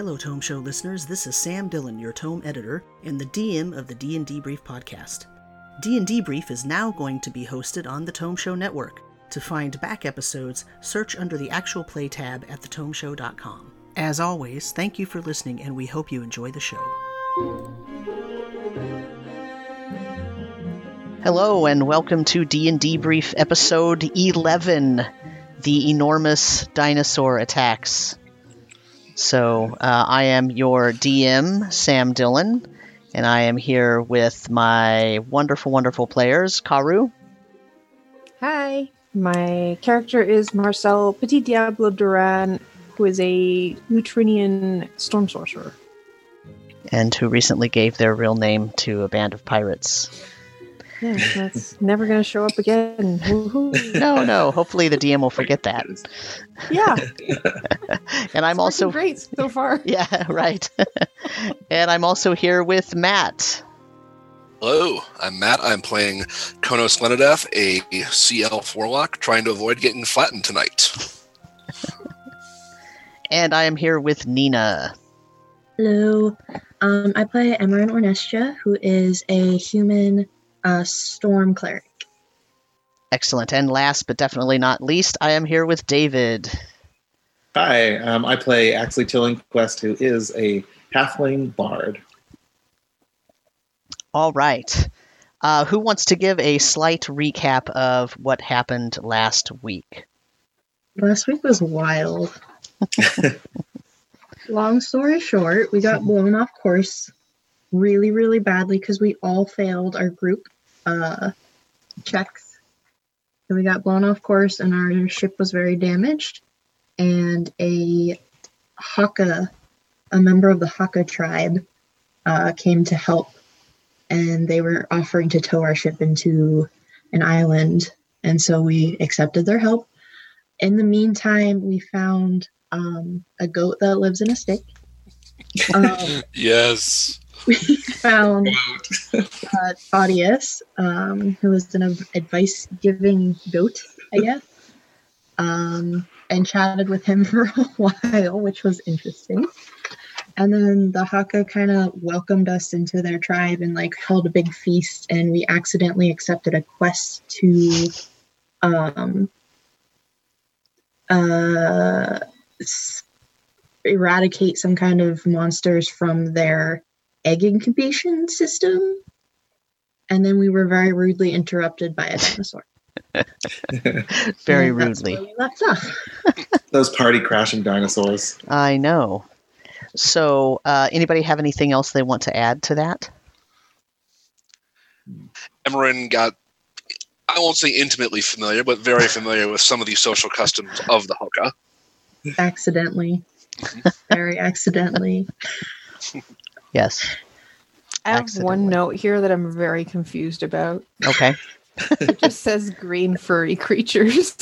Hello, Tome Show listeners. This is Sam Dillon, your Tome editor and the DM of the D&D Brief podcast. D&D Brief is now going to be hosted on the Tome Show network. To find back episodes, search under the actual play tab at thetomeshow.com. As always, thank you for listening and we hope you enjoy the show. Hello and welcome to D&D Brief episode 11, The Enormous Dinosaur Attacks. So, uh, I am your DM, Sam Dillon, and I am here with my wonderful, wonderful players, Karu, Hi, my character is Marcel Petit Diablo Duran, who is a Neutrinian storm sorcerer. and who recently gave their real name to a band of pirates. Yeah, that's never going to show up again. No, no, hopefully the DM will forget that. Yeah, And I'm it's also great so far. Yeah, right. and I'm also here with Matt. Hello, I'm Matt. I'm playing Konos Lenadeth, a CL Warlock, trying to avoid getting flattened tonight. And I am here with Nina. Hello. Um, I play Emerin Ornestia, who is a human uh, storm cleric. Excellent. And last but definitely not least, I am here with David. Hi, um, I play Axley Tillingquest, who is a halfling bard. All right. Uh, who wants to give a slight recap of what happened last week? Last week was wild. Long story short, we got blown off course really, really badly because we all failed our group uh, checks. So we got blown off course, and our ship was very damaged. And a Haka, a member of the Haka tribe, uh, came to help, and they were offering to tow our ship into an island. And so we accepted their help. In the meantime, we found um, a goat that lives in a stick. Um, Yes. We found uh, Claudius, um, who was an advice giving goat, I guess, um, and chatted with him for a while, which was interesting. And then the Haka kind of welcomed us into their tribe and like held a big feast, and we accidentally accepted a quest to um, uh, eradicate some kind of monsters from their egg incubation system. And then we were very rudely interrupted by a dinosaur. Very And that's rudely. where we left off. Those party crashing dinosaurs. I know. So, uh, anybody have anything else they want to add to that? Emerin got, I won't say intimately familiar, but very familiar with some of the social customs of the Hoka. accidentally. very accidentally. Yes. I have one note here that I'm very confused about. Okay. It just says green furry creatures.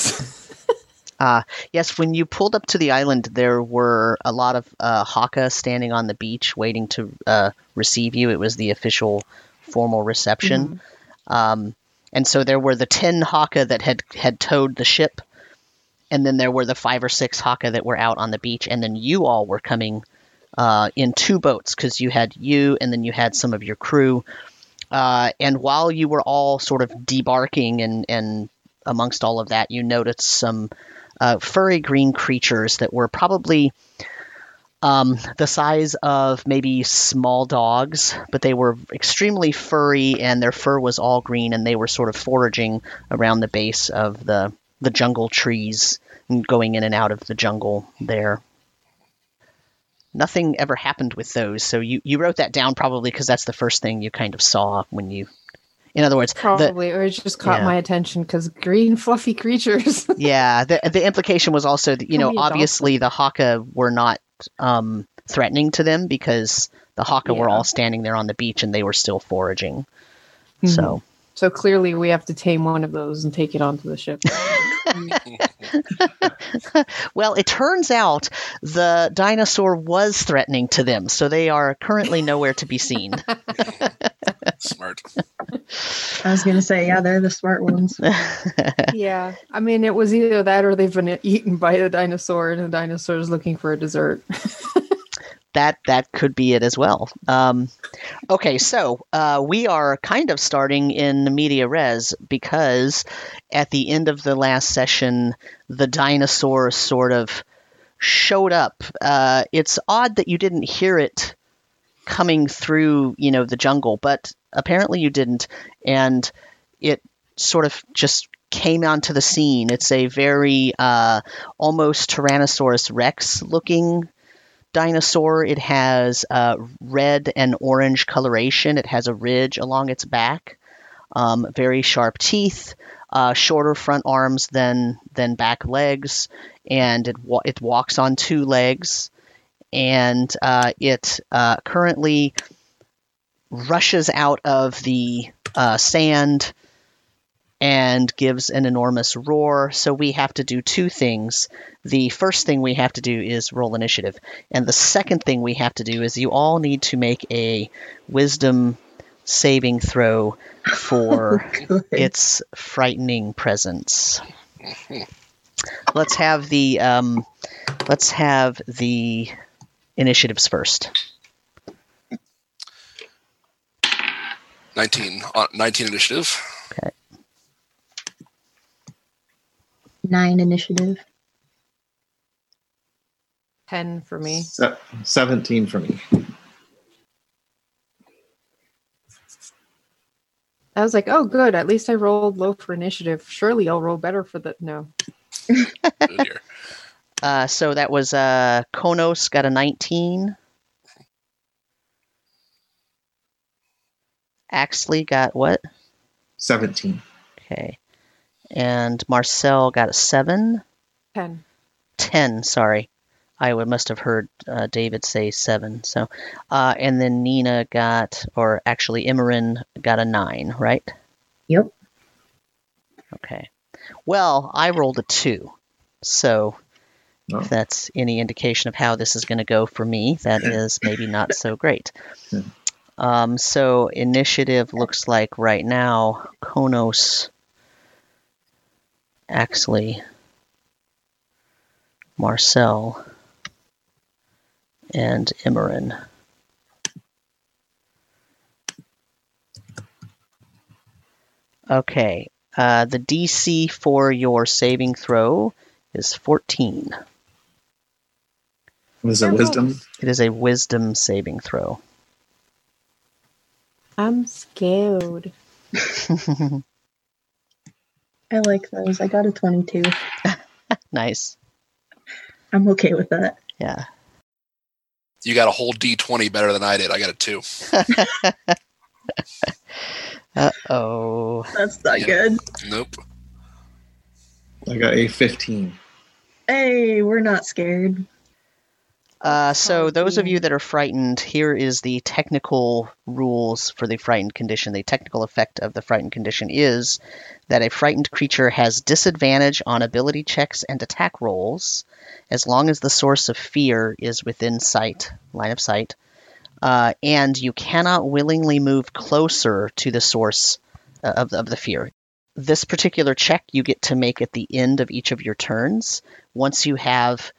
Uh, yes, when you pulled up to the island, there were a lot of uh, Haka standing on the beach waiting to uh, receive you. It was the official formal reception. Um, and so there were the 10 Haka that had, had towed the ship, and then there were the five or six Haka that were out on the beach, and then you all were coming uh, in two boats because you had you and then you had some of your crew. Uh, and while you were all sort of debarking and, and amongst all of that, you noticed some uh, furry green creatures that were probably um, the size of maybe small dogs, but they were extremely furry and their fur was all green and they were sort of foraging around the base of the, the jungle trees and going in and out of the jungle there. Nothing ever happened with those, so you, you wrote that down probably because that's the first thing you kind of saw when you. In other words, the, Probably, or it just caught Yeah. my attention because green fluffy creatures. yeah, the the implication was also that you know obviously the Haka were not um, threatening to them because the Haka were all standing there on the beach and they were still foraging. Mhm. So so clearly, we have to tame one of those and take it onto the ship. well, it turns out the dinosaur was threatening to them, so they are currently nowhere to be seen. Smart. I was gonna say, yeah, they're the smart ones. yeah, I mean, it was either that or they've been eaten by a dinosaur, and the dinosaur is looking for a dessert. That that could be it as well. Um, okay, so uh, we are kind of starting in the media res because at the end of the last session, the dinosaur sort of showed up. Uh, it's odd that you didn't hear it coming through, you know, the jungle, but apparently you didn't, and it sort of just came onto the scene. It's a very uh, almost Tyrannosaurus Rex looking dinosaur. It has uh, red and orange coloration. It has a ridge along its back, um, very sharp teeth, uh, shorter front arms than than back legs, and it wa- it walks on two legs, and uh, it uh, currently rushes out of the uh, sand and gives an enormous roar. So we have to do two things. The first thing we have to do is roll initiative. And the second thing we have to do is you all need to make a wisdom saving throw for Good. its frightening presence. Let's have the um, let's have the initiatives first. 19, uh, 19 initiative. Nine initiative. 10 for me. Se- 17 for me. I was like, oh, good. At least I rolled low for initiative. Surely I'll roll better for the. No. Oh. Uh, so that was uh, Konos got a 19. Axley got what? 17. Okay. And Marcel got a 7. 10. 10, sorry. I would, must have heard uh, David say 7. So, uh, and then Nina got, or actually Imran got a 9, right? Yep. Okay. Well, I rolled a 2. So, Oh. if that's any indication of how this is going to go for me, that is maybe not so great. Hmm. Um, so initiative looks like right now Konos, Axley, Marcel, and Imran. Okay, uh, the DC for your saving throw is 14. Was it wisdom? It is a wisdom saving throw. I'm scared. I like those. I got a 22. nice. I'm okay with that. Yeah. You got a whole D20 better than I did. I got a 2. Uh oh. That's not Yeah. good. Nope. I got a 15. Hey, we're not scared. Uh, so, Oh, those of you that are frightened, here is the technical rules for the frightened condition. The technical effect of the frightened condition is that a frightened creature has disadvantage on ability checks and attack rolls as long as the source of fear is within sight, line of sight, uh, and you cannot willingly move closer to the source uh, of, of the fear. This particular check you get to make at the end of each of your turns. Once you have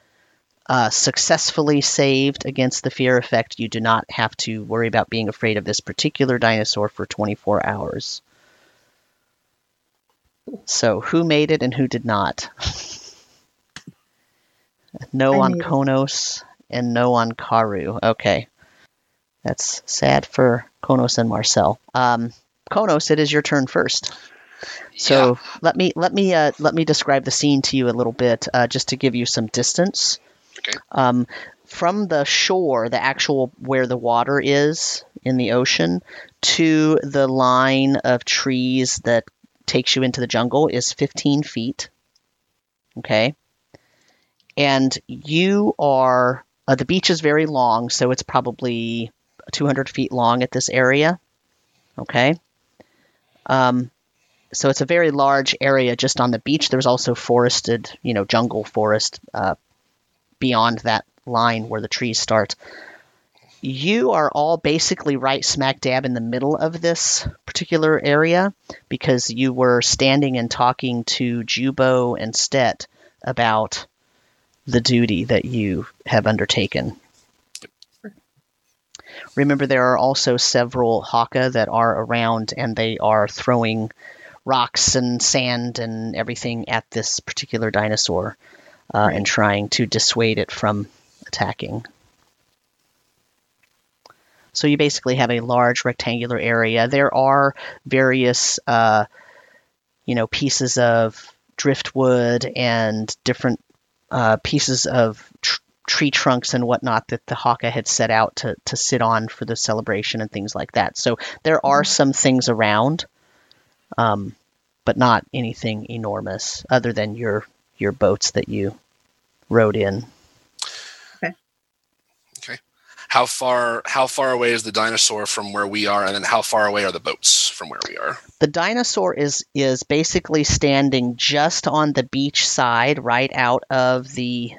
uh, successfully saved against the fear effect, you do not have to worry about being afraid of this particular dinosaur for 24 hours. So, who made it and who did not? no on made it. Konos and no on Karu. Okay. That's sad for Konos and Marcel. Um, Konos, it is your turn first. So let me let me uh, let me describe the scene to you a little bit, uh, just to give you some distance. Okay. Um, from the shore, the actual where the water is in the ocean, to the line of trees that takes you into the jungle is 15 feet. Okay. And you are uh, the beach is very long, so it's probably 200 feet long at this area. Okay. Um, so it's a very large area just on the beach. There's also forested, you know, jungle forest uh, beyond that line where the trees start. You are all basically right smack dab in the middle of this particular area because you were standing and talking to Jubo and Stet about the duty that you have undertaken. Remember, there are also several Haka that are around, and they are throwing rocks and sand and everything at this particular dinosaur uh, and trying to dissuade it from attacking. So you basically have a large rectangular area. There are various, uh, you know, pieces of driftwood and different uh, pieces of tr- tree trunks and whatnot that the Haka had set out to, to sit on for the celebration and things like that. So there are some things around, um, but not anything enormous other than your your boats that you rode in. Okay. Okay. How far how far away is the dinosaur from where we are, and then how far away are the boats from where we are? The dinosaur is is basically standing just on the beach side, right out of the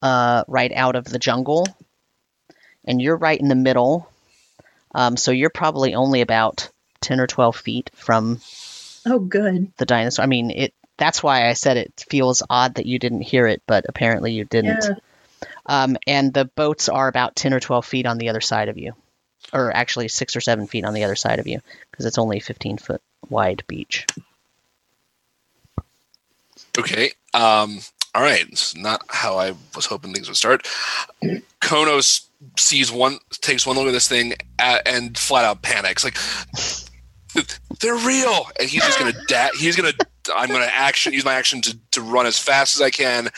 uh, right out of the jungle, and you're right in the middle. Um, so you're probably only about ten or twelve feet from Oh, good. the dinosaur. I mean, it. That's why I said it feels odd that you didn't hear it, but apparently you didn't. Yeah. Um, and the boats are about 10 or 12 feet on the other side of you. Or actually, six or seven feet on the other side of you, because it's only 15 foot wide beach. Okay. Um, all right. This is not how I was hoping things would start. Konos sees one, takes one look at this thing, uh and flat out panics. Like, they're real, and he's just gonna da- He's gonna. I'm gonna action use my action to, to run as fast as I can,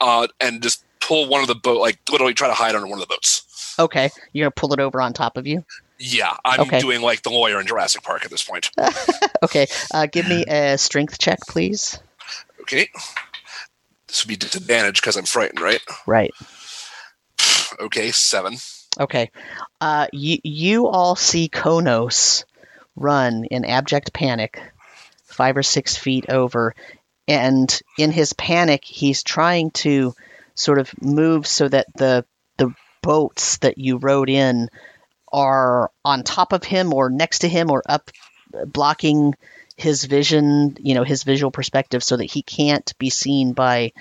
uh, and just pull one of the boat, like literally try to hide under one of the boats. Okay, you're going to pull it over on top of you? Yeah, I'm Okay. doing like the lawyer in Jurassic Park at this point. Okay, uh, give me a strength check, please. Okay. This would be disadvantage because I'm frightened, right? Right. Okay, seven. Okay. Uh, you, you all see Konos run in abject panic, five or six feet over, and in his panic, he's trying to sort of move so that the the boats that you rode in are on top of him or next to him or up, blocking his vision, you know, his visual perspective, so that he can't be seen by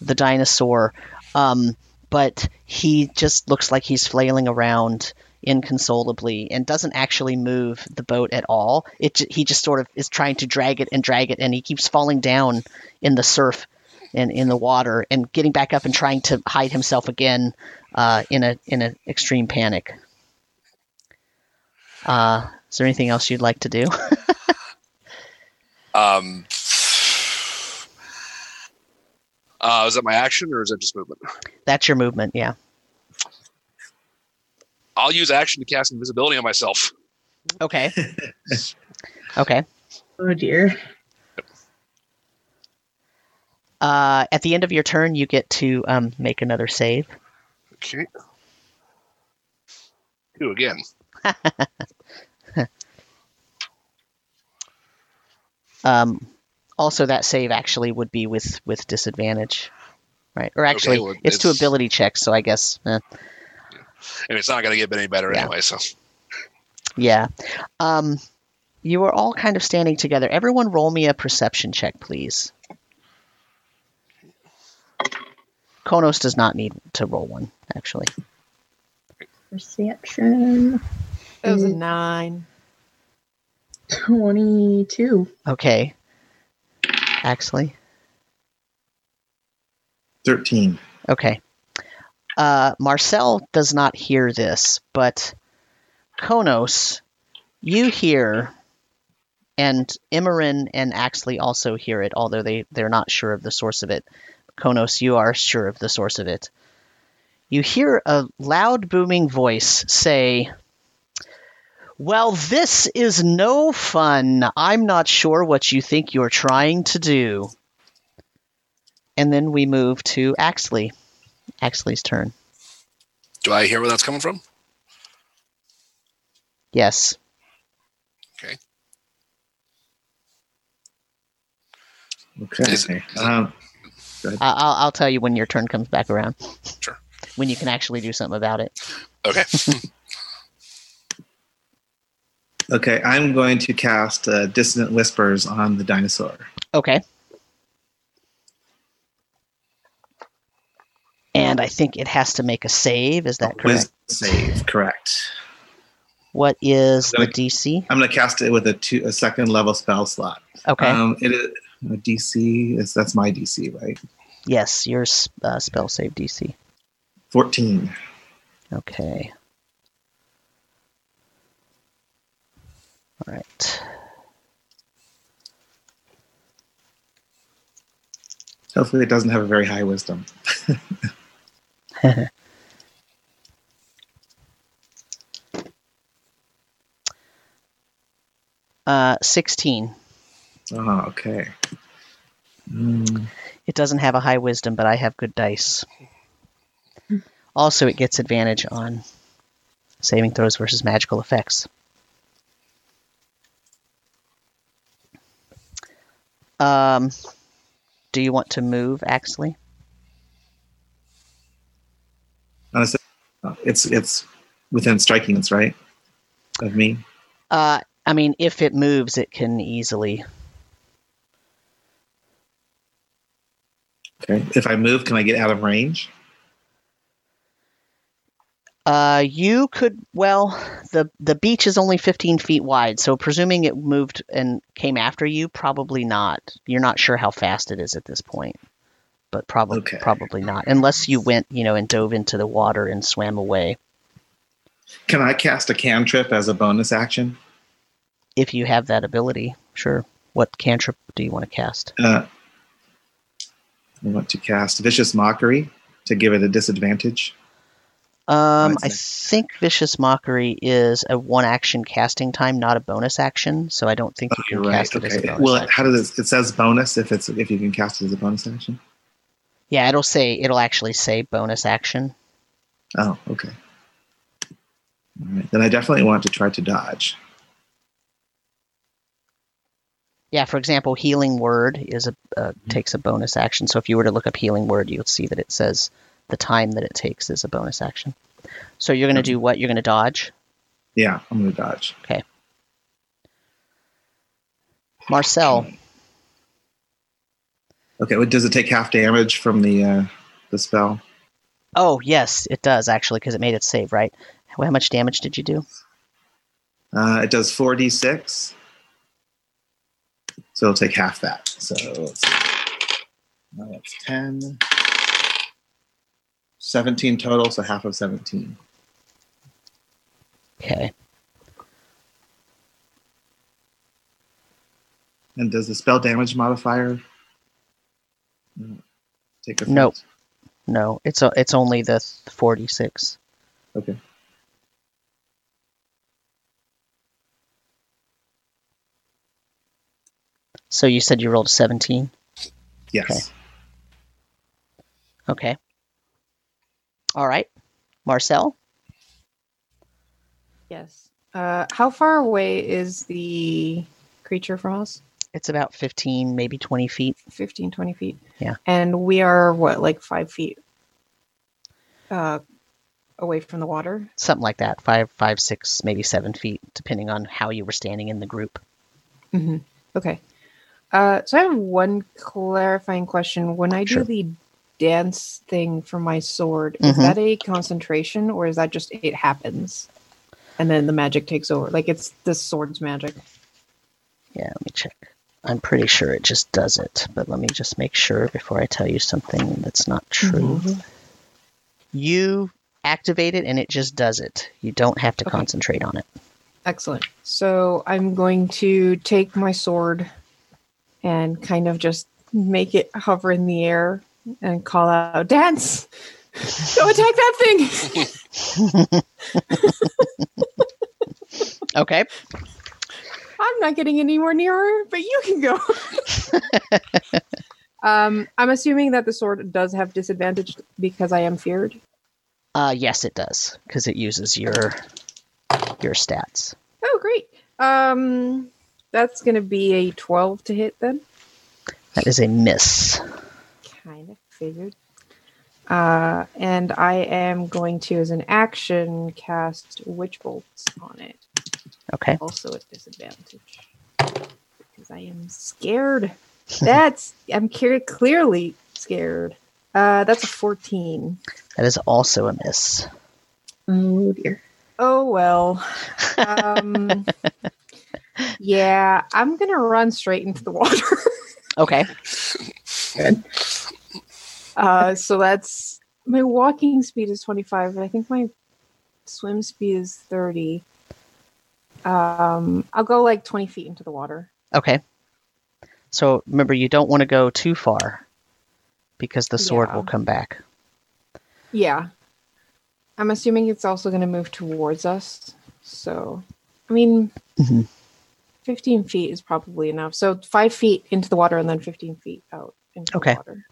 the dinosaur. Um, but he just looks like he's flailing around inconsolably and doesn't actually move the boat at all. It he just sort of is trying to drag it and drag it, and he keeps falling down in the surf and in the water and getting back up and trying to hide himself again uh, in a in an extreme panic. Uh, is there anything else you'd like to do? Um, uh, is that my action or is that just movement? That's your movement, yeah. I'll use action to cast invisibility on myself. Okay. okay. Oh dear. Uh, at the end of your turn, you get to um, make another save. Okay. Two again. Um, also, that save actually would be with with disadvantage, right? Or actually, well, it's, to ability checks, so I guess, eh, And it's not going to get any better Yeah. anyway, so. yeah. Um, you are all kind of standing together. Everyone, roll me a perception check, please. Konos does not need to roll one, actually. Perception That was a nine. 22. Okay. Actually, 13. Okay. Uh, Marcel does not hear this, but Konos, you hear, and Imran and Axley also hear it, although they, they're not sure of the source of it. Konos, you are sure of the source of it. You hear a loud, booming voice say, Well, this is no fun. I'm not sure what you think you're trying to do. And then we move to Axley. Axley's turn. Do I hear where that's coming from? Yes. Okay. Is- um, I- I'll, I'll tell you when your turn comes back around. Sure. When you can actually do something about it. Okay. okay, I'm going to cast uh, Dissonant Whispers on the dinosaur. Okay. And I think it has to make a save. Is that correct? Save, correct. What is I'm the DC? I'm going to cast it with a two a second level spell slot. Okay. Um, it is a DC. Is that's my DC, right? yes, your uh, spell save DC. Fourteen. Okay. All right. Hopefully, it doesn't have a very high wisdom. Uh, 16. Oh, okay. Mm, It doesn't have a high wisdom, but I have good dice. Also, it gets advantage on saving throws versus magical effects. Um, do you want to move, Axley? Honestly, uh, it's it's within striking distance, right? Of me. Uh, I mean, if it moves, it can easily. Okay. If I move, can I get out of range? Uh, you could. Well, the the beach is only 15 feet wide, so presuming it moved and came after you, probably not. You're not sure how fast it is at this point, but probably Okay. probably not, unless you went, you know, and dove into the water and swam away. Can I cast a cantrip as a bonus action? If you have that ability, sure. What cantrip do you want to cast? Uh, I want to cast Vicious Mockery to give it a disadvantage. Um, I think Vicious Mockery is a one action casting time, not a bonus action, so I don't think you Oh, can right. cast it as a Okay. bonus Well, action. how does it? It says bonus if it's if you can cast it as a bonus action. Yeah, it'll say it'll actually say bonus action. Oh, okay. All right. Then I definitely want to try to dodge. Yeah, for example, healing word is a uh, takes a bonus action. So if you were to look up healing word, you'll see that it says the time that it takes is a bonus action. So you're going to do what? You're going to dodge. Yeah, I'm going to dodge. Okay. Marcel, Okay. Well, does it take half damage from the uh, the spell? oh yes, it does actually because it made it save, right? How much damage did you do? Uh, it does 4d6. So it'll take half that. So let's see. Now that's 10. 17 total, so half of 17. Okay. And does the spell damage modifier take effect? Nope. No, it's a, it's only the 4d6. Okay. So you said you rolled a 17. Yes. Okay. All right. Marcel? Yes. Uh, how far away is the creature from us? It's about 15, maybe 20 feet. 15, 20 feet. Yeah. And we are, what, like five feet uh, away from the water? Something like that. Five, five, six, maybe seven feet, depending on how you were standing in the group. hmm Okay. Uh, so I have one clarifying question. When I do the dance thing for my sword, is Mhm. that a concentration or is that just it happens? And then the magic takes over. Like it's the sword's magic. Yeah, let me check. I'm pretty sure it just does it, but let me just make sure before I tell you something that's not true. Mhm. You activate it and it just does it. You don't have to Okay. concentrate on it. Excellent. So I'm going to take my sword and kind of just make it hover in the air and call out, Dance! Go attack that thing! Okay. I'm not getting anywhere nearer, but you can go. um, I'm assuming that the sword does have disadvantage because I am feared. Uh, yes, it does because it uses your your stats. Oh, great. Um, that's going to be a 12 to hit then. That is a miss. Kind of figured. Uh, and I am going to, as an action, cast Witch Bolts on it. Okay. Also at disadvantage. Because I am scared. That's, I'm clear, clearly scared. Uh, that's a 14. That is also a miss. Oh dear. Oh well. Um, yeah, I'm gonna run straight into the water. Okay. Good. Uh, so that's my walking speed is 25, and I think my swim speed is 30. Um, I'll go like 20 feet into the water. Okay. So remember, you don't want to go too far because the sword Yeah. will come back. Yeah. I'm assuming it's also going to move towards us. So, I mean, Mhm. 15 feet is probably enough. So, five feet into the water and then 15 feet out into Okay. the water.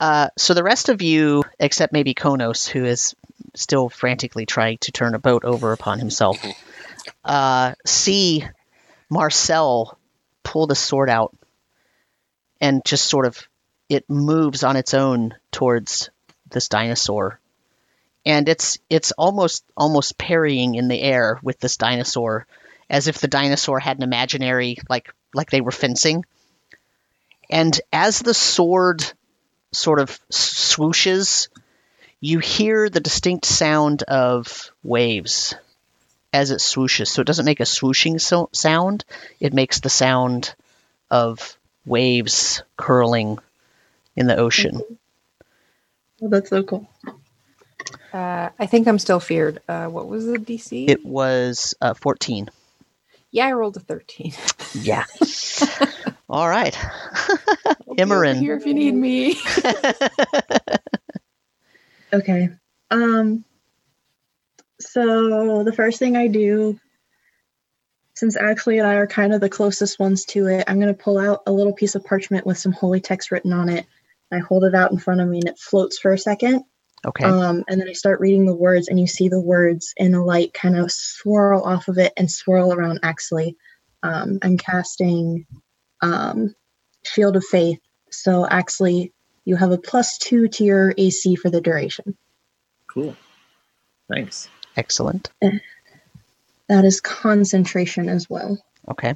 Uh, so the rest of you, except maybe Konos, who is still frantically trying to turn a boat over upon himself, uh, see Marcel pull the sword out and just sort of it moves on its own towards this dinosaur. And it's it's almost almost parrying in the air with this dinosaur, as if the dinosaur had an imaginary like like they were fencing. And as the sword sort of swooshes, you hear the distinct sound of waves as it swooshes. So it doesn't make a swooshing so- sound, it makes the sound of waves curling in the ocean. Oh, that's so cool. Uh, I think I'm still feared. Uh, what was the DC? It was uh, 14. yeah, I rolled a 13. Yeah. All right. I'll be over Imran. Here if you need me. Okay. Um so the first thing I do since Axley and I are kind of the closest ones to it, I'm going to pull out a little piece of parchment with some holy text written on it. I hold it out in front of me and it floats for a second. Okay. Um, and then I start reading the words, and you see the words in the light kind of swirl off of it and swirl around Axley. Um, I'm casting um, Shield of Faith. So, Axley, you have a plus two to your AC for the duration. Cool. Thanks. Excellent. That is concentration as well. Okay.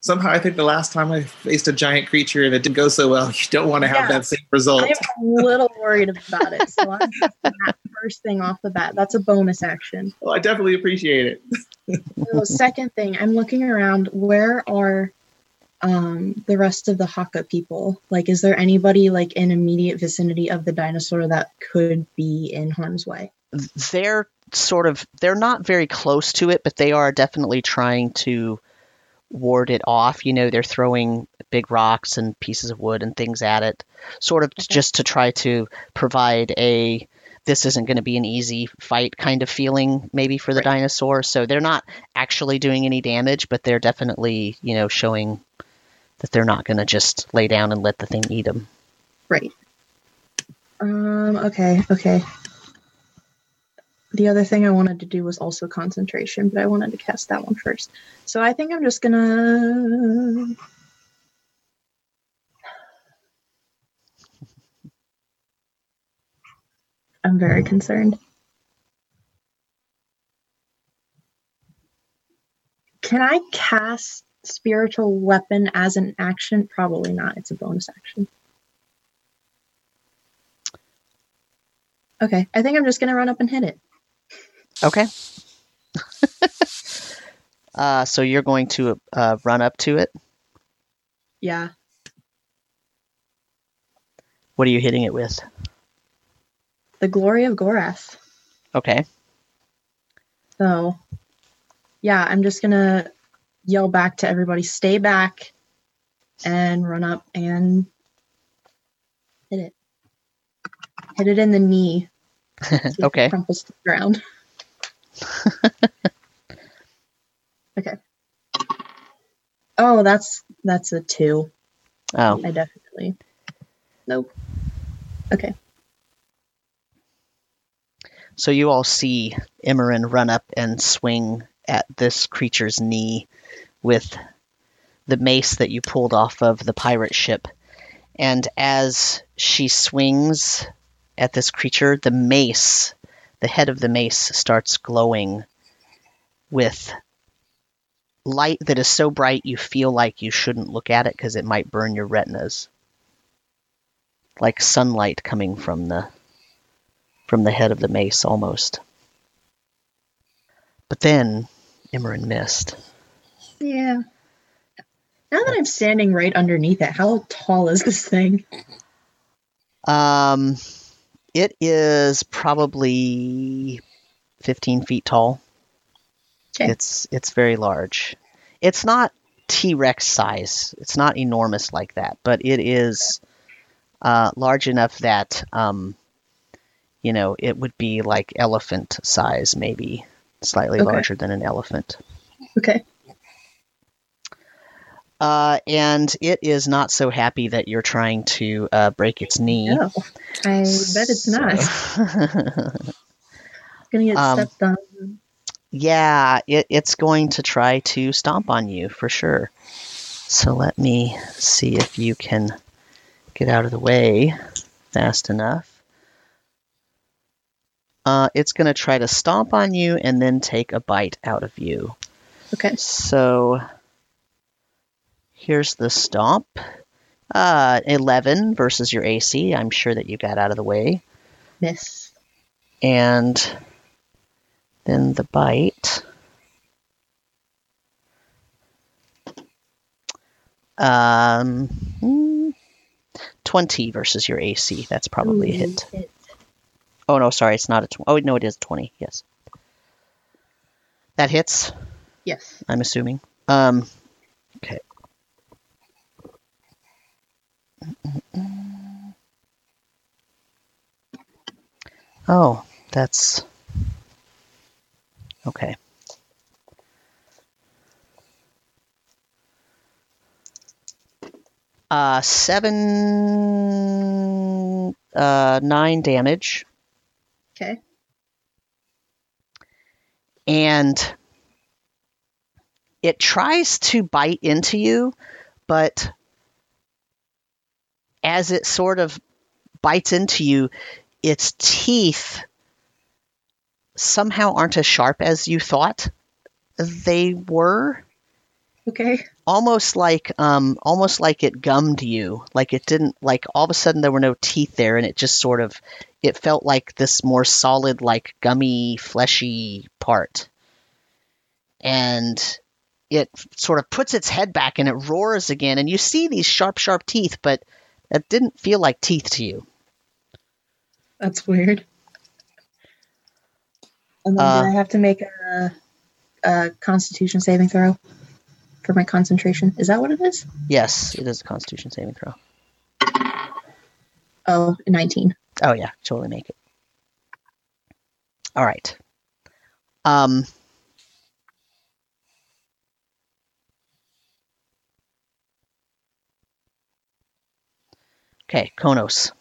Somehow, I think the last time I faced a giant creature and it didn't go so well, you don't want to have Yeah. that same result. I'm a little worried about it. So, I'm that first thing off the bat. That's a bonus action. Well, I definitely appreciate it. the second thing, I'm looking around. Where are um, the rest of the Haka people? Like, is there anybody like in immediate vicinity of the dinosaur that could be in harm's way? they're sort of they're not very close to it, but they are definitely trying to ward it off. You know, they're throwing big rocks and pieces of wood and things at it, sort of just to try to provide a this isn't going to be an easy fight kind of feeling maybe for the Right. dinosaur. So they're not actually doing any damage, but they're definitely, you know, showing that they're not going to just lay down and let the thing eat them. Right. Um. Okay. Okay. The other thing I wanted to do was also concentration, but I wanted to cast that one first. So I think I'm just gonna. I'm very concerned. Can I cast spiritual weapon as an action? Probably not. It's a bonus action. Okay, I think I'm just gonna run up and hit it. Okay. uh, so you're going to uh, run up to it. Yeah. What are you hitting it with? The glory of Gorath. Okay. So, yeah, I'm just gonna yell back to everybody, stay back, and run up and hit it. Hit it in the knee. See if it Okay. Crumples to the ground. okay. Oh, that's that's a two. Oh, I definitely. Nope. Okay. so you all see Imran run up and swing at this creature's knee with the mace that you pulled off of the pirate ship. And as she swings at this creature, the mace, the head of the mace, starts glowing with light that is so bright you feel like you shouldn't look at it because it might burn your retinas. Like sunlight coming from the from the head of the mace almost. But then Imran missed. Yeah. Now that I'm standing right underneath it, how tall is this thing? Um, it is probably 15 feet tall. Okay. It's it's very large. It's not T Rex size. It's not enormous like that, but it is uh, large enough that um, you know it would be like elephant size, maybe slightly Okay. larger than an elephant. Okay. Uh, and it is not so happy that you're trying to uh, break its knee. No, I bet it's not. not. gonna get Um, stepped on. Yeah, it, it's going to try to stomp on you for sure. So let me see if you can get out of the way fast enough. Uh, it's going to try to stomp on you and then take a bite out of you. Okay. So here's the stomp. Uh, 11 versus your AC. I'm sure that you got out of the way. Miss. And then the bite. Um, hmm, 20 versus your AC. That's probably a hit. hit. Oh, no, sorry. It's not a 20. Oh, no, it is 20. Yes. That hits, Yes. I'm assuming. Um, Oh, that's okay. Uh, seven, uh, nine damage, Okay. and it tries to bite into you, but as it sort of bites into you, its teeth somehow aren't as sharp as you thought they were. Okay. Almost like um, almost like it gummed you. Like it didn't like all of a sudden there were no teeth there, and it just sort of it felt like this more solid, like gummy, fleshy part. And it sort of puts its head back and it roars again, and you see these sharp, sharp teeth, but it didn't feel like teeth to you. That's weird. And then Uh, I have to make a, a Constitution saving throw for my concentration? Is that what it is? Yes, it is a Constitution saving throw. Oh, 19. Oh yeah, totally make it. All right. Um. Okay, Konos.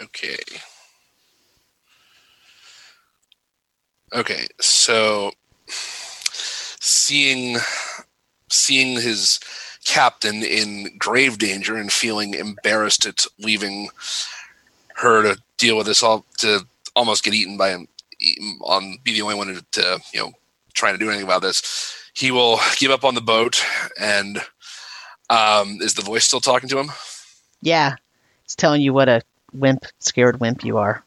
Okay. Okay, so seeing seeing his captain in grave danger and feeling embarrassed at leaving her to deal with this all to almost get eaten by him on be the only one to, to you know trying to do anything about this he will give up on the boat and um is the voice still talking to him Yeah, it's telling you what a wimp, scared wimp you are.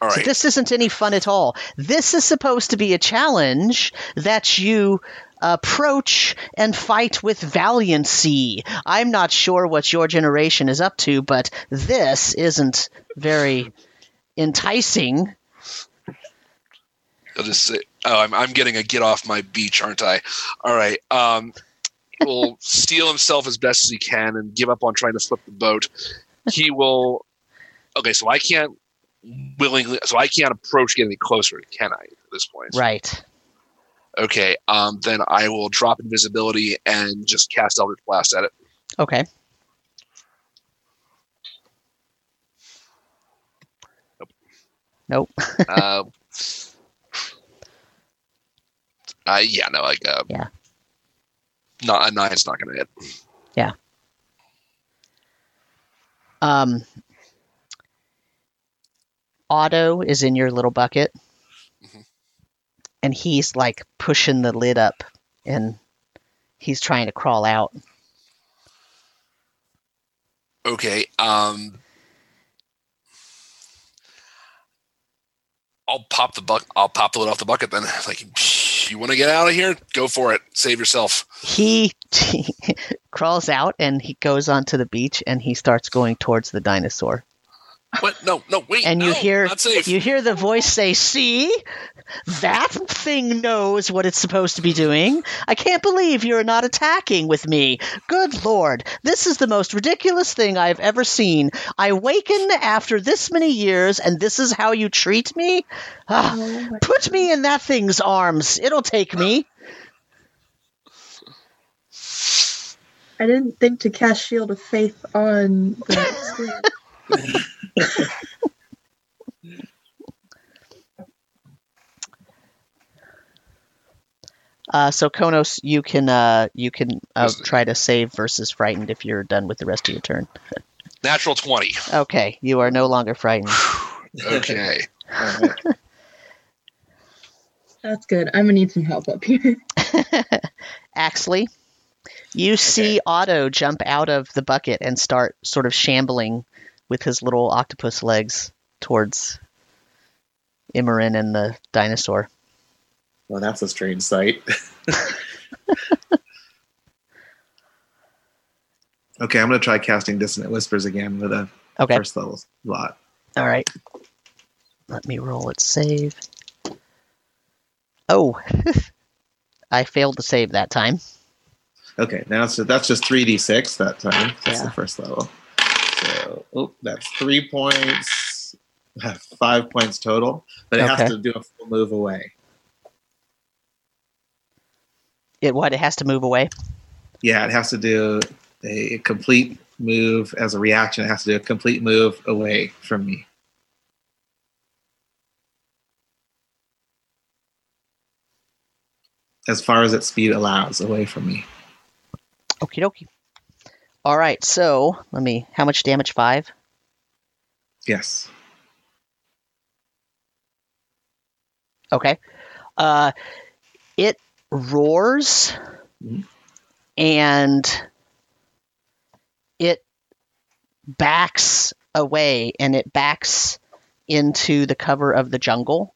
all So this isn't any fun at all. This is supposed to be a challenge that you approach and fight with valiancy. I'm not sure what your generation is up to, but this isn't very enticing. I'll just say, oh, I'm, I'm getting a get off my beach, aren't I? All right. Um, will steel himself as best as he can and give up on trying to flip the boat. He will. Okay, so I can't willingly, so I can't approach get any closer, can I? At this point, Right. Okay. Um, then I will drop invisibility and just cast Eldritch Blast at it. Okay. Nope. Uh, uh, yeah, no, like, uh, Yeah. Not, a nine's not going to hit. Yeah. Um, Otto is in your little bucket, mm-hmm. and he's like pushing the lid up, and he's trying to crawl out. Okay. Um, I'll pop the buck. I'll pop the lid off the bucket then. Like you want to get out of here? Go for it. Save yourself. He, he crawls out and he goes onto the beach and he starts going towards the dinosaur. What? No, no, wait. And you no, hear not safe. you hear the voice say, "See, that thing knows what it's supposed to be doing. I can't believe you're not attacking with me. Good lord, this is the most ridiculous thing I've ever seen. I waken after this many years, and this is how you treat me. Ah, Oh put me in that thing's arms. It'll take me." I didn't think to cast Shield of Faith on the screen. Uh, so Konos, you can uh, you can uh, try to save versus frightened if you're done with the rest of your turn. Natural twenty. Okay, you are no longer frightened. Okay. All right. That's good. I'm gonna need some help up here. Axley, you see Otto jump out of the bucket and start sort of shambling with his little octopus legs towards Imran and the dinosaur. Well, that's a strange sight. okay, I'm going to try casting Dissonant Whispers again with a Okay, first level slot. all right. Let me roll it. Save. Oh, I failed to save that time. Okay, now so that's just 3d6 that time. That's Yeah. the first level. So, oh, that's three points, uh, five points total, but it Okay. has to do a full move away. It what? It has to move away. Yeah, it has to do a complete move as a reaction. It has to do a complete move away from me. As far as its speed allows, away from me. Okie dokie. All right, so let me. How much damage? Five. Yes. Okay. Uh, it roars Mhm. and it backs away and it backs into the cover of the jungle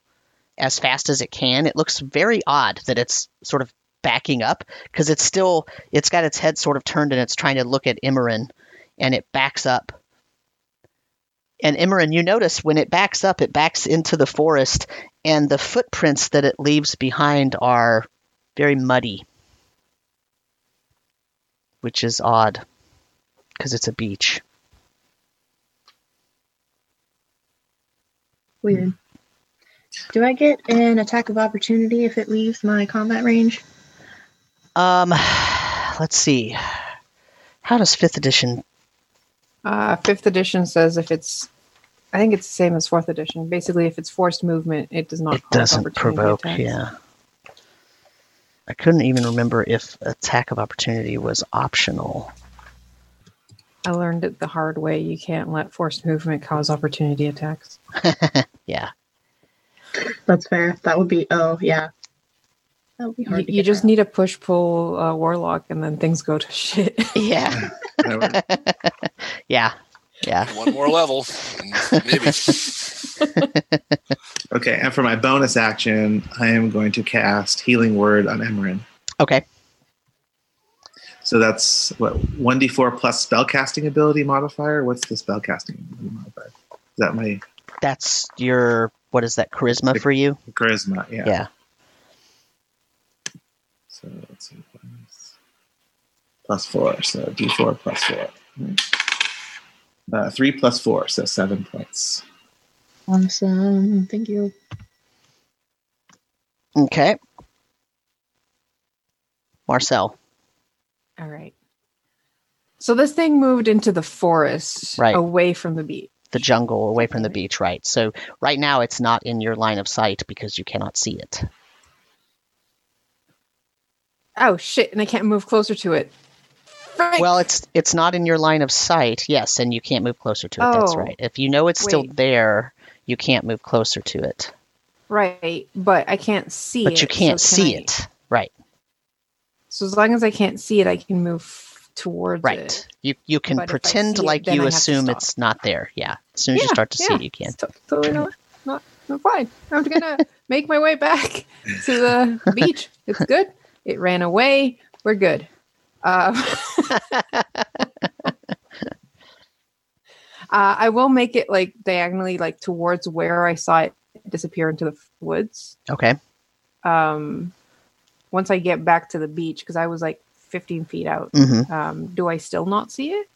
as fast as it can. It looks very odd that it's sort of backing up because it's still it's got its head sort of turned and it's trying to look at Imran and it backs up. And Imran, you notice when it backs up, it backs into the forest and the footprints that it leaves behind are very muddy, which is odd because it's a beach. Weird. Do I get an attack of opportunity if it leaves my combat range? Um, let's see. How does fifth edition? Uh, fifth edition says if it's, I think it's the same as fourth edition. Basically, if it's forced movement, it does not. It doesn't provoke. attacks. Yeah. I couldn't even remember if attack of opportunity was optional. I learned it the hard way. You can't let forced movement cause opportunity attacks. Yeah. That's fair. That would be. Oh yeah. That would be You, hard. to you just around. need a push pull uh, warlock, and then things go to shit. Yeah. yeah. Yeah. One more level, maybe. Okay, and for my bonus action, I am going to cast Healing Word on Emerin. Okay. So that's what one d four plus spellcasting ability modifier. What's the spellcasting ability modifier? Is that my That's your what is that charisma for you? charisma? Yeah. Yeah. So let's see. Plus, plus four. So d four plus four. Uh, three plus four, so seven points. Awesome. Thank you. Okay. Marcel. All right. So this thing moved into the forest, Right. away from the beach. the jungle away from the beach, right? So right now it's not in your line of sight because you cannot see it. Oh shit! And I can't move closer to it. Well, it's it's not in your line of sight, yes, and you can't move closer to it. That's Oh. right. If you know it's still there, you can't move closer to it. right, but I can't see it. But you can't so see can I- it. Right. So as long as I can't see it, I can move towards Right. it. You you can But pretend see it, like you I have to assume it's not there. Yeah. As soon as you start to see yeah. it, you can. To- totally not, not I'm fine. I'm gonna make my way back to the beach. It's good. It ran away. We're good. Uh, uh, I will make it like diagonally, like towards where I saw it disappear into the woods. Okay. Um, once I get back to the beach, because I was like 15 feet out. hmm Um, do I still not see it?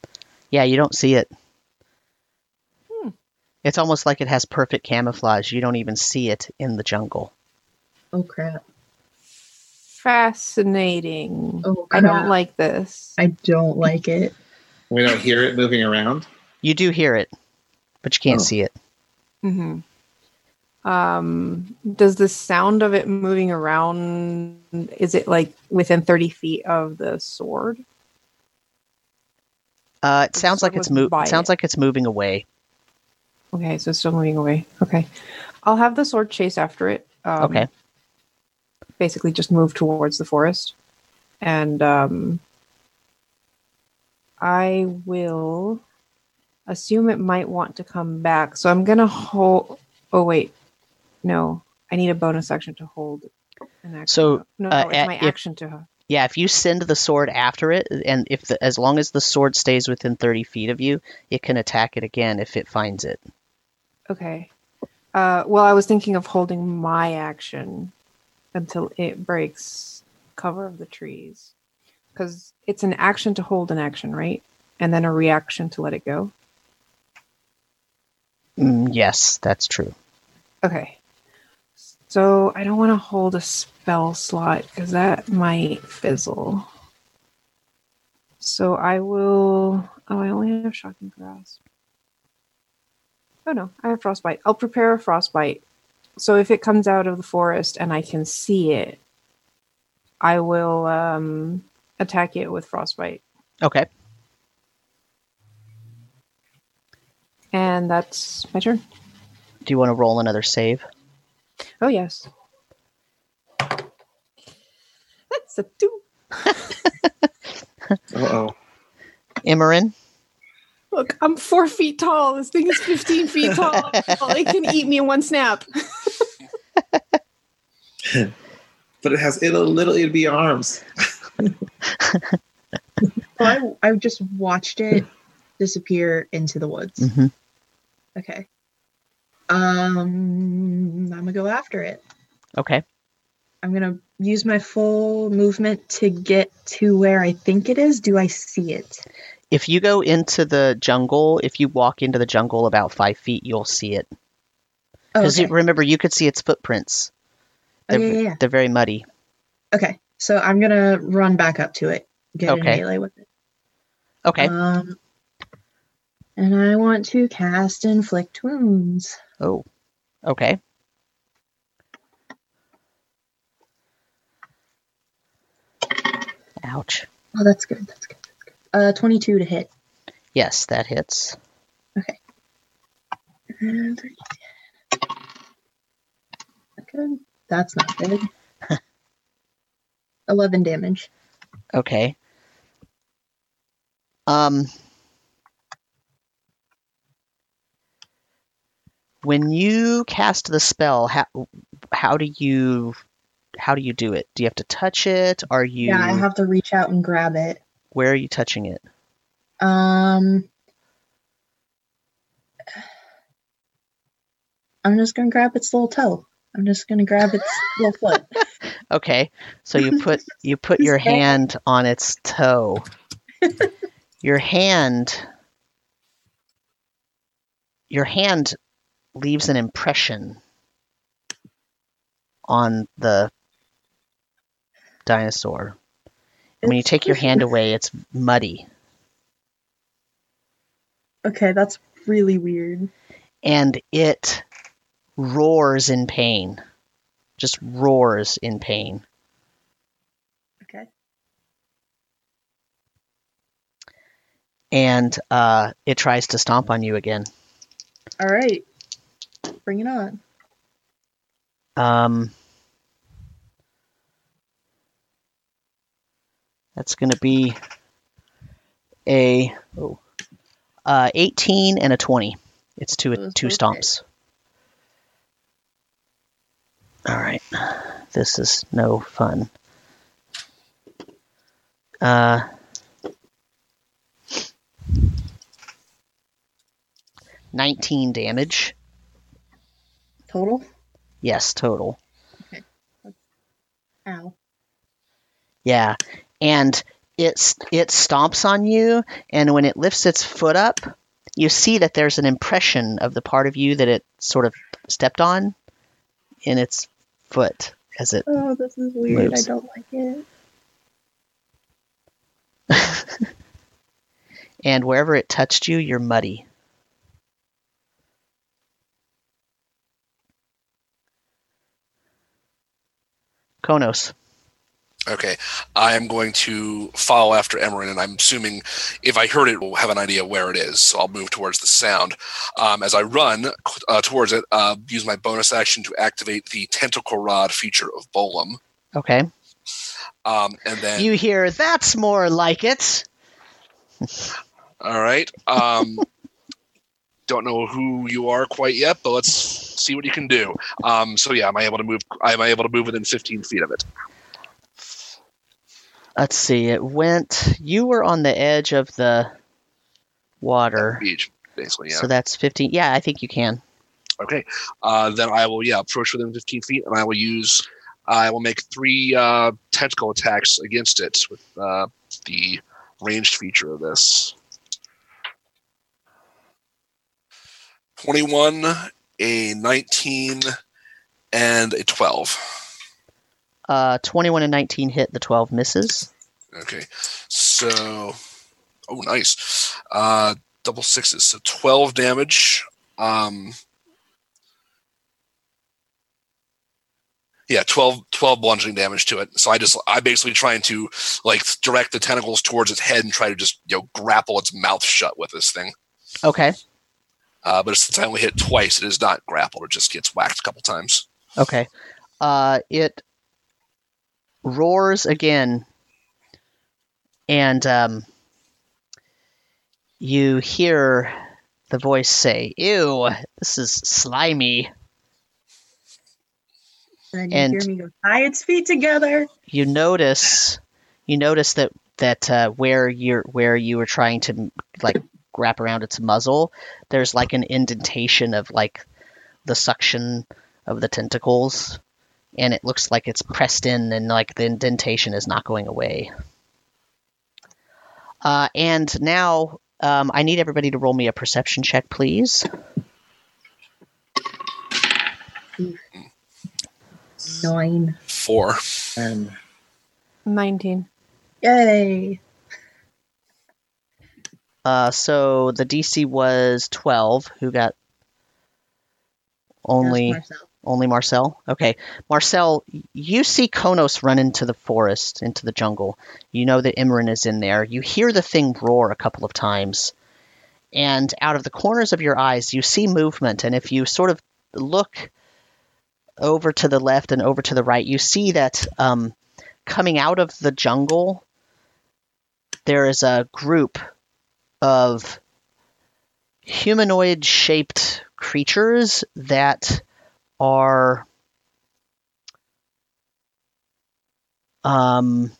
Yeah, you don't see it. Hmm. It's almost like it has perfect camouflage. You don't even see it in the jungle. Oh crap. Fascinating. Oh I don't like this. I don't like it. We don't hear it moving around. You do hear it, but you can't Oh. see it. hmm Um, does the sound of it moving around is it like within thirty feet of the sword? Uh, it sounds like it's was mo- by sounds it. like it's moving away. Okay, so it's still moving away. Okay, I'll have the sword chase after it. Um, Okay. Basically, just move towards the forest, and um, I will assume it might want to come back. So I'm gonna hold. Oh wait, no, I need a bonus action to hold an action. So, no, uh, no, it's my if- action to. Her. Yeah, if you send the sword after it, and if the, as long as the sword stays within thirty feet of you, it can attack it again if it finds it. Okay. Uh, well, I was thinking of holding my action until it breaks cover of the trees, because it's an action to hold an action, right? And then a reaction to let it go. Mm, yes, that's true. Okay. So I don't want to hold a spell slot because that might fizzle. So I will. Oh, I only have shocking grasp. Oh no, I have frostbite. I'll prepare a frostbite. So if it comes out of the forest and I can see it, I will um, attack it with frostbite. Okay. And that's my turn. Do you want to roll another save? Oh yes. That's a two. Uh oh. Immerin? Look, I'm four feet tall. This thing is 15 feet tall. it can eat me in one snap. But it has it'll little, little itty bitty arms. Well, I, I just watched it disappear into the woods. hmm Okay. Um, I'm gonna go after it. Okay. I'm gonna use my full movement to get to where I think it is. Do I see it? If you go into the jungle, if you walk into the jungle about five feet, you'll see it. Oh, Because okay. remember, you could see its footprints. They're, yeah, yeah, yeah. they're very muddy. Okay. So I'm gonna run back up to it. Get in Okay. melee with it. Okay. Um, and I want to cast inflict wounds. oh. Okay. Ouch. Oh, that's good. That's good. That's good. Uh, 22 to hit. Yes, that hits. Okay. And 30. Good. That's not good. 11 damage. Okay. Um when you cast the spell, how how do you how do you do it? Do you have to touch it? Are you Yeah, I have to reach out and grab it. where are you touching it? Um, I'm just gonna grab its little toe. I'm just gonna grab its little foot. Okay. So you put you put your Just grab it. hand on its toe. your hand your hand leaves an impression on the dinosaur. And when you take your hand away, it's muddy. Okay, that's really weird. And it roars in pain. Just roars in pain. Okay. And uh, it tries to stomp on you again. All right, bring it on. Um, that's going to be a oh, uh, 18 and a 20. It's two two stomps. All right. This is no fun. Uh, nineteen damage. Total? Yes, total. Ow. Yeah, and it it stomps on you, and when it lifts its foot up, you see that there's an impression of the part of you that it sort of stepped on in its foot as it. Oh, this is weird. Moves. I don't like it. and wherever it touched you, you're muddy. Konos. Okay, I am going to follow after Emerin, and I'm assuming if I heard it, we'll have an idea where it is. So I'll move towards the sound. Um, as I run uh, towards it, uh, use my bonus action to activate the tentacle rod feature of Bolum. Okay. Um, and then, You hear that's more like it. all right. Um, don't know who you are quite yet, but let's see what you can do. Um, so yeah, am I able to move? Am I able to move within 15 feet of it? Let's see. It went. You were on the edge of the water, Beach, basically. Yeah. so that's 15. Yeah, I think you can. Okay. Uh, then I will, yeah, approach within 15 feet, and I will use, I will make three uh, tentacle attacks against it with uh, the ranged feature of this. 21, a 19, and a 12. Uh, 21 and 19 hit. The 12 misses. Okay. So, oh, nice. Uh, double sixes. So 12 damage. Um, yeah, 12, 12 bludgeoning damage to it. So I just, I basically trying to like direct the tentacles towards its head and try to just, you know, grapple its mouth shut with this thing. Okay. Uh, but it's the time we hit twice, it is not grappled. It just gets whacked a couple times. Okay. Uh, it roars again, and um, you hear the voice say, "Ew, this is slimy." And then you And- hear me go, tie its feet together. You notice, you notice that that uh, where you're where you were trying to like wrap around its muzzle, there's like an indentation of like the suction of the tentacles, and it looks like it's pressed in, and like the indentation is not going away. Uh, and now um, I need everybody to roll me a perception check, please. Nine. Four. And 19. Yay. Uh, so the DC was 12. Who got only That's Marcel. Only Marcel? Okay, Marcel, you see Konos run into the forest, into the jungle. You know that Imran is in there. You hear the thing roar a couple of times, and out of the corners of your eyes, you see movement. And if you sort of look over to the left and over to the right, you see that um, coming out of the jungle, there is a group of humanoid shaped creatures that are um,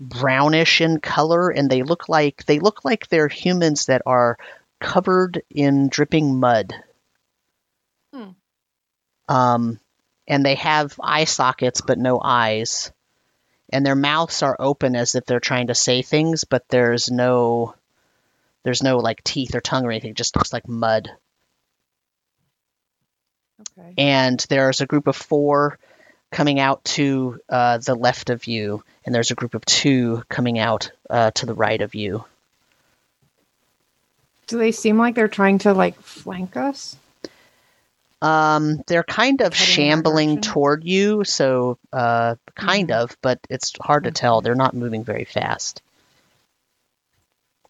brownish in color and they look like they look like they're humans that are covered in dripping mud. Hmm. um, and they have eye sockets but no eyes. And their mouths are open as if they're trying to say things but there's no there's no like teeth or tongue or anything. It just looks like mud Okay. and there's a group of four coming out to uh, the left of you, and there's a group of two coming out uh, to the right of you. Do they seem like they're trying to like flank us? Um, they're kind of Heading shambling toward you, so uh, kind Mhm. of, but it's hard to tell. They're not moving very fast.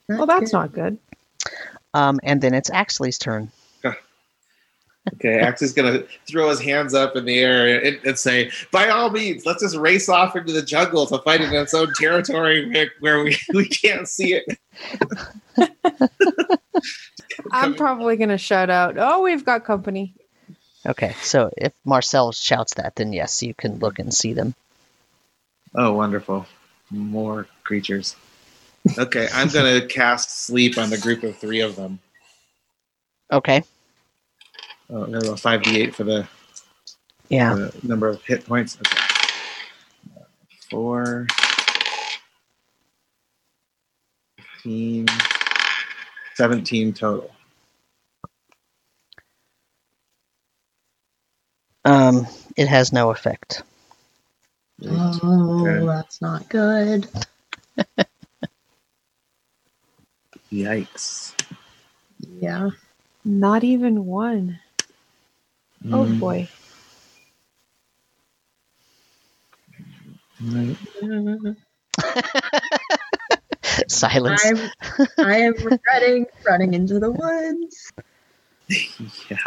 Well, that's not good. Um, and then it's Axley's turn. Okay, Axe is gonna throw his hands up in the air and, and say, "By all means, let's just race off into the jungle to fight in its own territory where, where we, we can't see it." I'm probably going to shout out, oh, we've got company. Okay, so if Marcel shouts that, then yes, you can look and see them. Oh, wonderful. More creatures. Okay, I'm going to cast sleep on the group of three of them. Okay. Oh, I'm going to go 5d8 for the, Yeah. the number of hit points. Okay. Four. 15. 17 total. Um, it has no effect. Oh, Okay. that's not good. Yikes. Yeah. Not even one. Oh Mm, boy. Mm, Silence. I'm, I am regretting running into the woods. Yeah.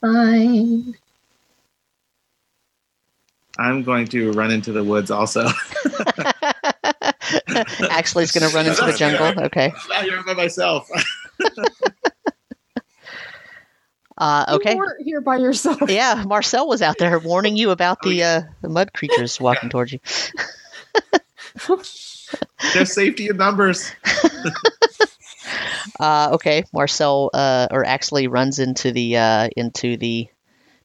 Fine. I'm going to run into the woods also. Actually, he's going to run into the jungle. Okay. Now you're by myself. Uh, okay. You weren't here by yourself. Yeah, Marcel was out there warning you about the uh, the mud creatures walking towards you. There's safety in numbers. Uh, okay, Marcel uh, or actually runs into the uh, into the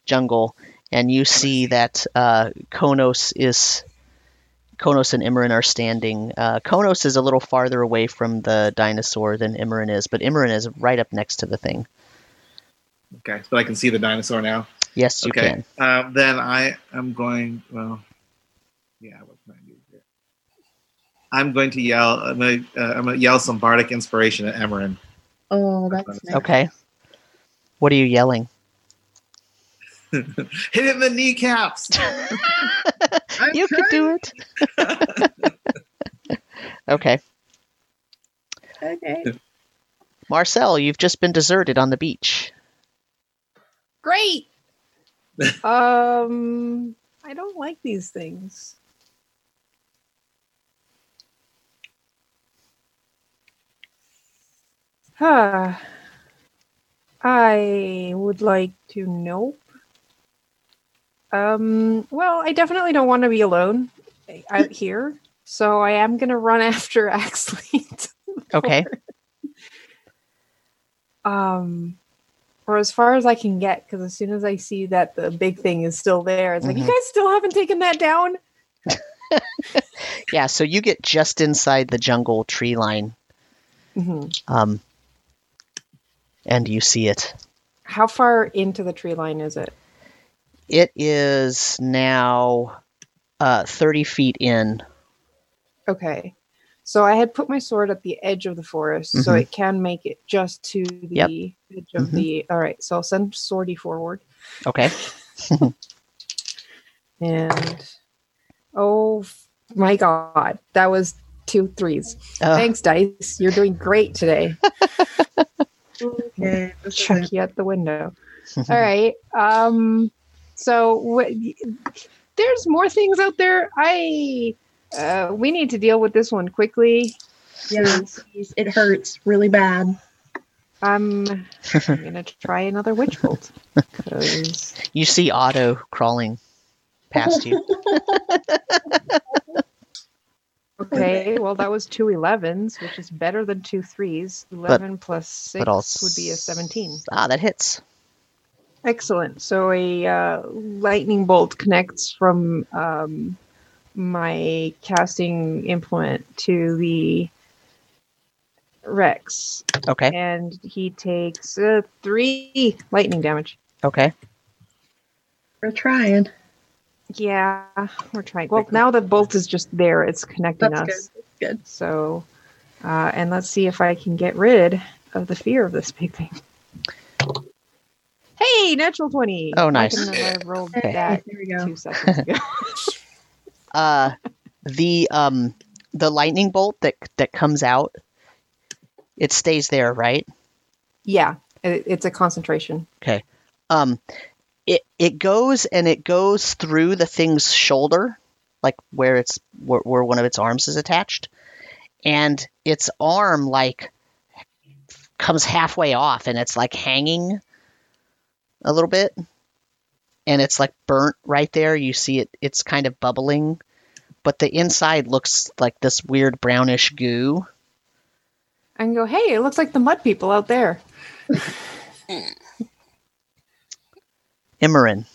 jungle, and you see that uh, Konos is Konos and Imran are standing. Uh, Konos is a little farther away from the dinosaur than Imran is, but Imran is right up next to the thing. Okay, but I can see the dinosaur now. Yes, you okay, can. um, then I am going. Well, yeah. What can I do here? I'm going to yell. I'm going to, uh, I'm going to yell some bardic inspiration at Emerin. Oh, that's nice. Okay. What are you yelling? Hit him in the kneecaps. I'm you could do it. okay. Okay. Marcel, you've just been deserted on the beach. Great. um, I don't like these things. Huh. I would like to nope. Um, well, I definitely don't want to be alone out here, so I am gonna run after Axley. Okay. um or as far as I can get, because as soon as I see that the big thing is still there, it's like, you Mhm. guys still haven't taken that down? Yeah, so you get just inside the jungle tree line, hmm um, and you see it. How far into the tree line is it? It is now uh, 30 feet in. Okay. So I had put my sword at the edge of the forest, so Mhm. it can make it just to the Yep. edge of Mhm. the. All right, so I'll send Swordy forward. Okay. And oh f- my god, that was two threes. Uh, Thanks, dice. You're doing great today. Okay. this is Chuck you out the window. All right. Um. So wh- there's more things out there. I. Uh, we need to deal with this one quickly. Yeah, please. it hurts really bad. I'm, I'm gonna try another witch bolt. 'cause- you see Otto crawling past you. okay, well that was two 11s, which is better than two threes. Eleven plus six but I'll would be a seventeen. Ah, that hits. Excellent. So a uh, lightning bolt connects from um, my casting implement to the Rex, Okay. and he takes uh, three lightning damage. Okay. We're trying. Yeah, we're trying. Well, now the bolt is just there; it's connecting That's us. good. That's good. So, uh, and let's see if I can get rid of the fear of this big thing. Hey, natural twenty. Oh, Why nice. I rolled Okay, that there we go. two seconds ago. Uh, the um, the lightning bolt that that comes out, it stays there, right? yeah, it, it's a concentration. Okay. Um it it goes and it goes through the thing's shoulder like where it's where, where one of its arms is attached and its arm like comes halfway off and it's like hanging a little bit and it's like burnt right there. You see it; it's kind of bubbling, but the inside looks like this weird brownish goo. I can go, hey, it looks like the mud people out there. Imran.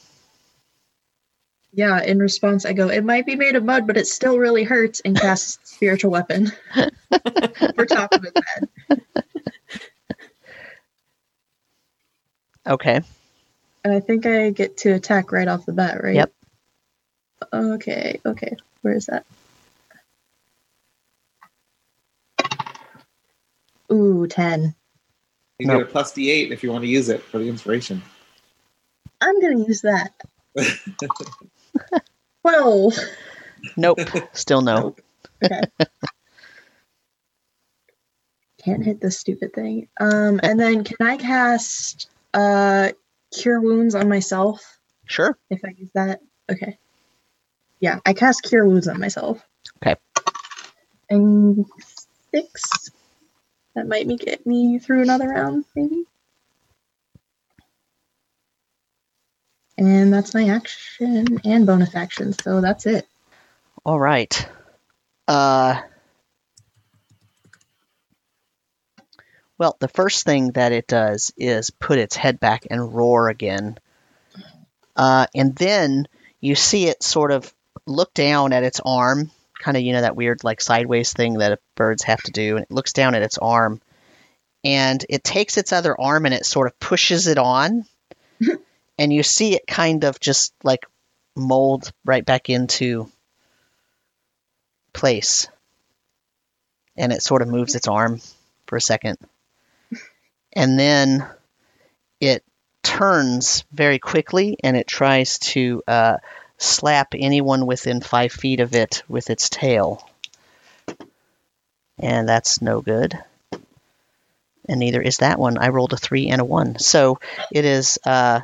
Yeah, in response, I go, it might be made of mud, but it still really hurts, and cast spiritual weapon for top of his head. Okay. And I think I get to attack right off the bat, right? Yep. Okay, okay. Where is that? Ooh, 10. You No. get a plus D8 if you want to use it for the inspiration. I'm going to use that. 12. Nope. Still no. Nope. Okay. Can't hit this stupid thing. Um, and then can I cast uh cure wounds on myself Sure. if I use that? Okay. Yeah, I cast cure wounds on myself. Okay. And six. That might me get me through another round, maybe. And that's my action and bonus action, so that's it. All right. Uh. Well, the first thing that it does is put its head back and roar again. Uh, and then you see it sort of look down at its arm, kind of, you know, that weird, like, sideways thing that birds have to do. And it looks down at its arm. And it takes its other arm and it sort of pushes it on. and you see it kind of just, like, mold right back into place. And it sort of moves its arm for a second. And then it turns very quickly and it tries to uh, slap anyone within five feet of it with its tail. And that's no good. And neither is that one. I rolled a three and a one. So it is uh,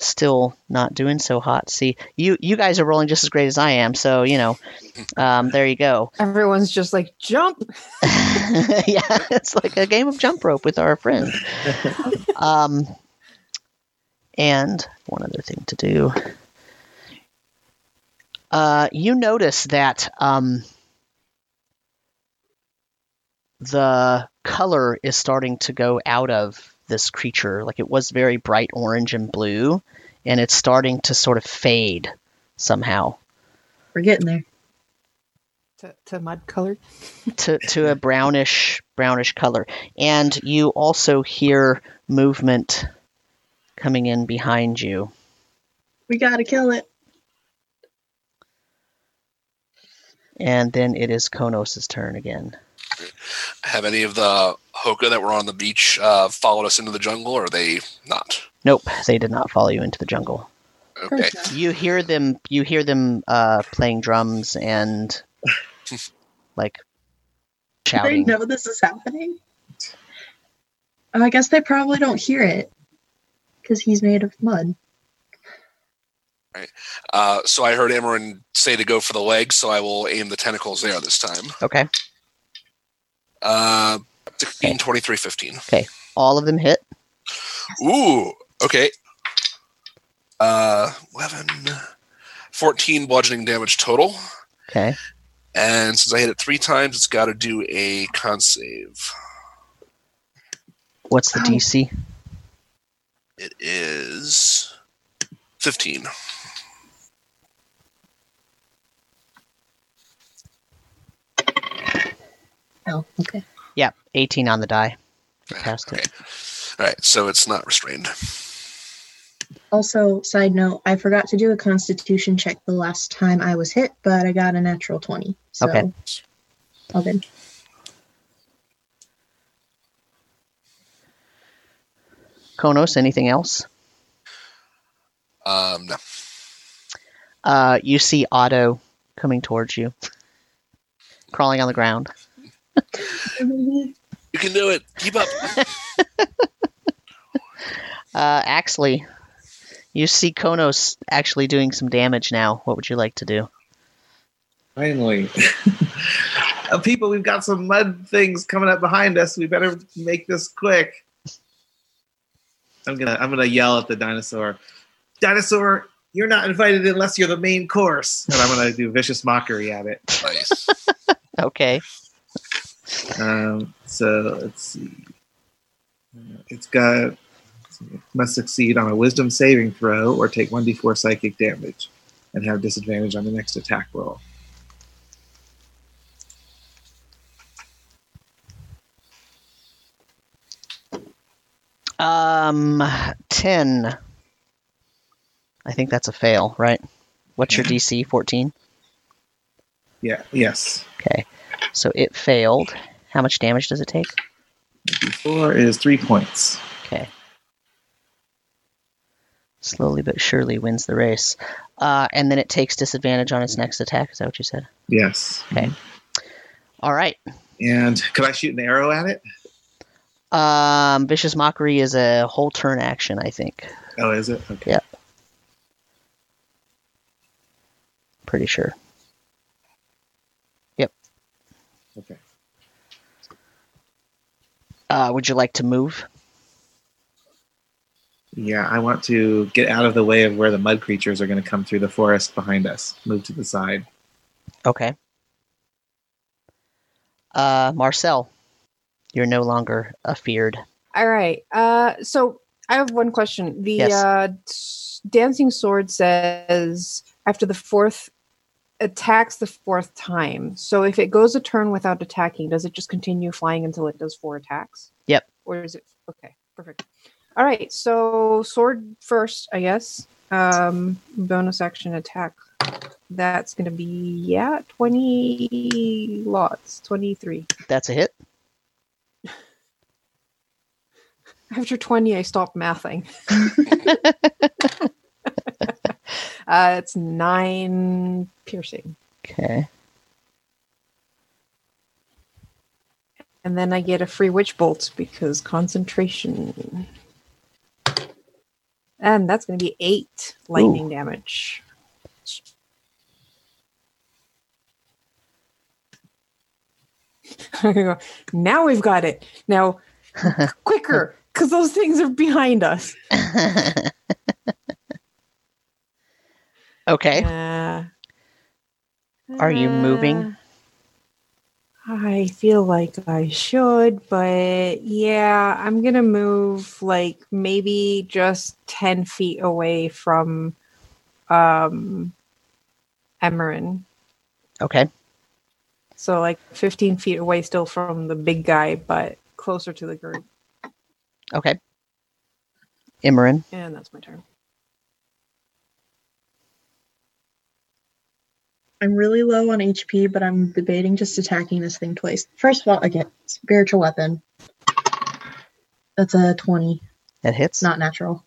still not doing so hot. See, you you guys are rolling just as great as I am. So you know, um, there you go. Everyone's just like, jump. yeah, it's like a game of jump rope with our friend. Um, and one other thing to do. Uh, you notice that um, the color is starting to go out of this creature. Like it was very bright orange and blue, and it's starting to sort of fade somehow We're getting there. To, to mud color? to, to a brownish brownish color. And you also hear movement coming in behind you. We gotta kill it. And then it is Konos' turn again. Have any of the Hoka that were on the beach uh, followed us into the jungle, or are they not? Nope, they did not follow you into the jungle. Okay. You hear them you hear them uh, playing drums and like shouting. They know this is happening. Oh, I guess they probably don't hear it because he's made of mud. Uh, so I heard Amarin say to go for the legs, so I will aim the tentacles there this time. Okay. Uh, 16, 23, 15. Okay. All of them hit. Ooh, okay. Uh, 11, 14 bludgeoning damage total. Okay. And since I hit it three times, it's got to do a con save. What's the DC? It is 15. Oh, okay. Yeah, 18 on the die. Passed Okay. it. All right, so it's not restrained. Also, side note, I forgot to do a constitution check the last time I was hit, but I got a natural 20. So, Okay. all good. Konos, anything else? Um, no. Uh, you see Otto coming towards you, crawling on the ground. You can do it. Keep up. Uh, Axley, you see Konos actually doing some damage now. What would you like to do? Finally. Uh, people, we've got some mud things coming up behind us. We better make this quick. I'm gonna I'm gonna yell at the dinosaur. Dinosaur, You're not invited unless you're the main course. And I'm going to do vicious mockery at it. Nice. Okay. Um, so let's see. Uh, It's got must succeed on a wisdom saving throw or take 1d4 psychic damage and have disadvantage on the next attack roll. Um, 10. I think that's a fail, right? What's your DC? 14? Yeah, yes. Okay. So it failed. How much damage does it take? D4 is three points. Okay. Slowly but surely wins the race. Uh, and then it takes disadvantage on its next attack. Is that what you said? Yes. Okay. All right. And could I shoot an arrow at it? Um, Vicious Mockery is a whole turn action, I think. Oh, is it? Okay. Yeah. Pretty sure. Uh, would you like to move? Yeah, I want to get out of the way of where the mud creatures are going to come through the forest behind us. Move to the side. Okay. Uh, Marcel, you're no longer afeared. All right. Uh, so I have one question. The Yes. uh, dancing sword says after the fourth attacks the fourth time. So if it goes a turn without attacking, does it just continue flying until it does four attacks? Yep. Or is it okay? Perfect. All right. So sword first, I guess. Um, bonus action attack. That's gonna be yeah, twenty lots, twenty three. That's a hit. After 20, I stopped mathing. uh, it's nine piercing. Okay. And then I get a free witch bolt because concentration. And that's going to be eight lightning damage. now we've got it. Now, quicker, because those things are behind us. okay. Uh, Are you moving? uh, I feel like I should, but yeah, I'm gonna move like maybe just ten feet away from um Emerin. Okay. So like fifteen feet away still from the big guy, but closer to the group. Okay. Imran. And that's my turn. I'm really low on HP, but I'm debating just attacking this thing twice. First of all, I get spiritual weapon. That's a 20. It hits. Not natural.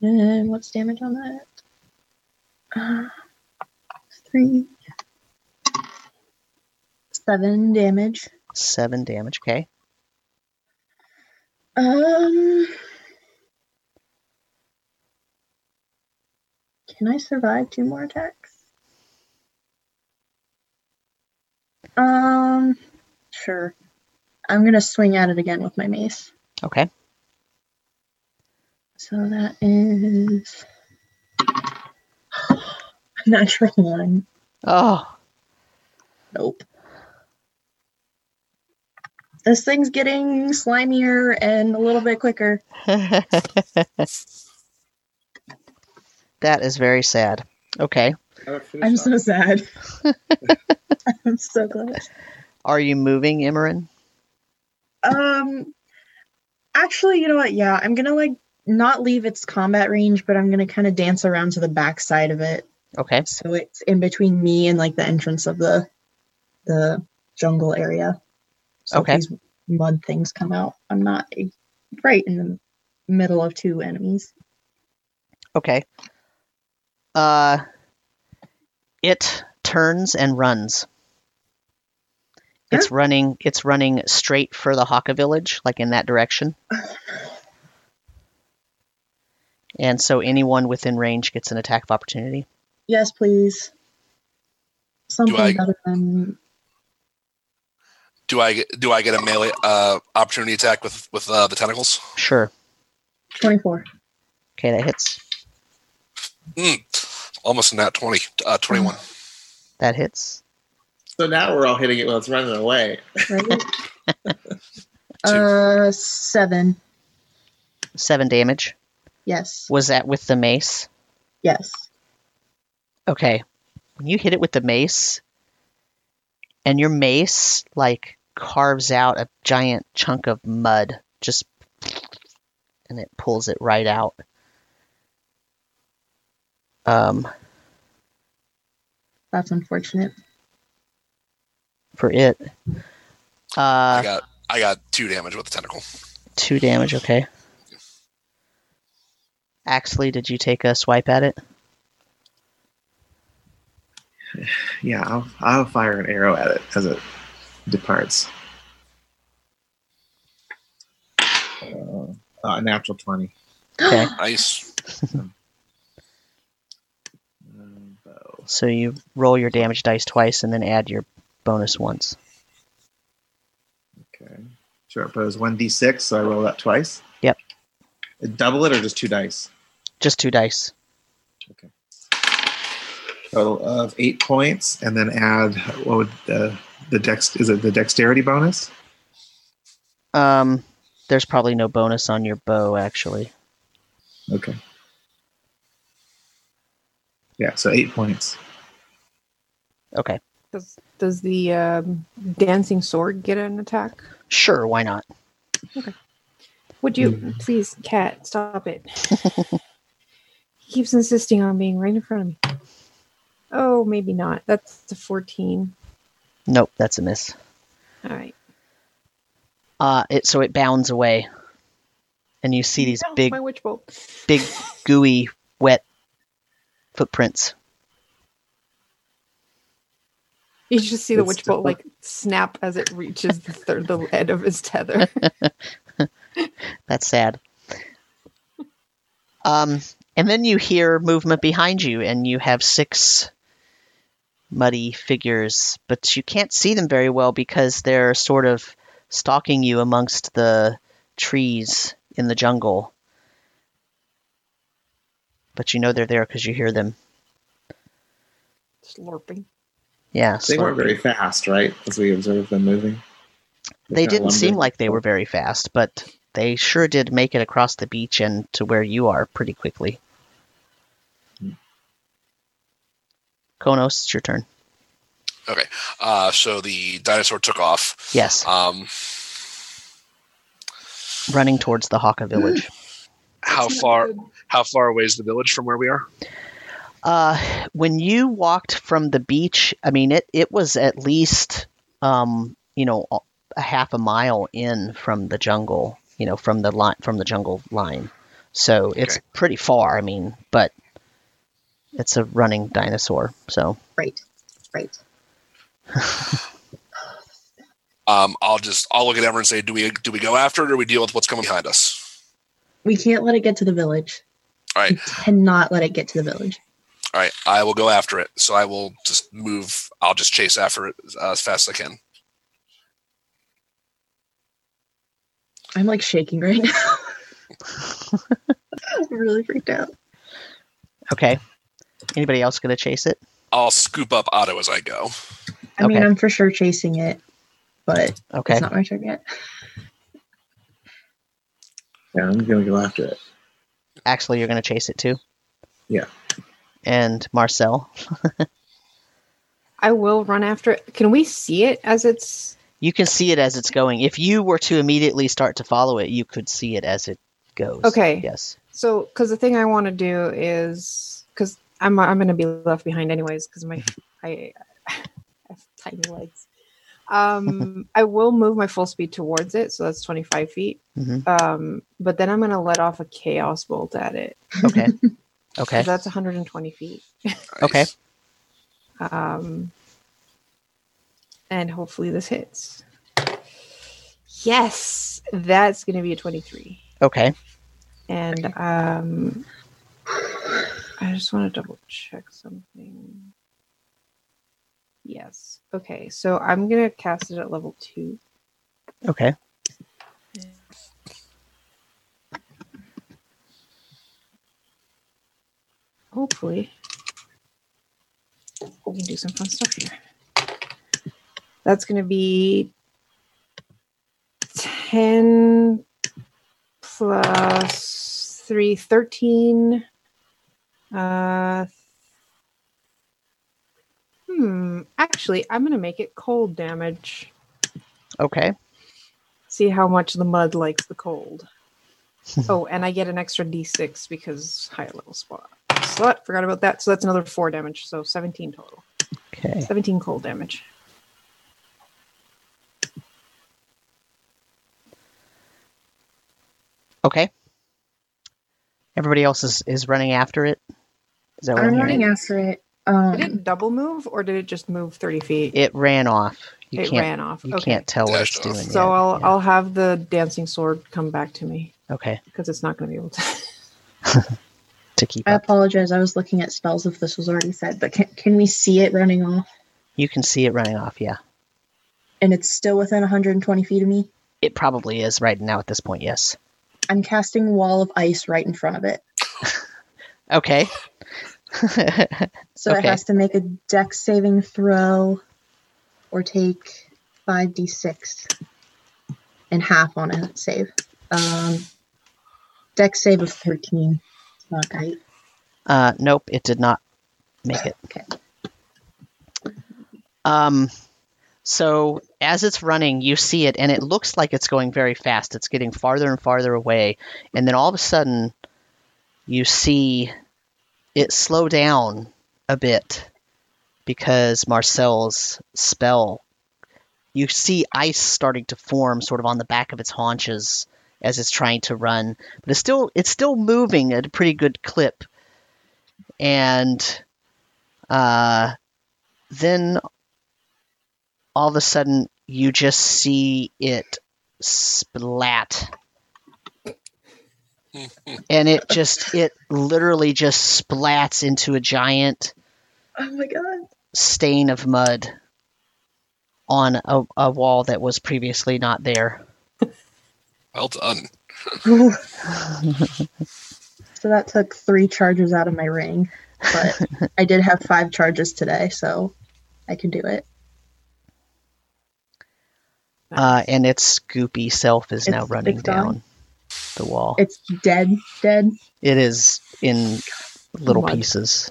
And what's damage on that? Uh, three. Seven damage. Seven damage. Okay. Um. Can I survive two more attacks? Um, sure. I'm gonna swing at it again with my mace. Okay. So that is a natural one. Oh. Nope. This thing's getting slimier and a little bit quicker. that is very sad. Okay. I'm so sad. I'm so glad. Are you moving, Imran? Um, actually, you know what? Yeah, I'm gonna like not leave its combat range, but I'm gonna kind of dance around to the back side of it, Okay. so it's in between me and like the entrance of the the jungle area. So Okay. these mud things come out, I'm not right in the middle of two enemies. Okay. Uh, it turns and runs. It's running. It's running straight for the Haka village, like in that direction. And so anyone within range gets an attack of opportunity. Yes, please. Something I- better than Do I get, do I get a melee uh, opportunity attack with with uh, the tentacles? Sure. 24. Okay, that hits. Almost in that 20, uh, 21. That hits. So now we're all hitting it while it's running away. Right? uh, seven. Seven damage. Yes. Was that with the mace? Yes. Okay. When you hit it with the mace, and your mace like carves out a giant chunk of mud, just and it pulls it right out. Um, That's unfortunate. for it. Uh, I got I got two damage with the tentacle. two damage. Okay. Axley, did you take a swipe at it? Yeah, I'll, I'll fire an arrow at it as it departs. Uh, uh, natural 20. Okay. Nice. Um, bow. So you roll your damage dice twice and then add your bonus once. Okay. Short bow is 1d6, so I roll that twice. Yep. Double it or just two dice? Just two dice. Okay. Total of eight points, and then add what would the the dex is it the dexterity bonus? Um, there's probably no bonus on your bow, actually. Okay. Yeah, so eight points. Okay. Does does the um, dancing sword get an attack? Sure, why not? Okay. Would you Mhm. please, cat, stop it? he keeps insisting on being right in front of me. Oh, maybe not. That's a fourteen. Nope, that's a miss. All right. Uh, it so it bounds away, and you see these Oh, big, my witch bolt. big, gooey, wet footprints. You just see the It's witch bolt like snap as it reaches the third the end of his tether. That's sad. Um, and then you hear movement behind you, and you have six muddy figures, but you can't see them very well because they're sort of stalking you amongst the trees in the jungle. But you know they're there because you hear them. Slurping. Yeah, They weren't very fast, right? As we observed them moving. They kinda didn't seem like they were very fast, but they sure did make it across the beach and to where you are pretty quickly. Konos, it's your turn. Okay, uh, so the dinosaur took off. Yes, Um, running towards the Haka village. how far? How far away is the village from where we are? Uh, when you walked from the beach, I mean, it, it was at least, um, you know, a- a half a mile in from the jungle, you know, from the line, from the jungle line. So it's Okay. pretty far. I mean, but it's a running dinosaur. So Right. Right. Um, I'll just I'll look at Ever and say, do we do we go after it or we deal with what's coming behind us? We can't let it get to the village. All right. We cannot let it get to the village. All right, I will go after it. So I will just move. I'll just chase after it uh, as fast as I can. I'm like shaking right now. I'm really freaked out. okay. Anybody else gonna chase it? I'll scoop up Otto as I go. I mean, I'm for sure chasing it, but Okay. it's not my turn yet. Yeah, I'm gonna go after it. Actually, you're gonna chase it too. Yeah. And Marcel, I will run after it. Can we see it as it's you can see it as it's going. If you were to immediately start to follow it, you could see it as it goes. Okay. Yes. so? Because the thing I want to do is because I'm I'm going to be left behind anyways because my I, I have tiny legs. Um, I will move my full speed towards it, so that's 25 feet. hmm Um, but then I'm going to let off a chaos bolt at it. Okay. Okay. That's 120 feet. Okay. Um, and hopefully this hits. Yes, that's going to be a 23. Okay. And um, I just want to double check something. Yes. Okay. So I'm going to cast it at level two. Okay. Hopefully we can do some fun stuff here. That's going to be 10 plus 3, 13. Uh, hmm. Actually, I'm going to make it cold damage. Okay. See how much the mud likes the cold. oh, and I get an extra d6 because high level slot. Slut, forgot about that. So that's another 4 damage. So 17 total. Okay. 17 cold damage. Okay. Everybody else is, is running after it. Is that what I'm, I'm hearing? running after it. Um, Did it double move or did it just move 30 feet? It ran off. You it ran off. You okay. can't tell what it's off. doing. So yet. I'll Yeah. I'll have the dancing sword come back to me Okay. because it's not going to be able to. To keep I up, apologize. I was looking at spells if this was already said, but can, can we see it running off? you can see it running off. Yeah. And it's still within 120 feet of me? It probably is right now at this point. Yes. I'm casting wall of ice right in front of it. Okay. So it has to make a dex saving throw or take 5d6 and half on a save. Um, dex save of 13. It's not great. Uh, nope, it did not make it. Okay. Um, so as it's running, you see it, and it looks like it's going very fast. It's getting farther and farther away, and then all of a sudden, you see it slow down a bit because Marcel's spell. You see ice starting to form, sort of on the back of its haunches as it's trying to run, but it's still it's still moving at a pretty good clip, and uh, then all of a sudden you just see it splat and it just it literally just splats into a giant Oh my god. stain of mud on a, a wall that was previously not there Well done. so that took three charges out of my ring, but I did have five charges today, so I can do it. uh, and its goopy self is now running it's gone? down the wall It's dead, dead. it is in little Mud. pieces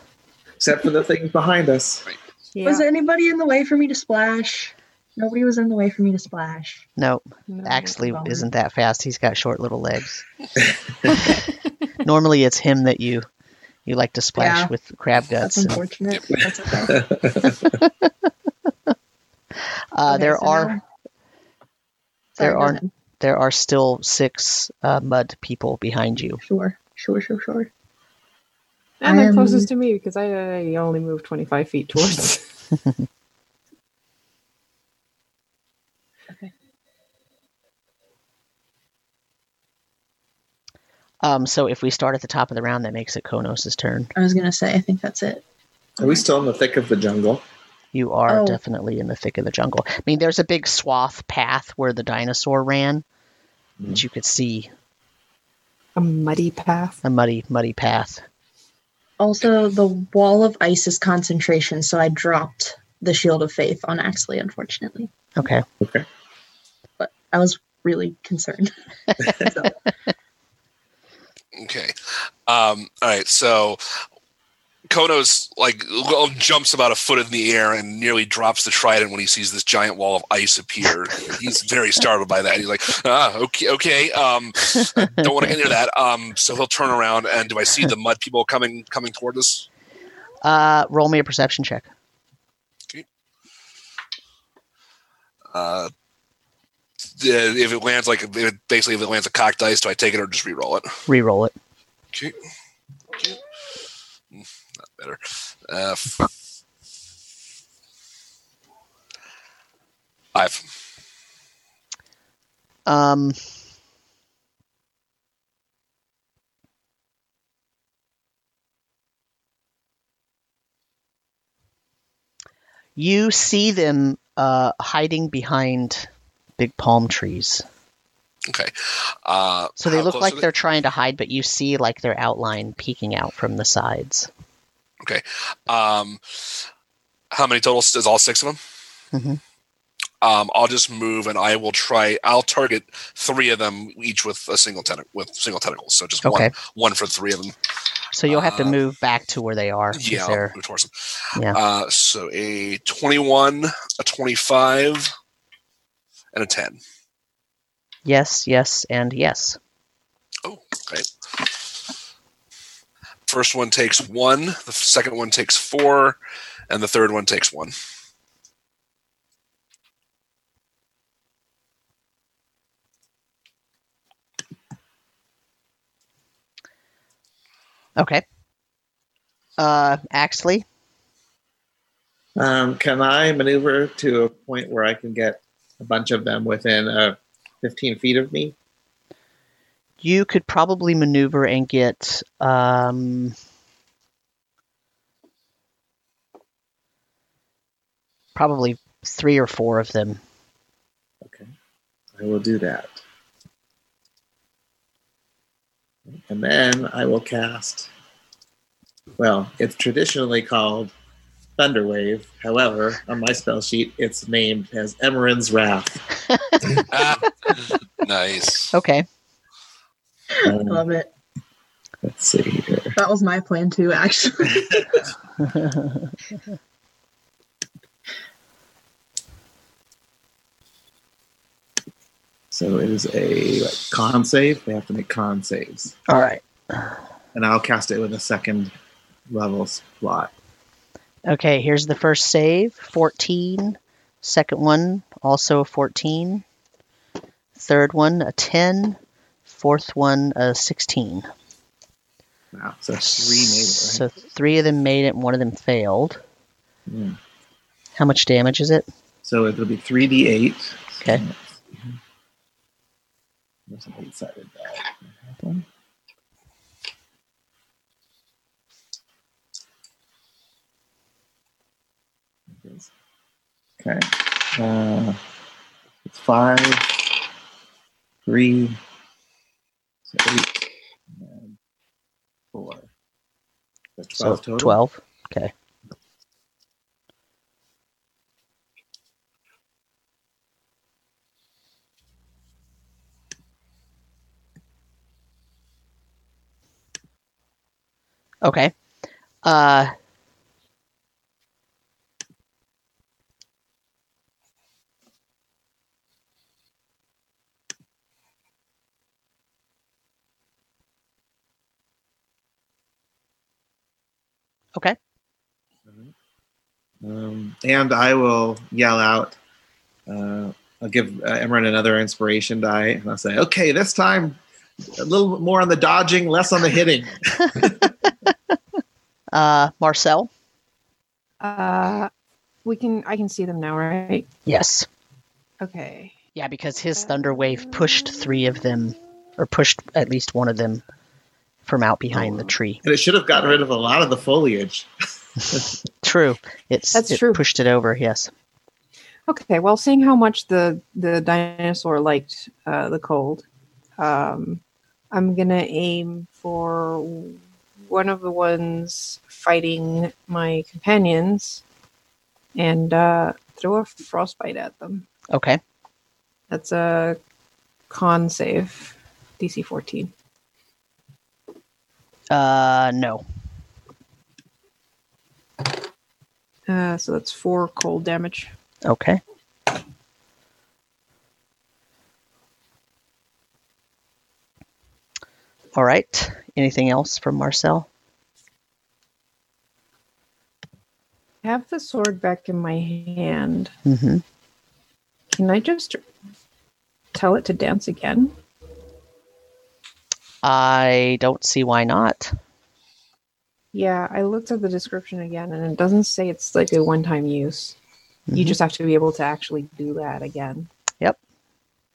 Except for the things behind us. Yeah. Was anybody in the way for me to splash? Nobody was in the way for me to splash. nope No. Actually, isn't that fast. He's got short little legs. Normally, it's him that you you like to splash Yeah. with crab That's guts. and- unfortunate. That's okay. uh, Okay, there so are now- there Sorry, are ahead. There are still six uh, mud people behind you. Sure, sure, sure, sure. and they're Um, closest to me because I, I only moved 25 feet towards. Um, so if we start at the top of the round, that makes it Konos' turn. I was gonna say, I think that's it. Are we still in the thick of the jungle? You are Oh. definitely in the thick of the jungle. I mean, there's a big swath path where the dinosaur ran, that you could see a muddy path. a muddy, muddy path. Also, the wall of ice is concentration, so I dropped the shield of faith on Axley, unfortunately. Okay. Okay. But I was really concerned. So, Okay. Um, all right. So Konos like jumps about a foot in the air and nearly drops the trident when he sees this giant wall of ice appear. He's very startled by that. He's like, ah, okay, okay. Um, I don't want to get near that. Um, so he'll turn around and do I see the mud people coming coming toward us? Uh, roll me a perception check. Uh, if it lands like basically if it lands a cocked dice, do I take it or just re-roll it? Re-roll it. Okay. Okay. Better. Uh, five. Um, you see them uh, hiding behind big palm trees. Okay. Uh, So they look like are they're trying to hide, but you see like their outline peeking out from the sides. Um, how many total? Is all six of them? Mhm. Um, I'll just move and I will try. I'll target three of them each with a single tentacle with single tentacles. So just Okay. one, one for three of them. So you'll have to Uh, move back to where they are. Yeah, they're- move towards them. Yeah. Uh, so a twenty-one, a twenty-five, and a ten. Yes, yes, and yes. Oh, okay. First one takes one, the second one takes four, and the third one takes one. Okay. Uh, Axley. Um, can I maneuver to a point where I can get a bunch of them within uh, 15 feet of me? You could probably maneuver and get um, probably three or four of them. Okay, I will do that. And then I will cast. Well, it's traditionally called Thunderwave. However, on my spell sheet, it's named as Emeren's Wrath. Ah, nice. Okay. Um, Love it. let's see here. That was my plan too, actually. So it is a like, con save. They have to make con saves, All right. and I'll cast it with a second level slot. Okay, here's the first save 14. Second one, also a 14. Third one, a 10. Fourth one, a 16. Wow, so three made it, So three of them made it and one of them failed. Yeah. How much damage is it? So it'll be three d eight. Okay. There's an eight sided die. Okay. Uh, it's five, three, eight, and four. So 12 total. 12. Okay. Okay. Uh, okay. Um, and I will yell out. Uh, I'll give uh, Imran another inspiration die, and I'll say, "Okay, this time, a little more on the dodging, less on the hitting." Uh, Marcel? Uh, we can. I can see them now, right? Yes. Okay. Yeah, because his thunder wave pushed three of them, or pushed at least one of them from out behind the tree. And it should have gotten rid of a lot of the foliage. True. It's That's it true. pushed it over, yes. Okay. Well, seeing how much the the dinosaur liked uh, the cold, um, I'm gonna aim for one of the ones fighting my companions, and uh, throw a frostbite at them. Okay. That's a con save, DC 14. Uh no. Uh, so that's four cold damage. Okay. All right. Anything else from Marcel? I have the sword back in my hand. Mm-hmm. Can I just tell it to dance again? I don't see why not. Yeah, I looked at the description again and it doesn't say it's like a one time use. You Mhm. just have to be able to actually do that again. Yep.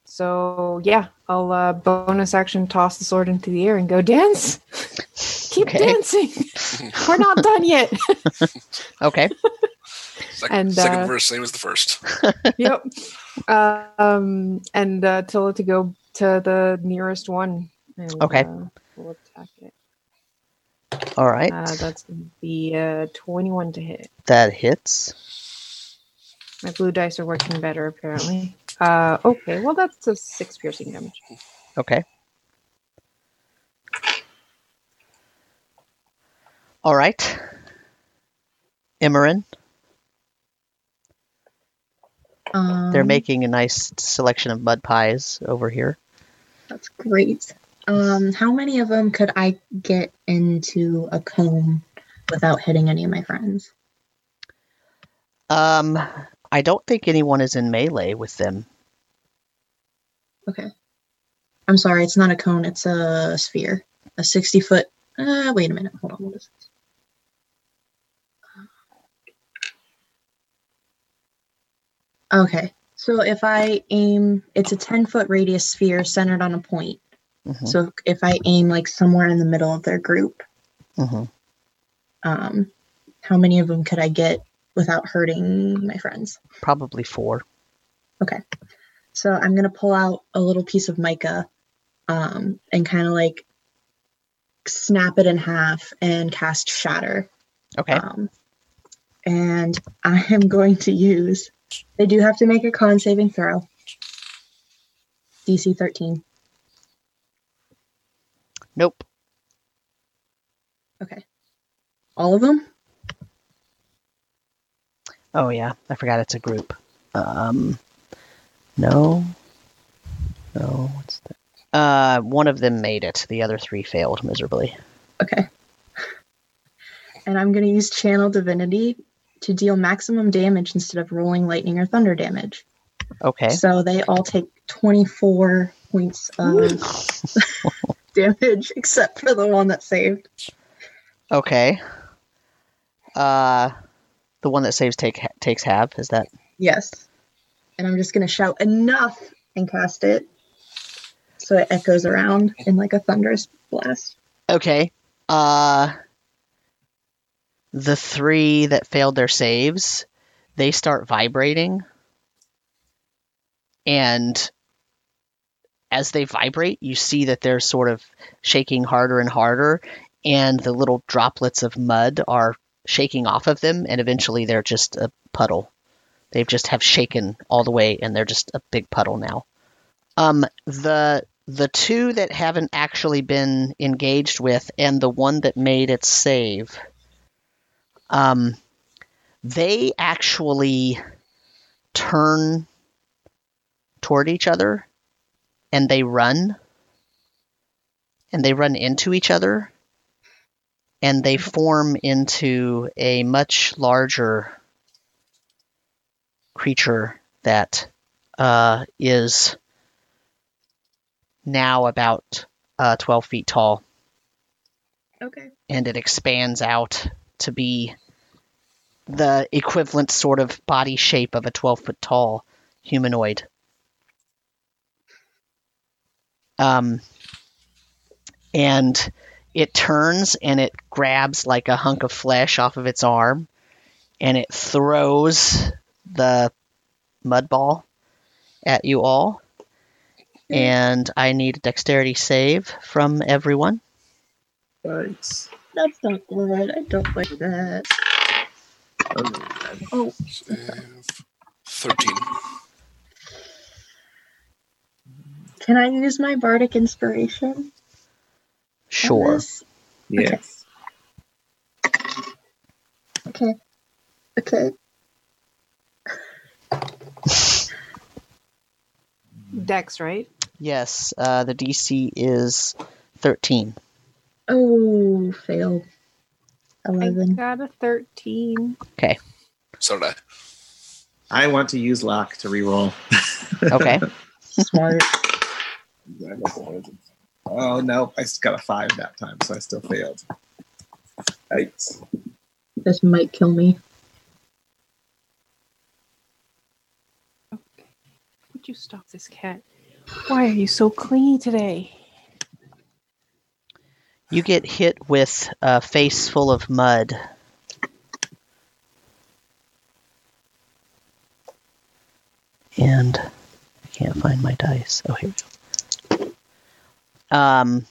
So, yeah, I'll uh, bonus action toss the sword into the air and go dance. Keep dancing. We're not done yet. Okay. Second, And, second uh, verse, same as the first. yep. Um, and uh, tell it to go to the nearest one. Okay. Uh, we'll attack it. All right. Uh, that's the uh, 21 to hit. that hits. My blue dice are working better, apparently. Uh, okay, well, that's a six piercing damage. Okay. All right. Imran, Um, they're making a nice selection of mud pies over here. That's great. Um, how many of them could I get into a cone without hitting any of my friends? Um, I don't think anyone is in melee with them. Okay. I'm sorry, it's not a cone, it's a sphere. A 60 foot. Uh, wait a minute. Hold on. What is this? Okay. So if I aim, it's a 10 foot radius sphere centered on a point. Mhm, So if I aim like somewhere in the middle of their group, mhm. um, how many of them could I get without hurting my friends? Probably four. Okay. So I'm gonna pull out a little piece of mica, um, and kind of like snap it in half and cast shatter. Okay. Um, and I am going to use. They do have to make a con saving throw. DC 13. Nope. Okay. All of them. Oh yeah, I forgot it's a group. Um, no, no. What's that? Uh, one of them made it. The other three failed miserably. Okay. And I'm going to use Channel Divinity to deal maximum damage instead of rolling lightning or thunder damage. Okay. So they all take 24 points of damage, except for the one that saved. Okay. Uh, the one that saves take takes half. Is that Yes. And I'm just going to shout enough and cast it so it echoes around in like a thunderous blast. okay? Uh, the three that failed their saves, they start vibrating, and as they vibrate, you see that they're sort of shaking harder and harder, and the little droplets of mud are shaking off of them, and eventually they're just a puddle. They've just have shaken all the way, and they're just a big puddle now. Um, the the two that haven't actually been engaged with, and the one that made its save, um, they actually turn toward each other, and they run, and they run into each other, and they form into a much larger creature that uh, is now about uh, 12 feet tall, Okay. and it expands out to be the equivalent sort of body shape of a 12 foot tall humanoid. Um, and it turns and it grabs like a hunk of flesh off of its arm and it throws the mud ball at you all. And I need a dexterity save from everyone. Thanks. That's not good. I don't like that. Oh, Thirteen. Can I use my bardic inspiration? Sure. Yes. Okay. Okay. Dex, right? Yes, uh, the DC is 13. Oh, failed. I 11. got a 13. Okay. So did I. I want to use lock to reroll. Okay. Smart. Oh no, I got a five that time, so I still failed. Yikes. This might kill me. Okay. Would you stop this cat? Why are you so clingy today? You get hit with a face full of mud. And I can't find my dice. Oh, here we go. Um,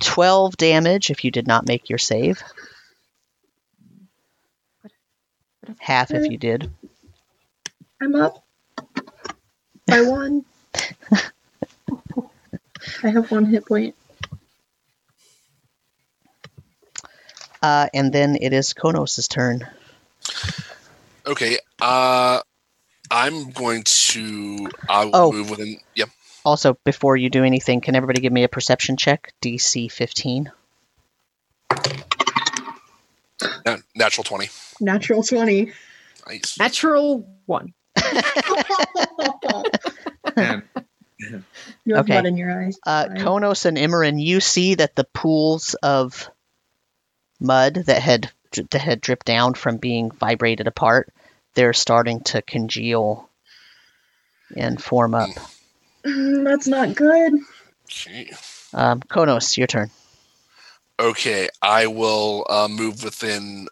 12 damage if you did not make your save. Half if you did. I'm up by one. I have one hit point. Uh, and then it is Konos' turn. Okay. Uh, I'm going to. I'll Oh. move within. Yep. Also, before you do anything, can everybody give me a perception check? DC 15. Natural twenty. Natural 20. Nice. Natural one. And You have Okay. blood in your eyes. Uh, Fine. Konos and Imran, you see that the pools of mud that had that had dripped down from being vibrated apart, they're starting to congeal and form up. Mm, That's not good. Okay. Um, Konos, your turn. Okay, I will uh, move within.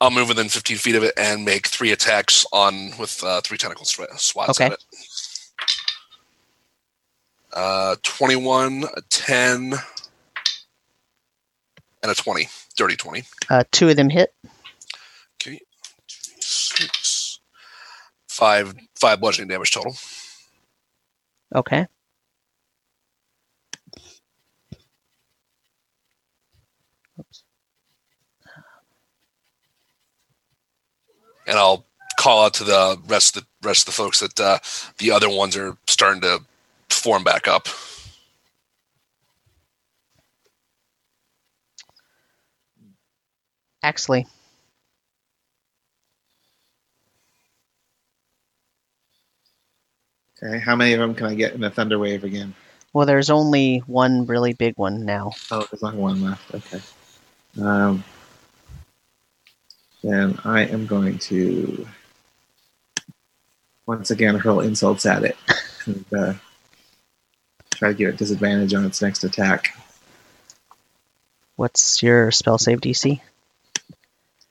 I'll move within 15 feet of it and make three attacks on with uh, three tentacle sw- swats Okay. at it. Uh, 21, a 10, and a 20. Dirty 20. Uh, two of them hit. Okay. Six. Five, five bludgeoning damage total. Okay. Oops. and I'll call out to the rest of the rest of the folks that uh, the other ones are starting to form back up. Axley. Okay, how many of them can I get in a thunder wave again? Well, there's only one really big one now. Oh, there's only one left. Okay. Um, then I am going to once again hurl insults at it and uh, try to give it disadvantage on its next attack. What's your spell save DC?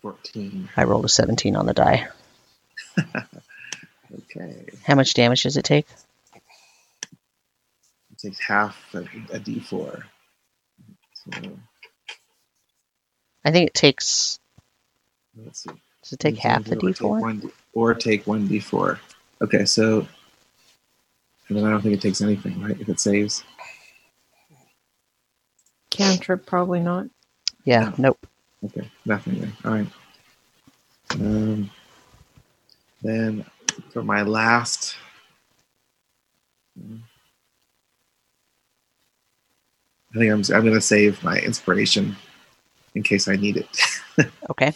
14. I rolled a 17 on the die. Okay. How much damage does it take? It takes half a, a d4. So, I think it takes. let's see. Does it take half the Or take d4? one d- or take one d4. Okay, so. And then I don't think it takes anything, right? If it saves. Cantrip, probably not. Yeah. Nope. Okay, nothing then. All right. Um, then for my last. I think I'm, I'm going to save my inspiration in case I need it. Okay.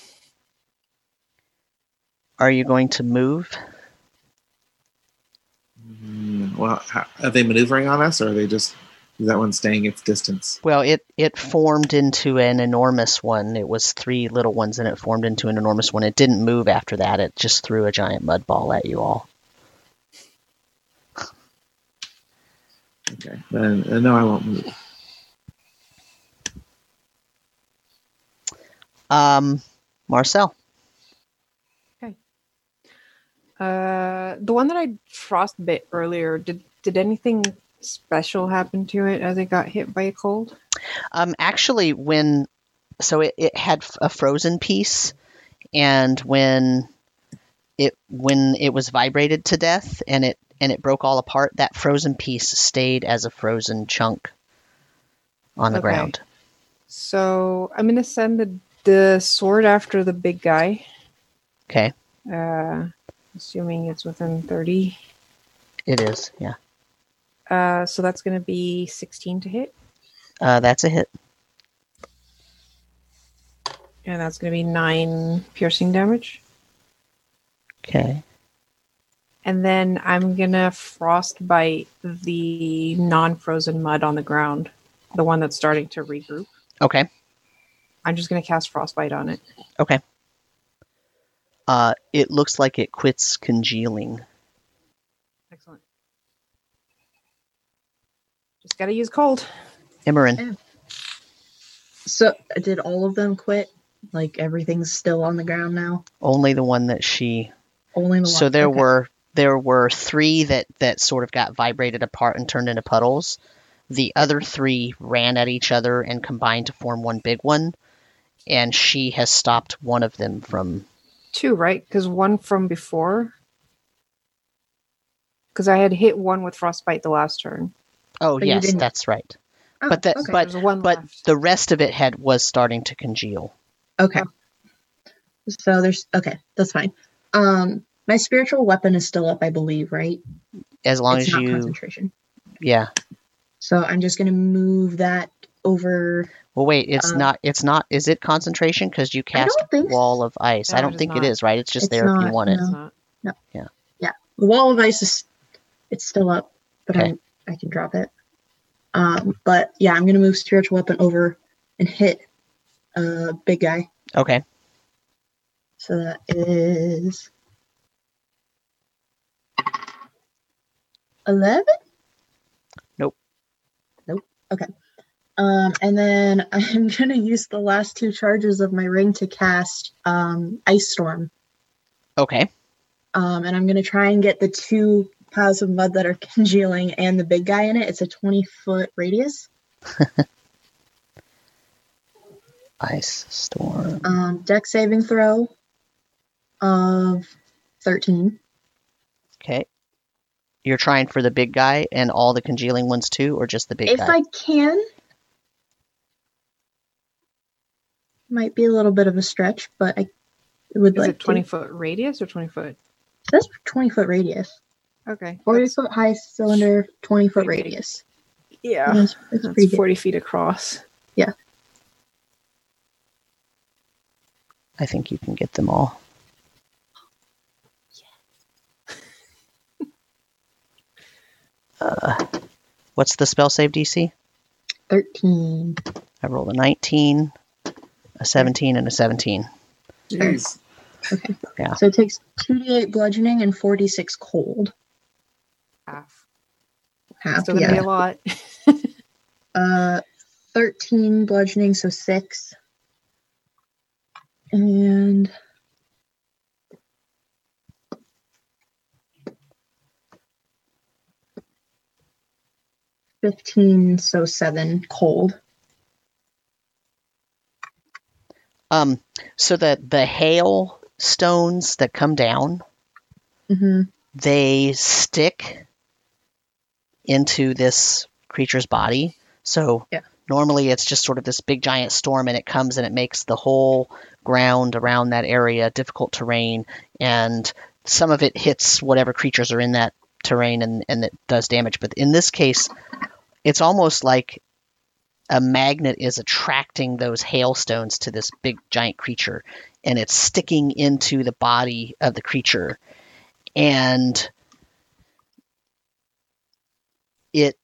Are you going to move? Mm, well, are they maneuvering on us, or are they just is that one staying its distance? Well, it it formed into an enormous one. It was three little ones, and it formed into an enormous one. It didn't move after that. It just threw a giant mud ball at you all. Okay, then uh, no, I won't move. Um, Marcel. Okay. Uh, the one that I frostbit earlier, did did anything special happen to it as it got hit by a cold? Um, actually, when so it, it had a frozen piece, and when it when it was vibrated to death and it and it broke all apart, that frozen piece stayed as a frozen chunk on the Okay. ground. So I'm gonna send the the sword after the big guy. Okay, Uh, assuming it's within thirty. it is. Yeah, Uh, so that's gonna be 16 to hit, uh, that's a hit. and that's gonna be nine piercing damage. Okay, And then I'm gonna frostbite the non-frozen mud on the ground, the one that's starting to regroup. okay, I'm just gonna cast frostbite on it. okay. Uh, it looks like it quits congealing. Excellent. Just gotta use cold. Imran. So, did all of them quit? Like, everything's still on the ground now? Only the one that she Only the one. so there okay. were there were three that that sort of got vibrated apart and turned into puddles The other three ran at each other and combined to form one big one, and she has stopped one of them from. Two, right? Because one from before. Because I had hit one with frostbite the last turn. Oh But yes, that's right. Oh, But that- okay. but- one But left. the rest of it had was starting to congeal. Okay. So there's okay, that's fine. Um my spiritual weapon is still up, I believe, right? As long it's as not you, concentration. yeah. So I'm just gonna move that over Well, wait, it's Um, not. It's not. Is it concentration? Because you cast don't so. wall of ice. I don't think it not. is. Right? It's just It's there if you not, want it. It's no. yeah the wall of ice is it's still up, but Okay. I'm I can drop it. Um but yeah, I'm gonna move spiritual weapon over and hit uh big guy. Okay. So that is eleven. Nope. Nope. Okay. Um, and then I'm gonna use the last two charges of my ring to cast um, Ice Storm. Okay. Um, and I'm gonna try and get the two piles of mud that are congealing and the big guy in it. It's a 20 foot radius. Ice storm. Um, dex saving throw of 13. Okay. You're trying for the big guy and all the congealing ones too, or just the big if guy? I can. Might be a little bit of a stretch, but I would Is like Is it 20 to. foot radius or 20 foot? That's 20 foot radius. Okay. 40 That's- foot high cylinder, 20 foot radius. yeah. That's, that's That's pretty good. 40 feet across. Yeah. I think you can get them all. Uh, what's the spell save DC? 13. I rolled a 19, a 17, and a 17. Jeez. Okay. Yeah. So it takes 2d8 bludgeoning and 4d6 cold. Half. Half, Still gonna be yeah. a lot. Uh, 13 bludgeoning, so 6. And. Fifteen, so seven cold. Um, so the the hail stones that come down, Mm-hmm. they stick into this creature's body. So Yeah. normally it's just sort of this big giant storm and it comes and it makes the whole ground around that area difficult terrain and some of it hits whatever creatures are in that terrain and, and it does damage. But in this case, it's almost like a magnet is attracting those hailstones to this big giant creature and it's sticking into the body of the creature and it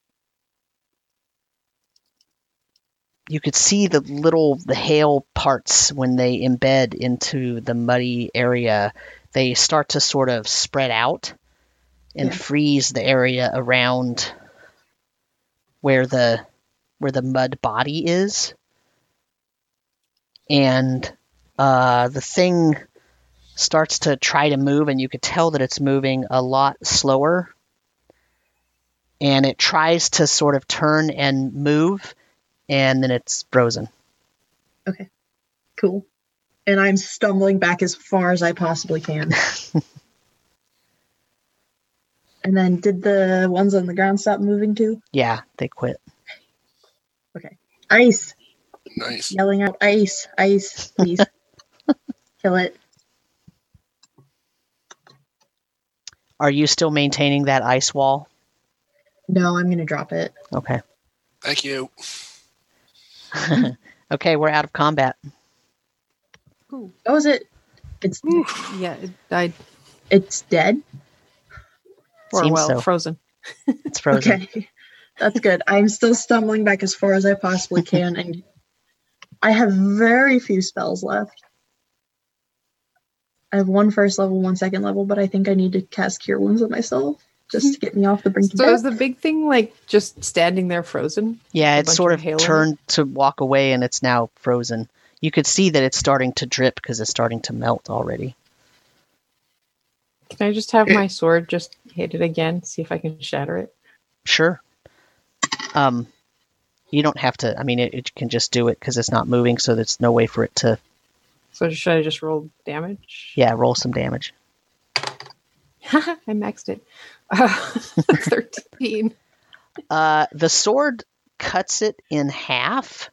you could see the little the hail parts when they embed into the muddy area they start to sort of spread out and Yeah. freeze the area around where the where the mud body is and uh, the thing starts to try to move and you could tell that it's moving a lot slower and it tries to sort of turn and move and then it's frozen Okay, Cool. And I'm stumbling back as far as I possibly can. and then, did the ones on the ground stop moving too? yeah they quit Okay, Ice. Nice. Yelling out, ice, ice, please. Kill it. are you still maintaining that ice wall No, I'm going to drop it. okay Thank you. okay we're out of combat Ooh. Oh, is it? It's Yeah, it died. it's dead. Or Seems well, so. frozen. it's frozen Okay, that's good. I'm still stumbling back as far as I possibly can, and I have very few spells left. I have one first level, one second level, but I think I need to cast Cure Wounds on myself just to get me off the brink of So is death. the big thing like just standing there frozen? Yeah, it's sort of of hail in it? turned to walk away and it's now frozen. You could see that it's starting to drip because it's starting to melt already. Can I just have my sword just hit it again, see if I can shatter it? Sure. Um, You don't have to. I mean, it, it can just do it because it's not moving, so there's no way for it to. So should I just roll damage? Yeah, roll some damage. I maxed it. Uh, Thirteen. Uh, the sword cuts it in half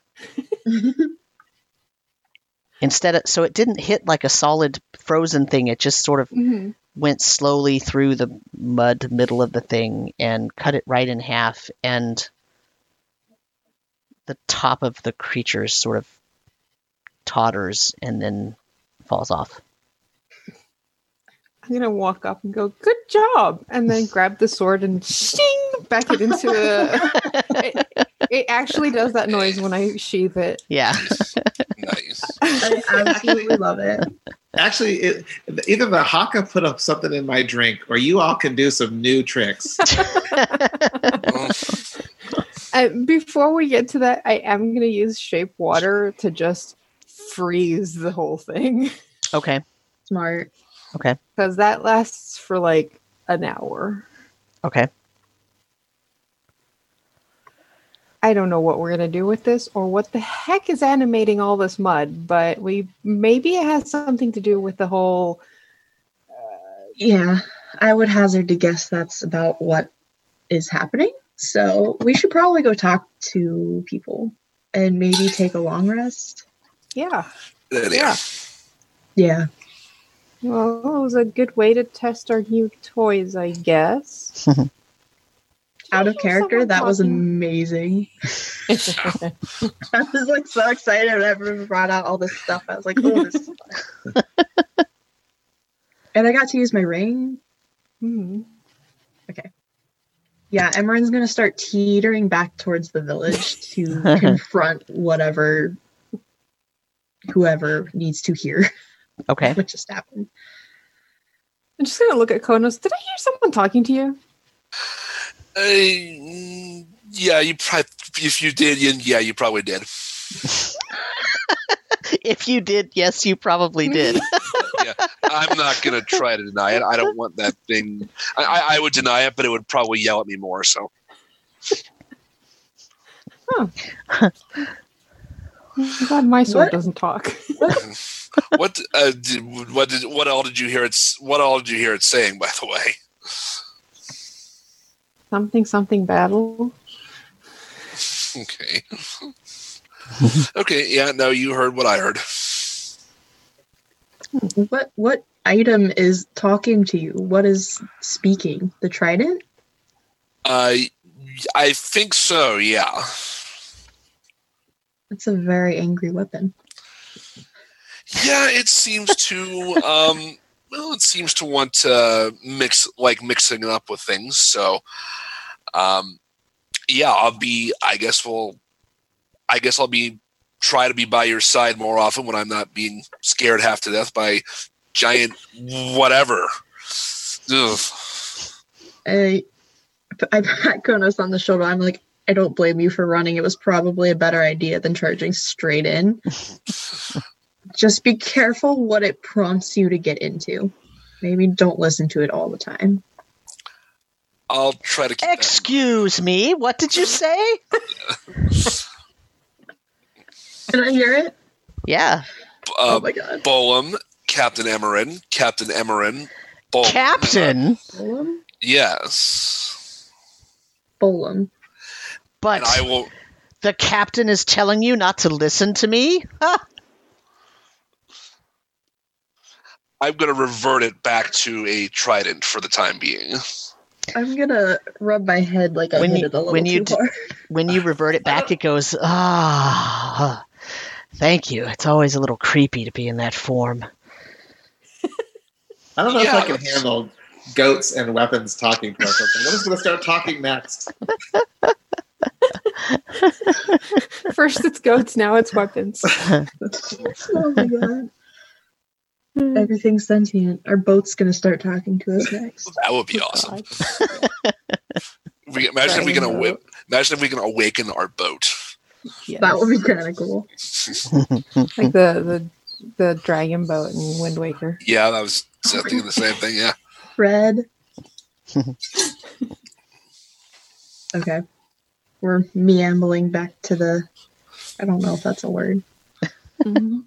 instead of. So it didn't hit like a solid frozen thing. It just sort of Mhm. went slowly through the mud middle of the thing and cut it right in half and the top of the creature sort of totters and then falls off I'm gonna walk up and go, "Good job," and then grab the sword and shing back it into the. it, it actually does that noise when I sheath it. yeah nice. I absolutely love it. Actually, it, either the Haka put up something in my drink, or you all can do some new tricks. Uh, before we get to that, I am gonna use shape water to just freeze the whole thing okay Smart. Because that lasts for like an hour. okay I don't know what we're gonna do with this or what the heck is animating all this mud, but we maybe it has something to do with the whole. Uh, yeah, I would hazard to guess that's about what is happening. So we should probably go talk to people and maybe take a long rest. Yeah, yeah. Yeah. Well, it was a good way to test our new toys, I guess. Out of Did you hear character, someone that was amazing. I was like so excited whenever we brought out all this stuff. I was like, oh, this is fun. and I got to use my ring. Hmm. Yeah, Imran's gonna start teetering back towards the village to confront whatever whoever needs to hear okay what just happened. I'm just gonna look at Konos. Did I hear someone talking to you? Uh, yeah, you probably if you did, yeah, you probably did. if you did yes you probably did I'm not gonna try to deny it. I don't want that thing. I, I, I would deny it, but it would probably yell at me more. So I'm glad my sword What? doesn't talk. what? Uh, did, what did? What all did you hear it? What all did you hear it saying? By the way. something something battle. Okay. okay. Yeah. No, you heard what I heard. What what item is talking to you? What is speaking? The trident? Uh, I think so. Yeah. It's a very angry weapon. Yeah. It seems to. Um. Well, it seems to want to mix, like mixing it up with things. So, um, yeah, I'll be. I guess we'll. I guess I'll be try to be by your side more often when I'm not being scared half to death by giant whatever. Ugh. I I pat Konos on the shoulder. I'm like, I don't blame you for running. It was probably a better idea than charging straight in. Just be careful what it prompts you to get into. Maybe don't listen to it all the time. I'll try to keep that- excuse me what did you say Can I hear it? yeah oh uh, my god. Bolum, Captain Imran, Captain Imran, Bolum. captain Bolum? Yes. But And I will. the captain is telling you not to listen to me Huh. I'm going to revert it back to a trident for the time being. I'm gonna rub my head like I When hit you- it a little when you too d- hard. when you revert it back, it goes, ah, thank you. It's always a little creepy to be in that form. I don't know Yeah. if I can handle goats and weapons talking to us. I'm just going to start talking next. First it's goats, now it's weapons. oh my god. Everything's sentient. Our boat's gonna start talking to us next. That would be awesome. We, imagine if we can awa- imagine if we can awaken our boat. Yes. That would be kind of cool. like the the the dragon boat in Wind Waker. Yeah, that was thinking the same thing. Yeah. Fred. okay. We're meambling back to the. I don't know if that's a word. Mhm.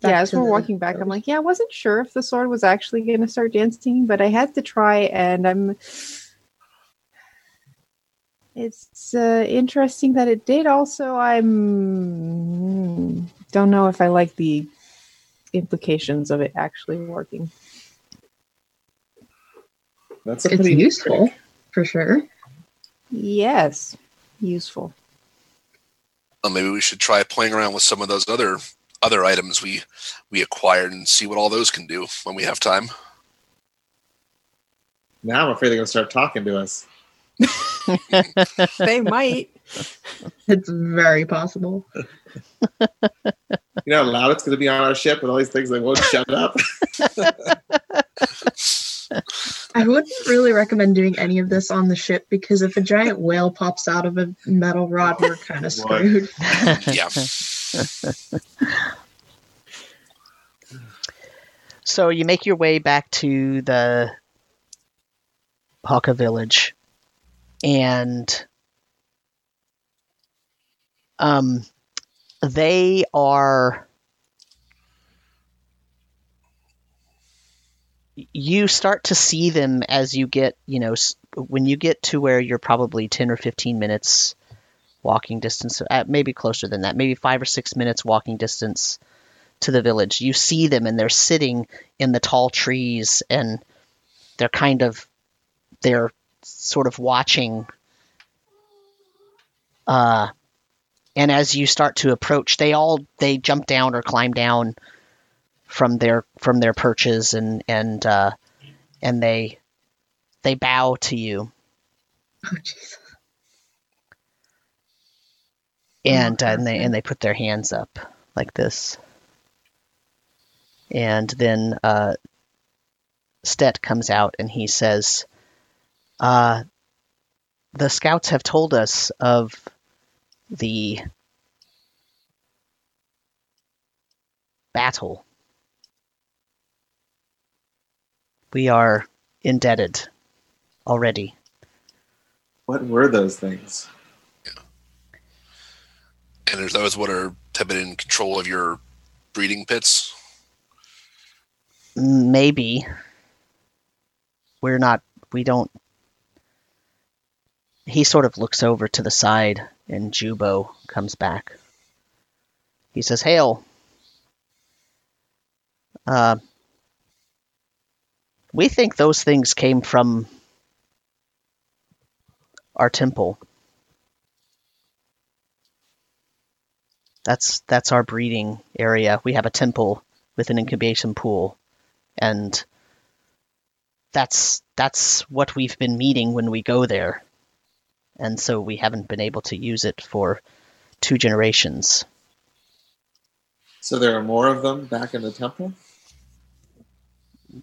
Yeah, as we're walking back, I'm like, yeah, I wasn't sure if the sword was actually going to start dancing, but I had to try, and I'm. It's uh, interesting that it did. Also, I'm don't know if I like the implications of it actually working. That's a It's pretty useful trick. for sure. Yes, useful. Well, maybe we should try playing around with some of those other other items we we acquired and see what all those can do when we have time. Now I'm afraid they're gonna start talking to us. they might. It's very possible. You know how loud it's gonna be on our ship with all these things that won't shut up. I wouldn't really recommend doing any of this on the ship because if a giant whale pops out of a metal rod, we're kind of screwed. Yeah. So you make your way back to the Haka village, and um, they are. You start to see them as you get, you know, when you get to where you're probably 10 or 15 minutes walking distance, uh, maybe closer than that, maybe five or six minutes walking distance to the village. You see them and they're sitting in the tall trees and they're kind of they're sort of watching uh and as you start to approach they all they jump down or climb down from their from their perches and and uh and they they bow to you. Oh, jeez. and uh, Oh, and they and they put their hands up like this. And then uh Stet comes out and he says uh the scouts have told us of the battle we are indebted already. What were those things? And there's those what are have been in control of your breeding pits. maybe. We're not we don't he sort of looks over to the side and jubo comes back. He says hail. Uh, we think those things came from our temple. That's that's our breeding area. We have a temple with an incubation pool. And that's that's what we've been meeting when we go there. And so we haven't been able to use it for two generations. So there are more of them back in the temple.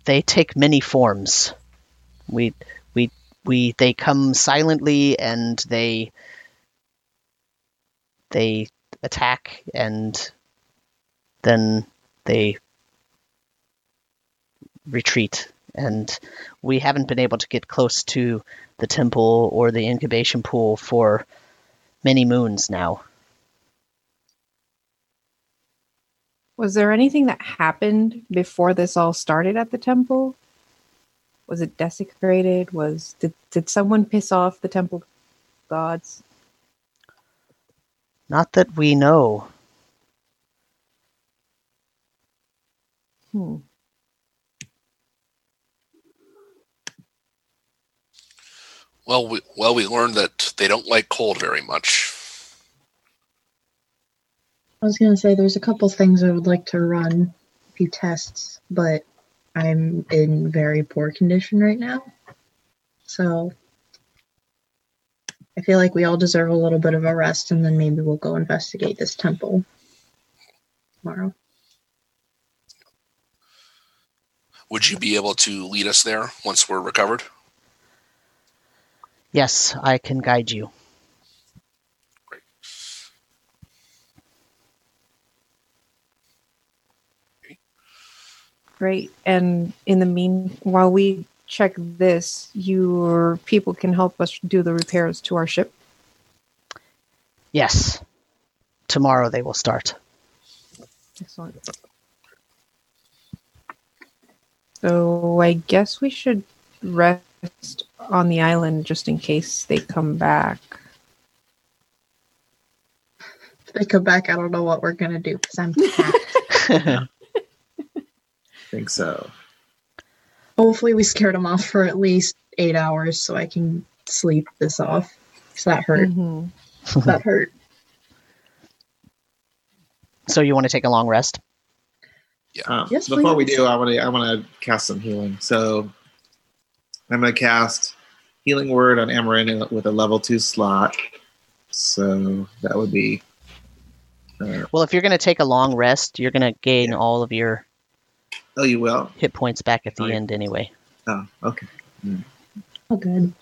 They take many forms. We we we they come silently and they they attack and then they retreat. And we haven't been able to get close to the temple or the incubation pool for many moons now Was there anything that happened before this all started at the temple? Was it desecrated? Was did did someone piss off the temple gods? not that we know Hmm. Well, we, well, we learned that they don't like cold very much. I was gonna say there's a couple things I would like to run, a few tests, but I'm in very poor condition right now. So I feel like we all deserve a little bit of a rest and then maybe we'll go investigate this temple tomorrow. Would you be able to lead us there once we're recovered? yes i can guide you Great. And in the mean, while we check this, your people can help us do the repairs to our ship. Yes. Tomorrow they will start. Excellent. So I guess we should rest on the island just in case they come back. If they come back, I don't know what we're gonna do because I'm packed. think so. Hopefully, we scared him off for at least eight hours so I can sleep this off. So that hurt. Mhm. that hurt. so you want to take a long rest? Um, Yes, before we do, I want to I want to cast some healing. So I'm going to cast healing word on Imran with a level two slot. So that would be uh, Well, if you're going to take a long rest, you're going to gain Yeah. all of your oh, you will. hit points back at the Oh, yeah. end anyway. Oh, okay. Oh, good.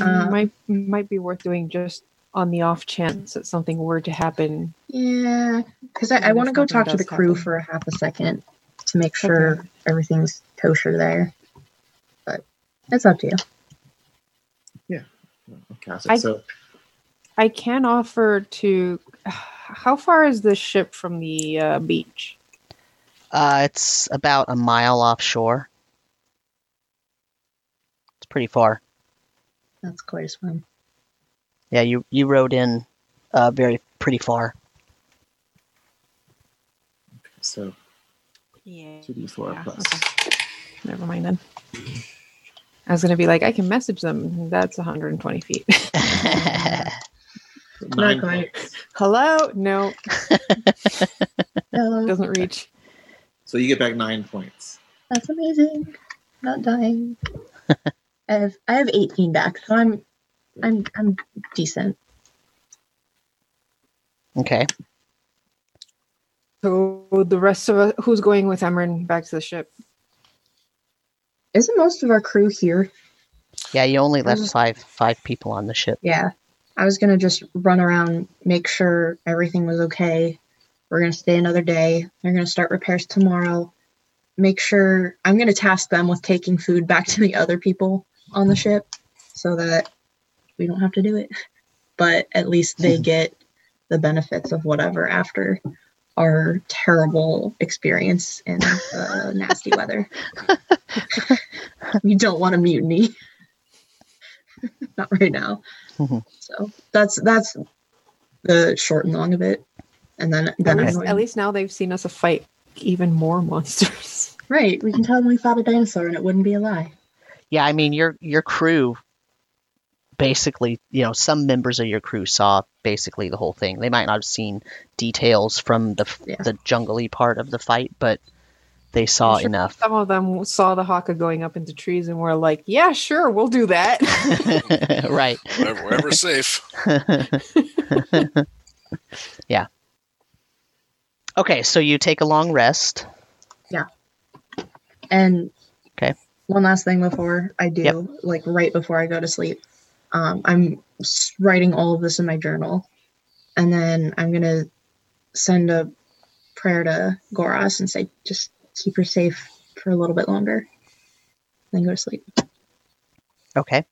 Uh, might might be worth doing just on the off chance that something were to happen. Yeah, because I, I want to go talk to the crew happen. for a half a second to make sure everything's kosher there. But it's up to you. I'll cast. I- so I can offer to. How far is the ship from the uh, beach? Uh, it's about a mile offshore. It's pretty far. That's quite a swim. Yeah, you you rode in uh, very pretty far. so Yeah. two d four Yeah, plus. okay. Never mind then. I was gonna be like, I can message them. That's 120 feet. Not quite. Hello? No, Hello. doesn't reach. So you get back nine points. That's amazing. Not dying. I have I have 18 back, so I'm I'm I'm decent. okay. So the rest of us, who's going with Imran back to the ship? Isn't most of our crew here? Yeah, you only left Mm. five five people on the ship. Yeah. I was gonna just run around, make sure everything was okay. We're gonna stay another day. They're gonna start repairs tomorrow. Make sure I'm gonna task them with taking food back to the other people on the ship so that we don't have to do it. But at least they get the benefits of whatever after our terrible experience in uh, nasty weather. we don't want a mutiny. Not right now. Mhm. So that's that's the short and long of it. And then then At least, at least now they've seen us fight even more monsters. right. We can tell them we fought a dinosaur and it wouldn't be a lie. Yeah, I mean your your crew basically, you know, some members of your crew saw basically the whole thing. They might not have seen details from the Yeah. the jungly part of the fight, but they saw sure enough. Some of them saw the haka going up into trees and were like, "Yeah, sure, we'll do that." right. Wherever, wherever's safe. yeah. Okay, so you take a long rest. Yeah. And Okay. one last thing before I do, Yep. like right before I go to sleep, um, I'm writing all of this in my journal, and then I'm gonna send a prayer to Goras and say, just keep her safe for a little bit longer, then go to sleep. Okay.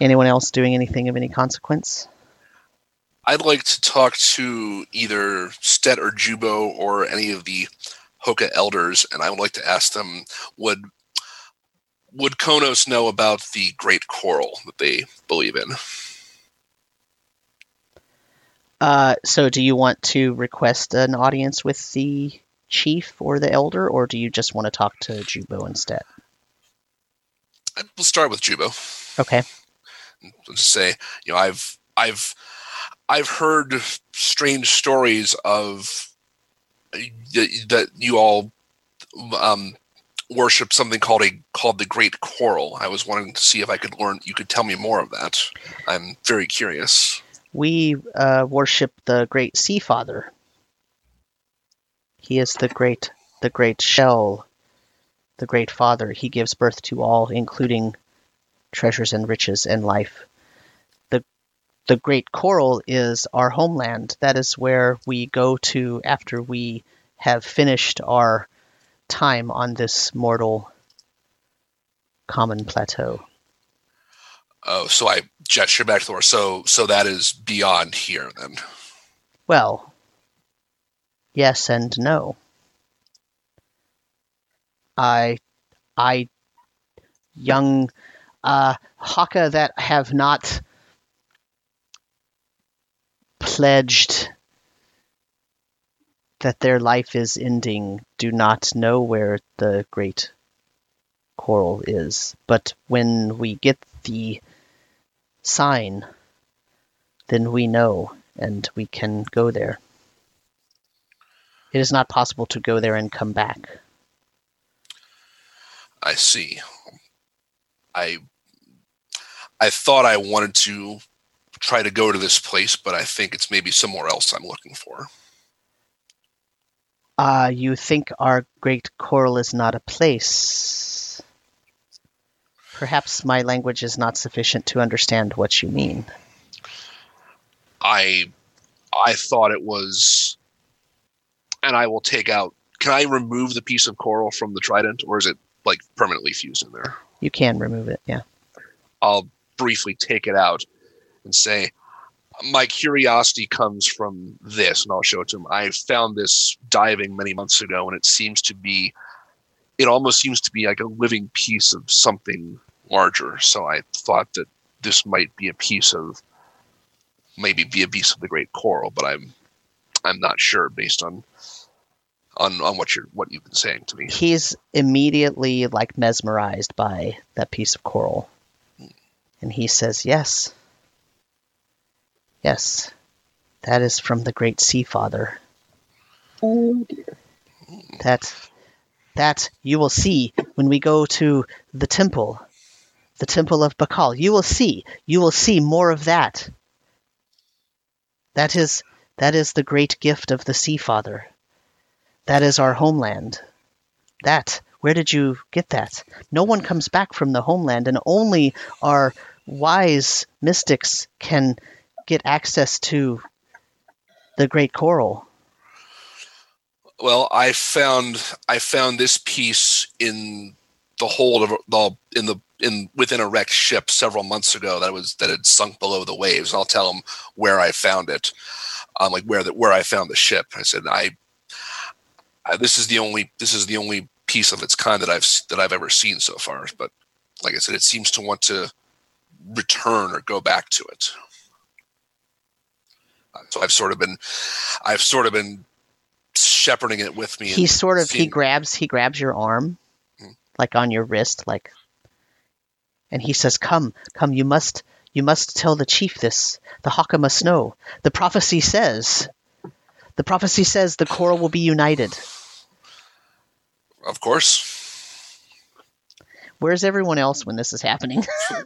Anyone else doing anything of any consequence? I'd like to talk to either Stet or Jubo or any of the Haka elders, and I would like to ask them would would Konos know about the Great Coral that they believe in? Uh, so do you want to request an audience with the chief or the elder, or do you just want to talk to Jubo instead? We'll start with Jubo. Okay. Let's say, you know, I've I've I've heard strange stories of uh, that, you all um, worship something called a called the Great Coral. I was wanting to see if I could learn. You could tell me more of that. I'm very curious. We uh, worship the great Sea Father. He is the great, the great shell, the great Father. He gives birth to all, including treasures and riches and life. The The great coral is our homeland. That is where we go to after we have finished our time on this mortal common plateau. Oh, so I gesture back to Laura. So, so that is beyond here then. Well, yes and no. I, I, young, uh, Haka that have not pledged that their life is ending do not know where the great coral is. But when we get the sign, then we know and we can go there. It is not possible to go there and come back. I see. I I thought I wanted to try to go to this place, but I think it's maybe somewhere else I'm looking for. Ah, you think our great coral is not a place? Perhaps my language is not sufficient to understand what you mean. I I thought it was and I will take out can I remove the piece of coral from the trident or is it like permanently fused in there? You can remove it, yeah. I'll briefly take it out and say, my curiosity comes from this, and I'll show it to him. I found this diving many months ago, and it seems to be, it almost seems to be like a living piece of something larger. So I thought that this might be a piece of, maybe be a piece of the great coral, but I'm, I'm not sure based on, on on what you're what you've been saying to me. He's immediately like mesmerized by that piece of coral. And he says, Yes. Yes. That is from the great sea father. Oh dear. That that you will see when we go to the temple. The temple of Bakal. You will see. You will see more of that. That is that is the great gift of the sea father. That is our homeland. That. Where did you get that? No one comes back from the homeland, and only our wise mystics can get access to the great coral. Well, I found I found this piece in the hold of the in the in within a wrecked ship several months ago that was that had sunk below the waves. I'll tell them where I found it, um, like where that where I found the ship. I said I, I this is the only this is the only piece of its kind that I've that I've ever seen so far. But like I said, it seems to want to return or go back to it. So I've sort of been, I've sort of been shepherding it with me. He sort of he grabs he grabs your arm, Hmm. like on your wrist, like, and he says, "Come, come, you must you must tell the chief this. The Haka must know. The prophecy says." The prophecy says the coral will be united. of course. Where's everyone else when this is happening?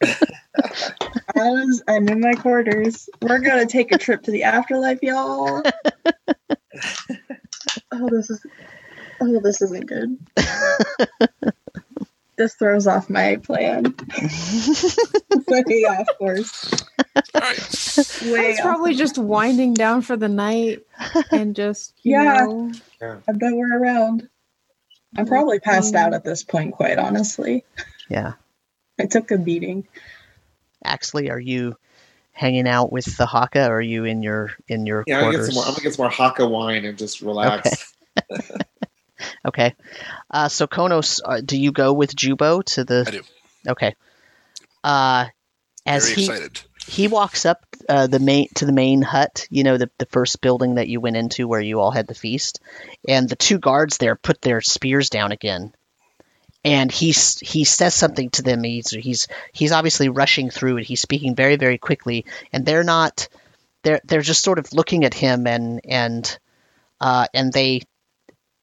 I was, I'm in my quarters. We're gonna take a trip to the afterlife, y'all. oh, this is oh, this isn't good. this throws off my plan. Way off course. All right. Way It's off. probably just winding down for the night and just you Yeah. know, I've nowhere around. I'm probably passed mm-hmm. out at this point, quite honestly. yeah. I took a beating. Axley, are you hanging out with the Haka, or are you in your in your Yeah, I'm gonna, get some more, I'm gonna get some more Haka wine and just relax. Okay. Uh, so Konos, uh, do you go with Jubo to the? I do. Okay. Uh, as Very he excited. he walks up uh, the main to the main hut, you know, the the first building that you went into where you all had the feast, and the two guards there put their spears down again, and he he says something to them. He's he's he's obviously rushing through it. He's speaking very very quickly, and they're not they're they're just sort of looking at him and and uh, and they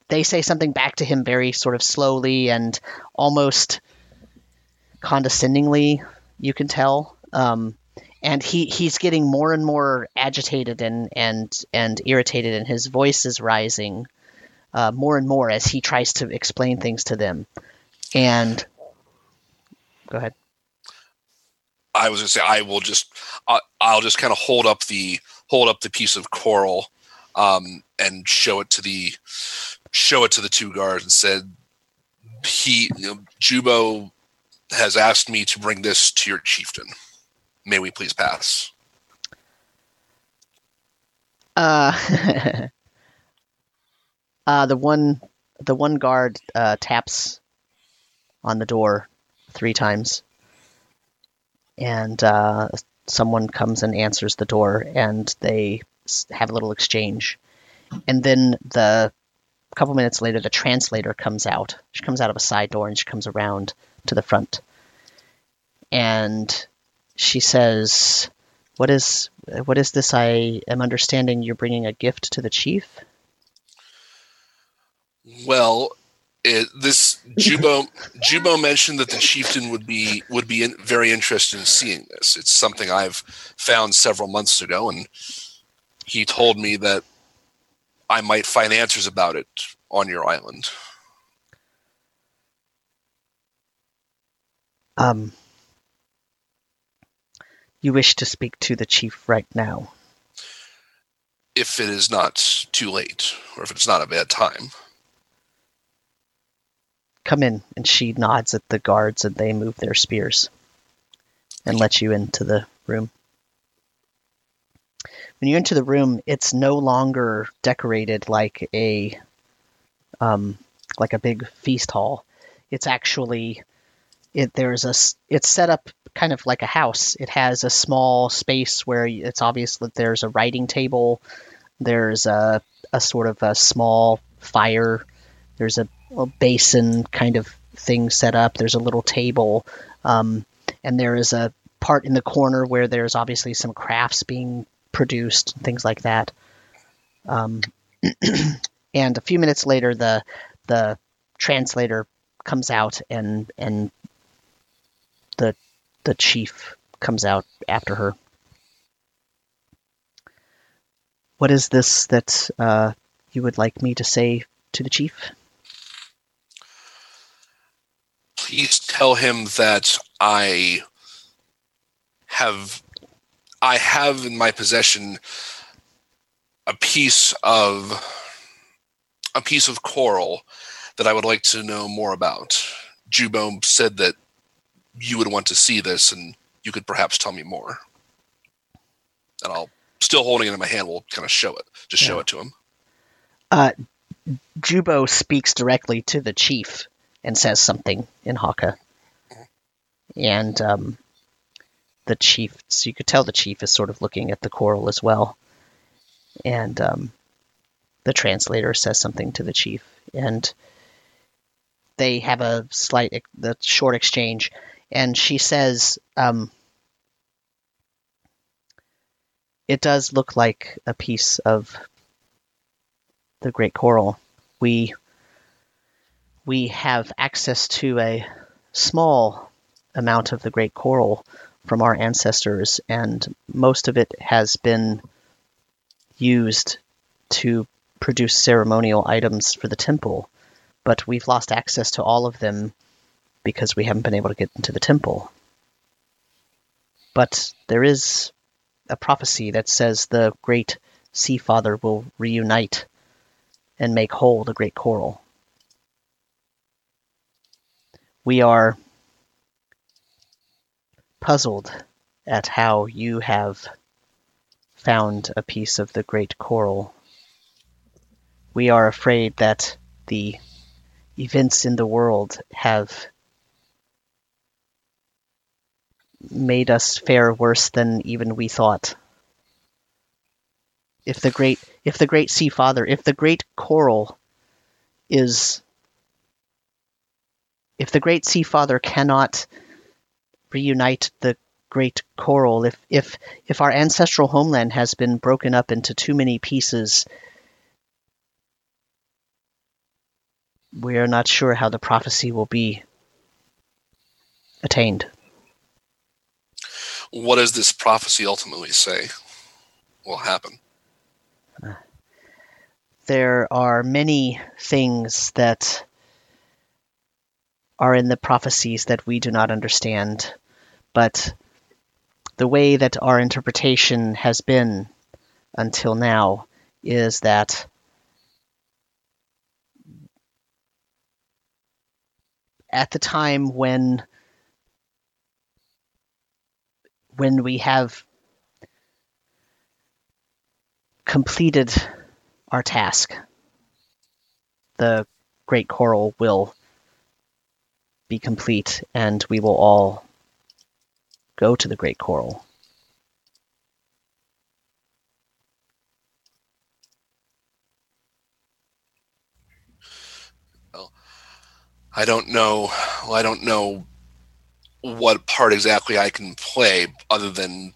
they say something back to him very sort of slowly and almost condescendingly. You can tell. Um, and he he's getting more and more agitated and and and irritated and his voice is rising uh, more and more as he tries to explain things to them and go ahead I was gonna say I will just I, I'll just kind of hold up the hold up the piece of coral um, and show it to the show it to the two guards and said he you know, Jubo has asked me to bring this to your chieftain. May we please pass? Uh, uh, the one the one guard uh, taps on the door three times, and uh, someone comes and answers the door, and they have a little exchange, and then the a couple minutes later, the translator comes out. She comes out of a side door and she comes around to the front, and she says, "What is what is this? I am understanding you're bringing a gift to the chief." Well, it, this Jubo Jubo mentioned that the chieftain would be would be in, very interested in seeing this. It's something I've found several months ago, and he told me that I might find answers about it on your island. Um, you wish to speak to the chief right now. If it is not too late, or if it's not a bad time. Come in. And she nods at the guards and they move their spears and let you into the room. When you enter the room, it's no longer decorated like a um, like a big feast hall. It's actually it there's a it's set up kind of like a house. It has a small space where it's obvious that there's a writing table. There's a a sort of a small fire. There's a, a basin kind of thing set up. There's a little table, um, and there is a part in the corner where there's obviously some crafts being produced, things like that. Um, and a few minutes later, the the translator comes out and and the the chief comes out after her. What is this that uh, you would like me to say to the chief? Please tell him that I have I have in my possession a piece of a piece of coral that I would like to know more about. Jubo said that you would want to see this and you could perhaps tell me more. And I'll still holding it in my hand will kind of show it. Just show Yeah. it to him. Uh, Jubo speaks directly to the chief and says something in Haka. And um, the chief, so you could tell the chief is sort of looking at the coral as well. And um, the translator says something to the chief. And they have a slight, the short exchange. And she says, um, it does look like a piece of the great coral. We we have access to a small amount of the great coral from our ancestors, and most of it has been used to produce ceremonial items for the temple. But we've lost access to all of them because we haven't been able to get into the temple. But there is a prophecy that says the great Sea Father will reunite and make whole the great coral. We are puzzled at how you have found a piece of the great coral. We are afraid that the events in the world have made us fare worse than even we thought. If the great if the great sea father, if the great coral is if the great sea father cannot reunite the great coral, if if if our ancestral homeland has been broken up into too many pieces, we are not sure how the prophecy will be attained. What does this prophecy ultimately say will happen? there are many things that are in the prophecies that we do not understand, but the way that our interpretation has been until now is that at the time when when we have completed our task, the Great Coral will be complete, and we will all go to the Great Coral. Well, I don't know. Well, I don't know what part exactly I can play other than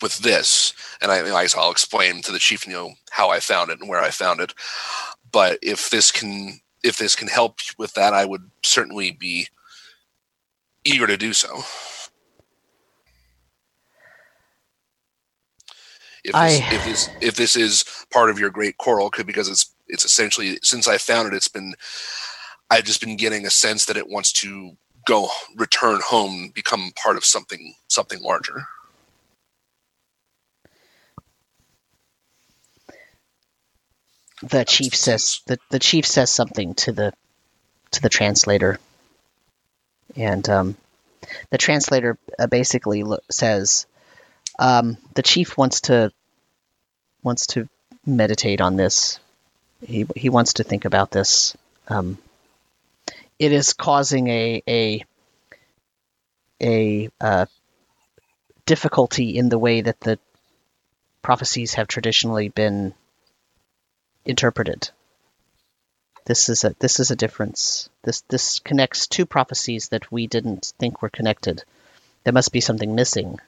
with this. And I, I guess I'll explain to the chief, you know, how I found it and where I found it. But if this can, if this can help with that, I would certainly be eager to do so. If this, I- if this if this is part of your great coral, because it's it's essentially since I found it, it's been I've just been getting a sense that it wants to go return home, become part of something something larger. The chief says the, the chief says something to the to the translator, and um, the translator uh, basically says um, the chief wants to wants to meditate on this. He he wants to think about this. Um, it is causing a a a uh, difficulty in the way that the prophecies have traditionally been interpreted. This is a this is a difference. This this connects two prophecies that we didn't think were connected. There must be something missing.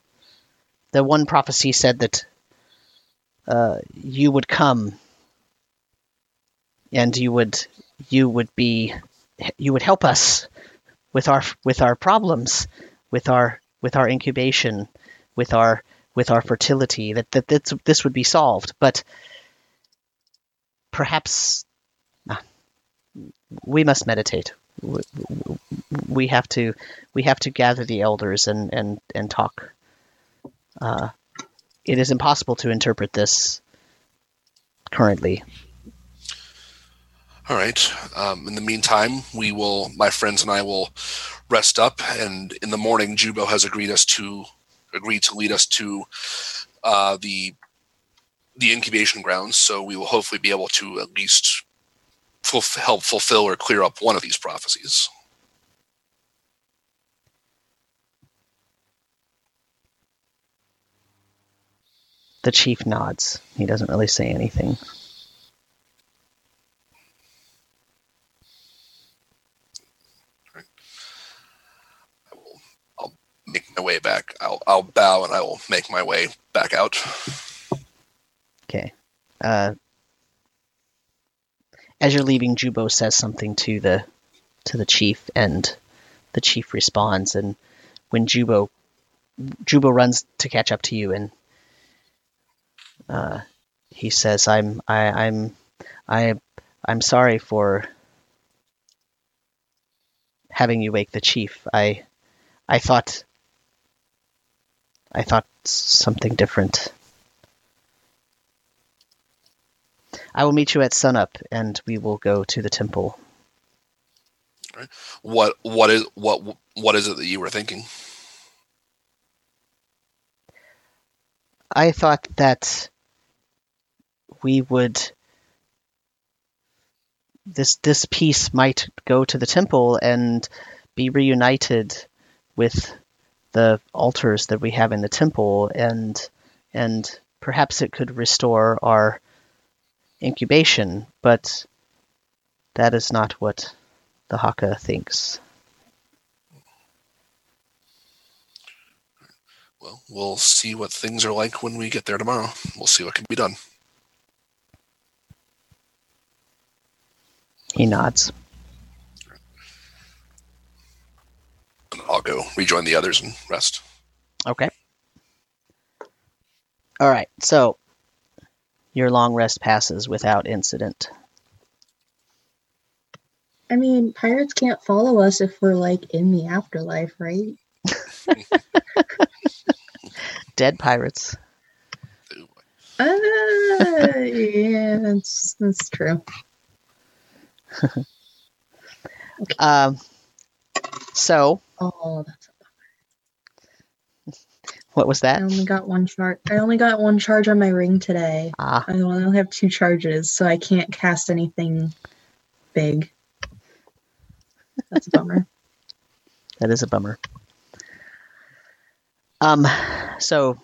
The one prophecy said that uh, you would come, and you would you would be you would help us with our with our problems, with our with our incubation, with our with our fertility. That that this, this would be solved, but perhaps we must meditate. We, have to we have to gather the elders and and and talk. Uh, it is impossible to interpret this currently. All right. Um, in the meantime, we will, my friends and I will rest up, and in the morning, Jubo has agreed us to agreed to lead us to uh, the the incubation grounds. So we will hopefully be able to at least help fulfill or clear up one of these prophecies. The chief nods. He doesn't really say anything. Make my way back. I'll I'll bow and I will make my way back out. Okay. Uh, as you're leaving, Jubo says something to the to the chief, and the chief responds. And when Jubo Jubo runs to catch up to you, and uh, he says, "I'm I, I'm I I'm sorry for having you wake the chief. I I thought I thought something different." I will meet you at sunup, and we will go to the temple. What what is what what is it that you were thinking? I thought that we would this this piece might go to the temple and be reunited with the altars that we have in the temple, and and perhaps it could restore our incubation, but that is not what the Haka thinks. Well, we'll see what things are like when we get there tomorrow. We'll see what can be done. He nods. I'll go rejoin the others and rest. Okay. All right. So your long rest passes without incident. I mean, pirates can't follow us if we're like in the afterlife, right? Dead pirates. Uh, yeah, that's that's true. Um. So Oh, that's What was that? I only got one charge. I only got one charge on my ring today. Ah, I only have two charges, so I can't cast anything big. That's a bummer. that is a bummer. Um, so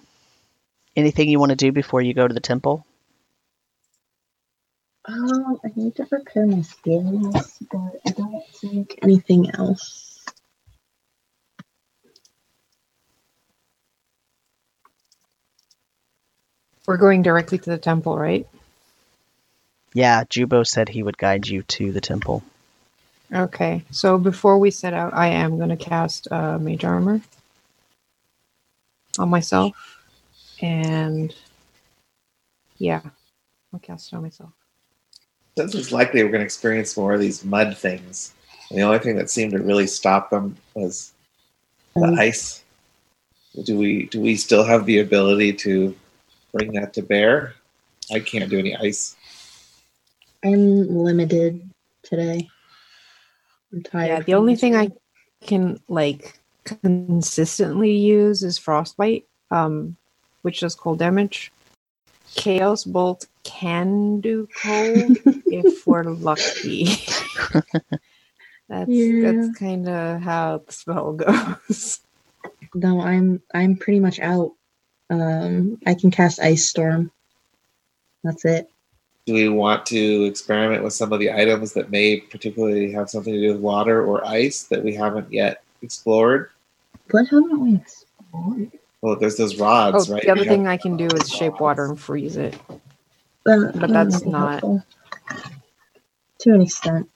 anything you want to do before you go to the temple? Um, I need to prepare my skills, but I don't think anything else. We're going directly to the temple, right? Yeah, Jubo said he would guide you to the temple. Okay. So before we set out, I am going to cast uh, Mage Armor on myself. And yeah, I'll cast it on myself. Since it's likely we're going to experience more of these mud things, and the only thing that seemed to really stop them was the Um, ice. Do we do we still have the ability to bring that to bear? I can't do any ice. I'm limited today. I'm tired. Yeah, the only thing I can like consistently use is Frostbite, um, which does cold damage. Chaos Bolt can do cold if we're lucky. that's Yeah. that's kind of how the spell goes. No, I'm I'm pretty much out. Um, I can cast Ice Storm. That's it. Do we want to experiment with some of the items that may particularly have something to do with water or ice that we haven't yet explored? What haven't we explored? Well, there's those rods, Oh, right? the other We have- thing I can do is shape water and freeze it. Uh, But that's not- helpful. to an extent.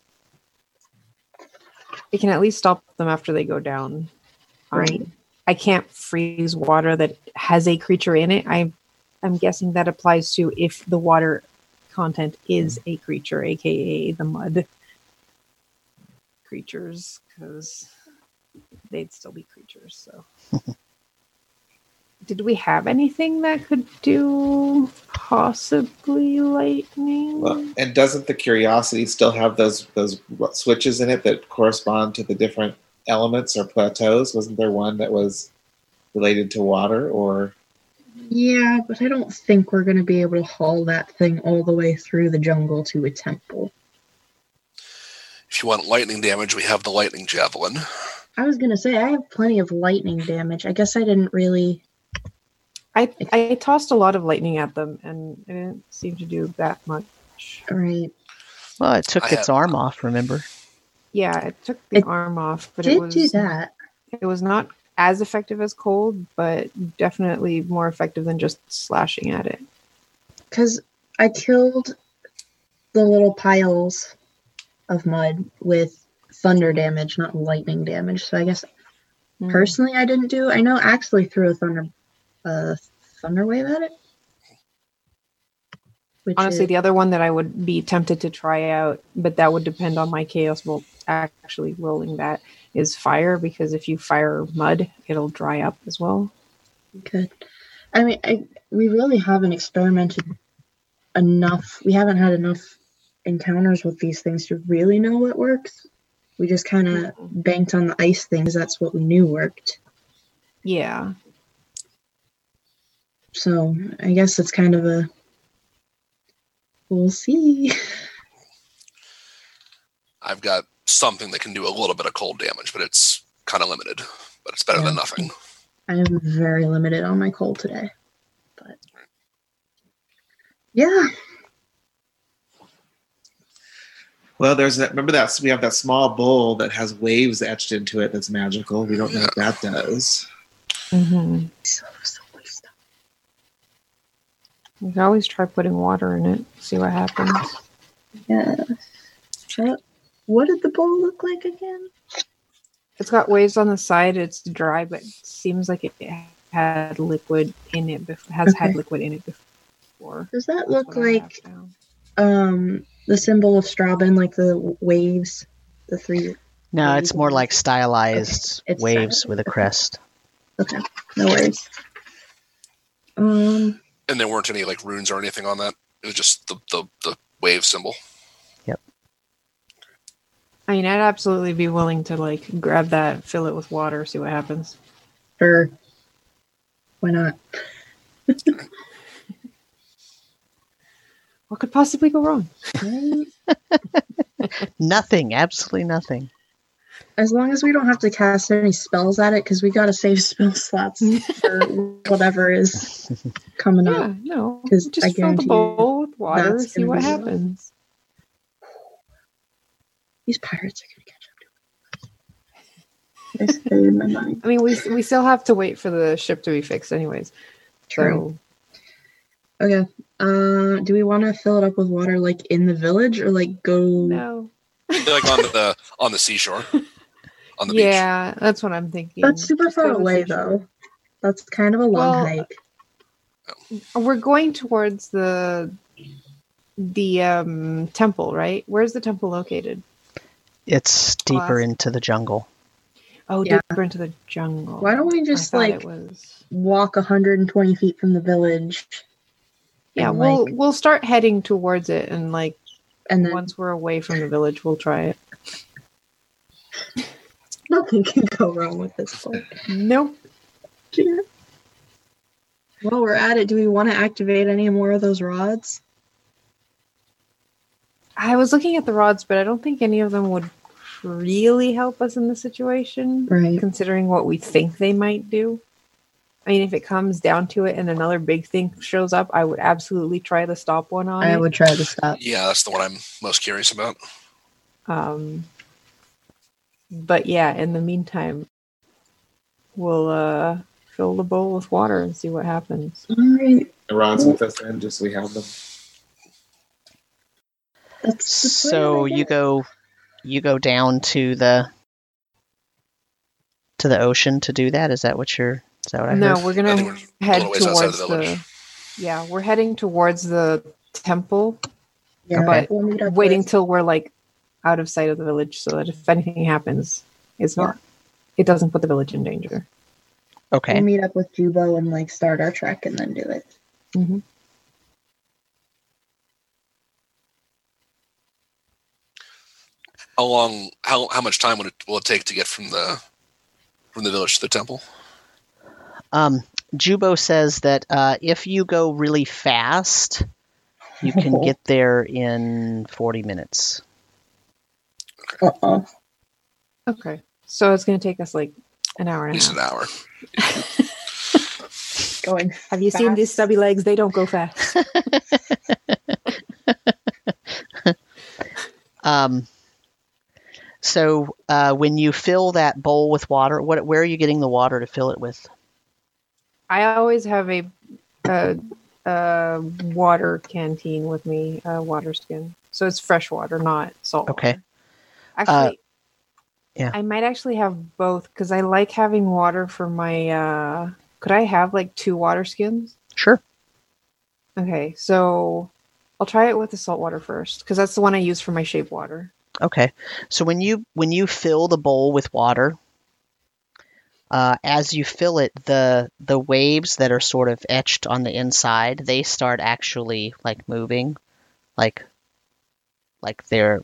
It can at least stop them after they go down. Um, Right. I can't freeze water that has a creature in it. I, I'm guessing that applies to if the water content is a creature, aka the mud creatures, because they'd still be creatures. So, did we have anything that could do possibly lightning? Well, and doesn't the curiosity still have those those switches in it that correspond to the different elements or plateaus? Wasn't there one that was related to water or Yeah, but I don't think we're going to be able to haul that thing all the way through the jungle to a temple. If you want lightning damage, we have the lightning javelin. I was going to say, I have plenty of lightning damage. I guess I didn't really. I I tossed a lot of lightning at them, and it didn't seem to do that much. Right. Well, it took I its have- arm off, remember? Yeah, it took the It arm off, but it Did was do that. it was not as effective as cold, but definitely more effective than just slashing at it. Because I killed the little piles of mud with thunder damage, not lightning damage. So I guess Hmm. personally I didn't do. I know actually threw a thunder, uh, thunder wave at it. Honestly, is- the other one that I would be tempted to try out, but that would depend on my chaos bolt actually rolling that is fire because if you fire mud, it'll dry up as well. Good. I mean, I, we really haven't experimented enough. We haven't had enough encounters with these things to really know what works. We just kind of mm-hmm. banked on the ice things. That's what we knew worked. Yeah. So I guess it's kind of a. We'll see. I've got something that can do a little bit of cold damage, but it's kind of limited. But it's better than nothing. I am very limited on my cold today, but yeah, well there's that remember that we have that small bowl that has waves etched into it that's magical. We don't know what that does. Mm-hmm. so so much stuff. You can always try putting water in it, see what happens. Yeah. What, what did the bowl look like again? It's got waves on the side. It's dry, but seems like it had liquid in it. Before, has had liquid in it before. Does that That's look what I have like um the symbol of Strabon, like the waves, the three? No, Um, it's more like stylized It's waves stylized, with a crest. Okay, no worries. Um, And there weren't any like runes or anything on that. It was just the the, the wave symbol. I mean, I'd absolutely be willing to like grab that, fill it with water, see what happens. for Why not? What could possibly go wrong? Nothing, absolutely nothing. As long as we don't have to cast any spells at it, because we gotta save spell slots for whatever is coming Yeah, up. no. 'Cause I Just fill the bowl with water, that's see what be- happens. These pirates are gonna catch up to us. I stayed in my mind. I mean, we we still have to wait for the ship to be fixed, anyways. True. Okay. Uh, do we want to fill it up with water like in the village or like go? No. like on the on the seashore, on the beach. Yeah, that's what I'm thinking. That's super Just far away though. That's kind of a long Well, hike. We're going towards the the um temple, right? Where's the temple located? It's deeper Class. into the jungle. Oh, Yeah. deeper into the jungle. Why don't we I just thought like it was walk 120 feet from the village? Yeah, and, we'll like- we'll start heading towards it and like and then once we're away from the village we'll try it. nothing can go wrong with this point. Nope. While we're at it, do we want to activate any more of those rods? I was looking at the rods, but I don't think any of them would really help us in the situation, Right. considering what we think they might do. I mean, if it comes down to it and another big thing shows up, I would absolutely try the stop one on I it. would try to stop. Yeah, that's the one I'm most curious about. Um, but yeah, in the meantime, we'll uh, fill the bowl with water and see what happens. All right. The rods with us then, just so we have them. That's So you go you go down to the to the ocean to do that? Is that what you're is that what I No, heard? we're gonna think we're head a little ways outside towards the the, yeah, we're heading towards the temple, Yeah, but we'll waiting with- till we're like out of sight of the village, so that if anything happens, it's Yeah. not it doesn't put the village in danger. Okay. We'll meet up with Jubo and like start our trek and then do it. hmm How long? How how much time would it will it take to get from the from the village to the temple? Um, Jubo says that uh, if you go really fast, you can get there in 40 minutes. Uh oh. Okay, so it's gonna take us like an hour At and a least half. an hour. Going. Have you seen these stubby legs? They don't go fast. Um, so uh, when you fill that bowl with water, what where are you getting the water to fill it with? I always have a, a, a water canteen with me, a water skin. So it's fresh water, not salt. Okay. water. Actually, yeah. I might actually have both because I like having water for my. Uh, could I have like two water skins? Sure. Okay, so I'll try it with the salt water first because that's the one I use for my shape water. Okay. So when you when you fill the bowl with water, uh, as you fill it, the the waves that are sort of etched on the inside, they start actually like moving, like like they're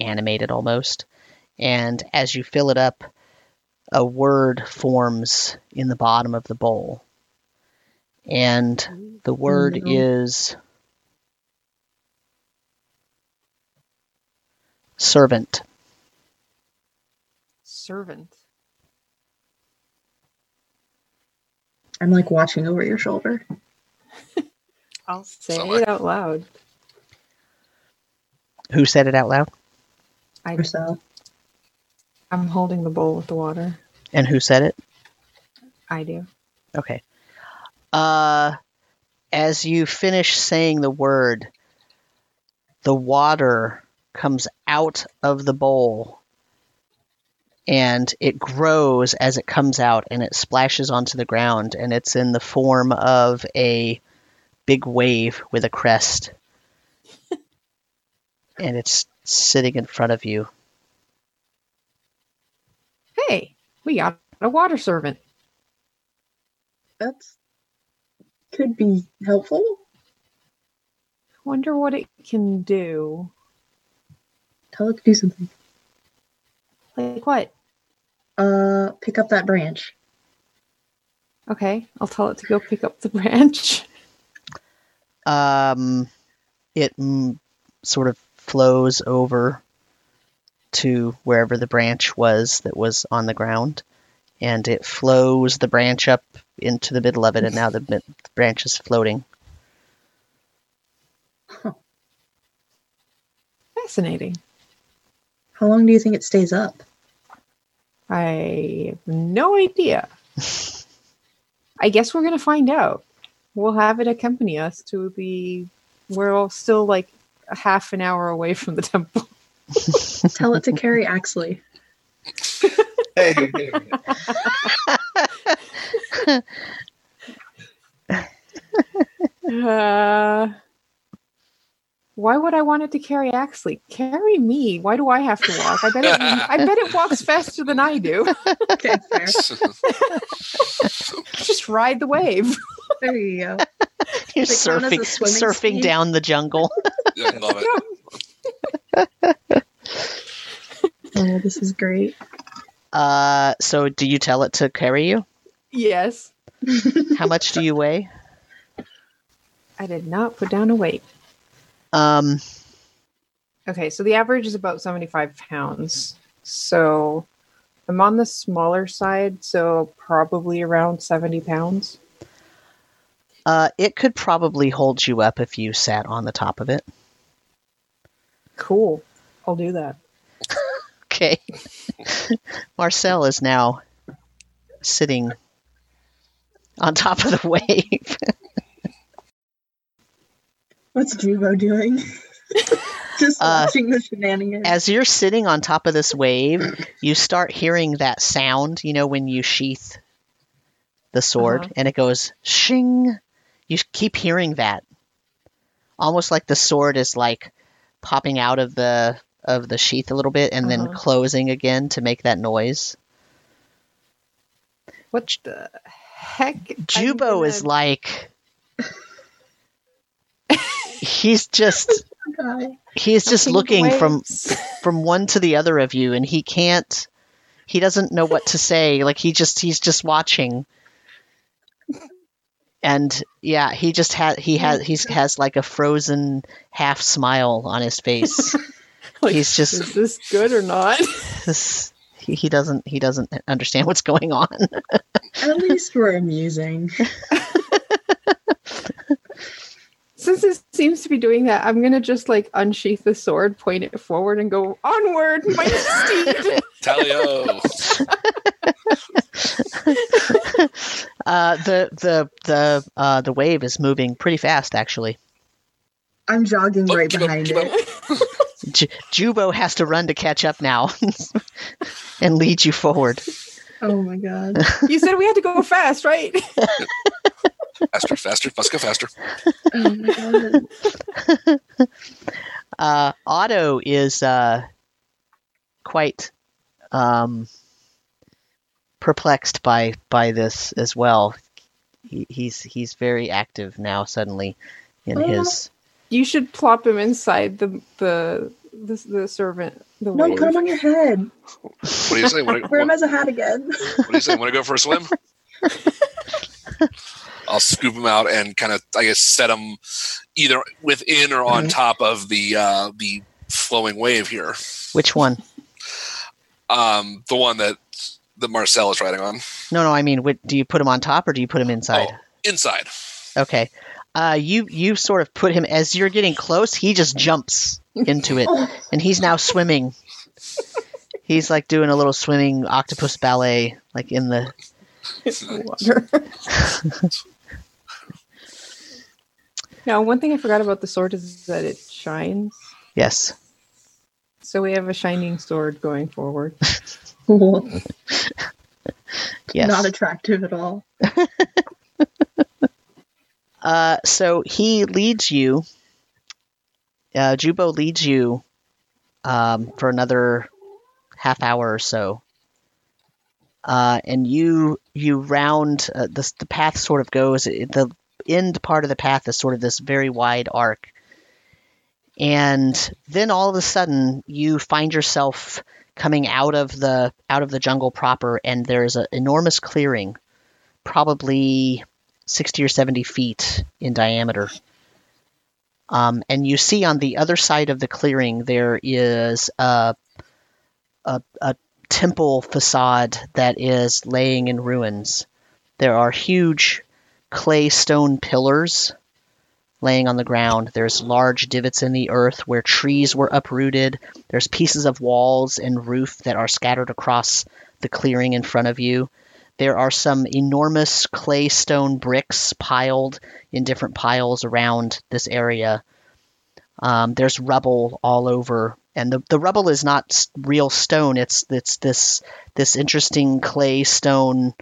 animated almost. And as you fill it up, a word forms in the bottom of the bowl. And the word No. is servant. Servant. I'm like watching over your shoulder. I'll say Somewhere. it out loud. Who said it out loud? I, Marcel. I'm holding the bowl with the water. And who said it? I do. Okay. Uh, as you finish saying the word, the water comes out of the bowl and it grows as it comes out and it splashes onto the ground and it's in the form of a big wave with a crest. and it's sitting in front of you. Hey, we got a water servant. That's could be helpful. Wonder what it can do. Tell it to do something. Like what? Uh, pick up that branch. Okay, I'll tell it to go pick up the branch. Um, it mm, sort of flows over to wherever the branch was that was on the ground, and it flows the branch up into the middle of it, and now the, mi- the branch is floating. Fascinating. How long do you think it stays up? I have no idea. I guess we're gonna find out. We'll have it accompany us to the. We're all still like a half an hour away from the temple. Tell it to carry Axley. Hey, hey, hey. Uh, why would I want it to carry Axley? Carry me. Why do I have to walk? I bet it. I bet it walks faster than I do. Okay, fair. Just ride the wave. There you go. You're Does it count as a surfing, surfing speed? down the jungle. Yeah, I love it. Oh, this is great. Uh, so do you tell it to carry you? Yes. How much do you weigh? I did not put down a weight. Um, Okay, so the average is about 75 pounds. So I'm on the smaller side, so probably around 70 pounds. uh, it could probably hold you up if you sat on the top of it. Cool. I'll do that. Okay. Marcel is now sitting on top of the wave. What's Jubo doing? Just Uh, watching the shenanigans. As you're sitting on top of this wave, you start hearing that sound, you know, when you sheath the sword Uh-huh. and it goes shing. You keep hearing that. Almost like the sword is like popping out of the of the sheath a little bit and then Uh-huh. closing again to make that noise. What the heck? Jubo gonna- is like he's just oh he's just looking from waves. from one to the other of you and he can't he doesn't know what to say like he just he's just watching and yeah he just has he has he has like a frozen half smile on his face Like, he's just- Is this good or not? This- he, he doesn't he doesn't understand what's going on At least we're amusing. Since it seems to be doing that, I'm gonna just like unsheath the sword, point it forward, and go onward, my steed. Talio. uh the the the uh the wave is moving pretty fast actually I'm jogging Look, right keep up, behind keep it. J- Jubo has to run to catch up now and lead you forward Oh my god. you said we had to go fast, right? Faster, faster. Must go faster. Oh my god. uh, Otto is uh, quite um, perplexed by by this as well. He, he's he's very active now. Suddenly, in his You should plop him inside the the the, the servant. The No, wave. put him on your head. What do you say? Want to, Wear him what, as a hat again. what do you say? Want to go for a swim? I'll scoop him out and kind of, I guess, set him either within or on Mhm. top of the uh, the flowing wave here. which one? Um, the one that that Marcel is riding on No, no. I mean, wh- do you put him on top or do you put him inside? Oh. inside. Okay. Uh, you you sort of put him as you're getting close. He just jumps into it, and he's now swimming. He's like doing a little swimming octopus ballet, like in the water. now, one thing I forgot about the sword is that it shines. yes. So we have a shining sword going forward. cool. Yes. Not attractive at all. Uh, so he leads you. Uh, Jubo leads you um, for another half hour or so, uh, and you you round uh, the the path. Sort of goes the end part of the path is sort of this very wide arc, and then all of a sudden you find yourself coming out of the out of the jungle proper, and there's an enormous clearing probably 60 or 70 feet in diameter. Um, and you see on the other side of the clearing there is a, a, a temple facade that is laying in ruins. There are huge clay stone pillars laying on the ground. There's large divots in the earth where trees were uprooted. There's pieces of walls and roof that are scattered across the clearing in front of you. There are some enormous clay stone bricks piled in different piles around this area. Um, there's rubble all over, and the, the rubble is not real stone. It's it's this this interesting clay stone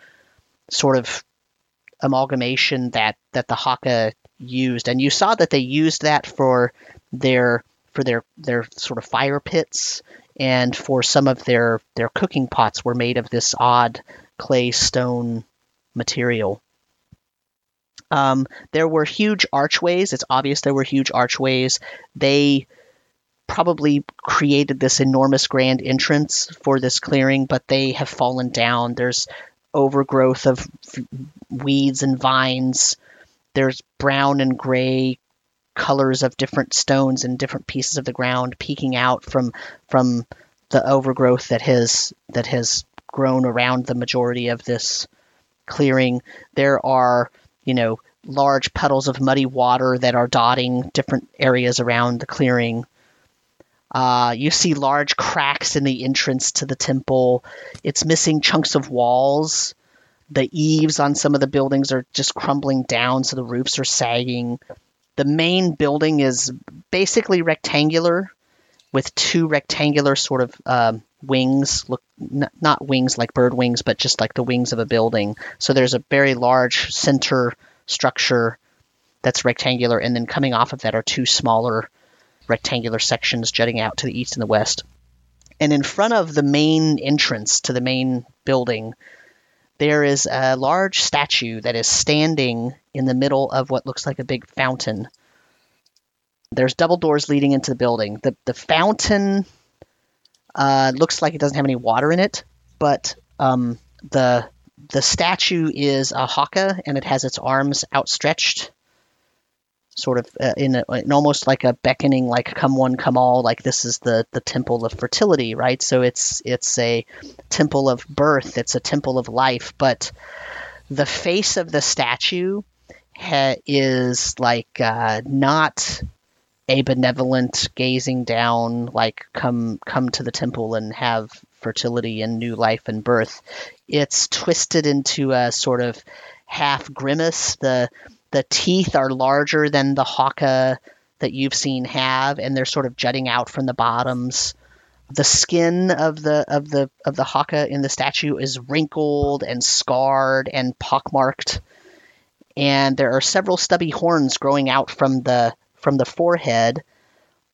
sort of amalgamation that that the Haka used, and you saw that they used that for their for their their sort of fire pits and for some of their their cooking pots were made of this odd clay stone material. Um, there were huge archways. It's obvious there were huge archways. They probably created this enormous grand entrance for this clearing, but they have fallen down. There's overgrowth of weeds and vines. There's brown and gray colors of different stones and different pieces of the ground peeking out from from the overgrowth that has that has grown around the majority of this clearing. There are, you know, large puddles of muddy water that are dotting different areas around the clearing. Uh, you see large cracks in the entrance to the temple. It's missing chunks of walls. The eaves on some of the buildings are just crumbling down, so the roofs are sagging. The main building is basically rectangular with two rectangular sort of um, wings look not wings like bird wings but just like the wings of a building. So there's a very large center structure that's rectangular and then coming off of that are two smaller rectangular sections jutting out to the east and the west. And in front of the main entrance to the main building there is a large statue that is standing in the middle of what looks like a big fountain. There's double doors leading into the building. The the fountain uh, looks like it doesn't have any water in it, but um, the the statue is a haka and it has its arms outstretched, sort of uh, in, a, in almost like a beckoning, like "come one, come all." Like this is the the temple of fertility, right? So it's it's a temple of birth. It's a temple of life, but the face of the statue ha- is like uh, not a benevolent gazing down like come come to the temple and have fertility and new life and birth. It's twisted into a sort of half grimace. The the teeth are larger than the haka that you've seen have and they're sort of jutting out from the bottoms. The skin of the of the of the haka in the statue is wrinkled and scarred and pockmarked. And there are several stubby horns growing out from the from the forehead,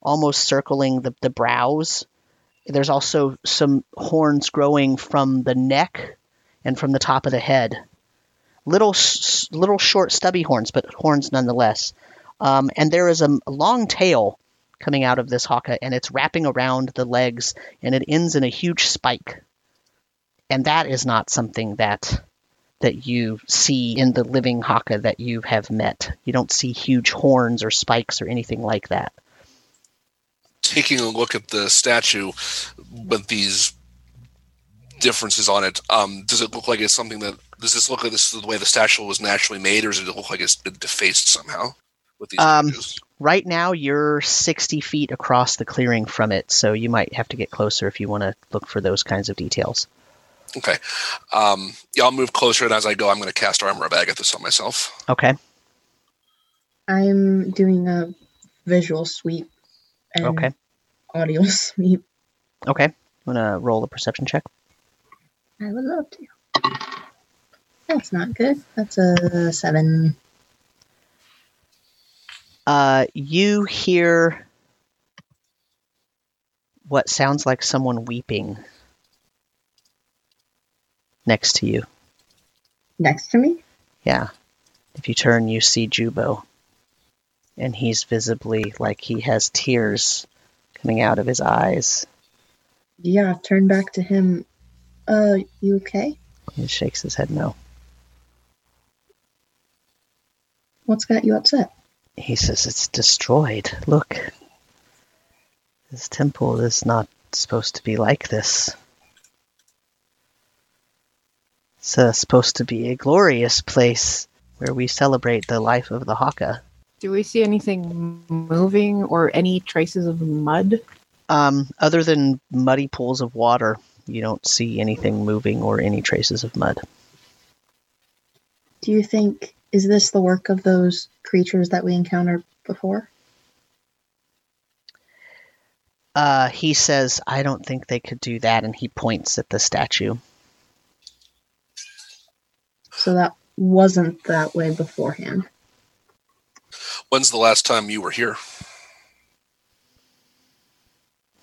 almost circling the, the brows. There's also some horns growing from the neck and from the top of the head. Little, little short, stubby horns, but horns nonetheless. Um, and there is a, a long tail coming out of this haka, and it's wrapping around the legs, and it ends in a huge spike. And that is not something that that you see in the living haka that you have met. You don't see huge horns or spikes or anything like that. Taking a look at the statue with these differences on it, um, does it look like it's something that does this look like this is the way the statue was naturally made, or does it look like it's been defaced somehow with these Um. Right now, you're 60 feet across the clearing from it, so you might have to get closer if you want to look for those kinds of details. Okay. Um, yeah, I'll move closer, and as I go, I'm going to cast Armor of Agathys on myself. Okay. I'm doing a visual sweep and Okay. audio sweep. Okay. I'm gonna roll a perception check. I would love to. That's not good. That's a seven. Uh, you hear what sounds like someone weeping next to you. Next to me? Yeah. If you turn, you see Jubo. And he's visibly like he has tears coming out of his eyes. Yeah, turn back to him. Uh, you okay? He shakes his head no. What's got you upset? He says it's destroyed. Look. This temple is not supposed to be like this. It's uh, supposed to be a glorious place where we celebrate the life of the Haka. Do we see anything moving or any traces of mud? Um, other than muddy pools of water, you don't see anything moving or any traces of mud. Do you think is this the work of those creatures that we encountered before? Uh, he says, I don't think they could do that, and he points at the statue. So that wasn't that way beforehand. When's the last time you were here?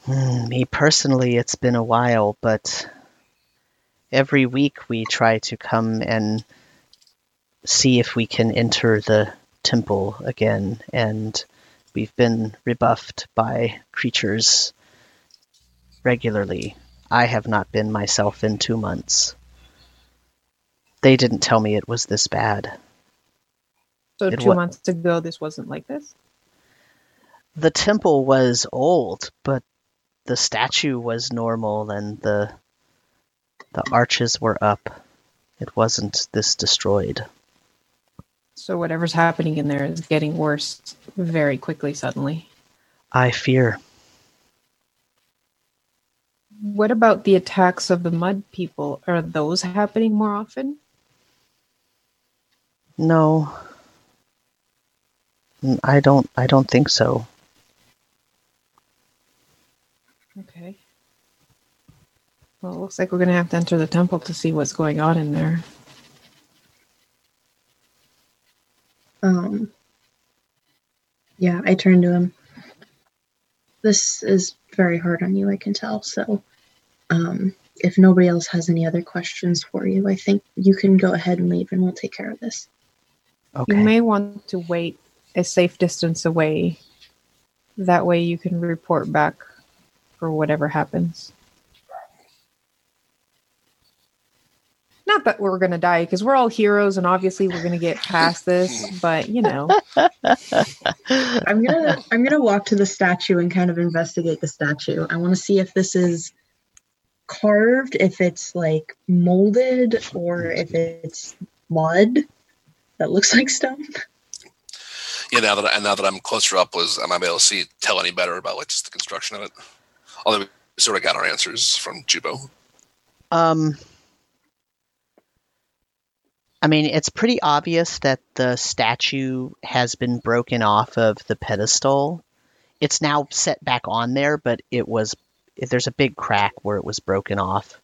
Hmm, me personally, it's been a while, but every week we try to come and see if we can enter the temple again, and we've been rebuffed by creatures regularly. I have not been myself in two months. They didn't tell me it was this bad. So It two months ago, this wasn't like this. The temple was old, but the statue was normal and the the arches were up. It wasn't this destroyed. So whatever's happening in there is getting worse very quickly suddenly. I fear. What about the attacks of the mud people? Are those happening more often? No. I don't I don't think so. Okay. Well, it looks like we're going to have to enter the temple to see what's going on in there. Um, yeah, I turned to him. This is very hard on you, I can tell. So, um, if nobody else has any other questions for you, I think you can go ahead and leave and we'll take care of this. Okay. You may want to wait a safe distance away. That way you can report back for whatever happens. Not that we're going to die because we're all heroes and obviously we're going to get past this, but you know, I'm gonna I'm gonna walk to the statue and kind of investigate the statue. I want to see if this is carved, if it's like molded, or if it's mud that looks like stone. Yeah, now that and now that I'm closer up, was am I might be able to see tell any better about like just the construction of it. Although we sort of got our answers from Jubo. Um, I mean, it's pretty obvious that the statue has been broken off of the pedestal. It's now set back on there, but it was there's a big crack where it was broken off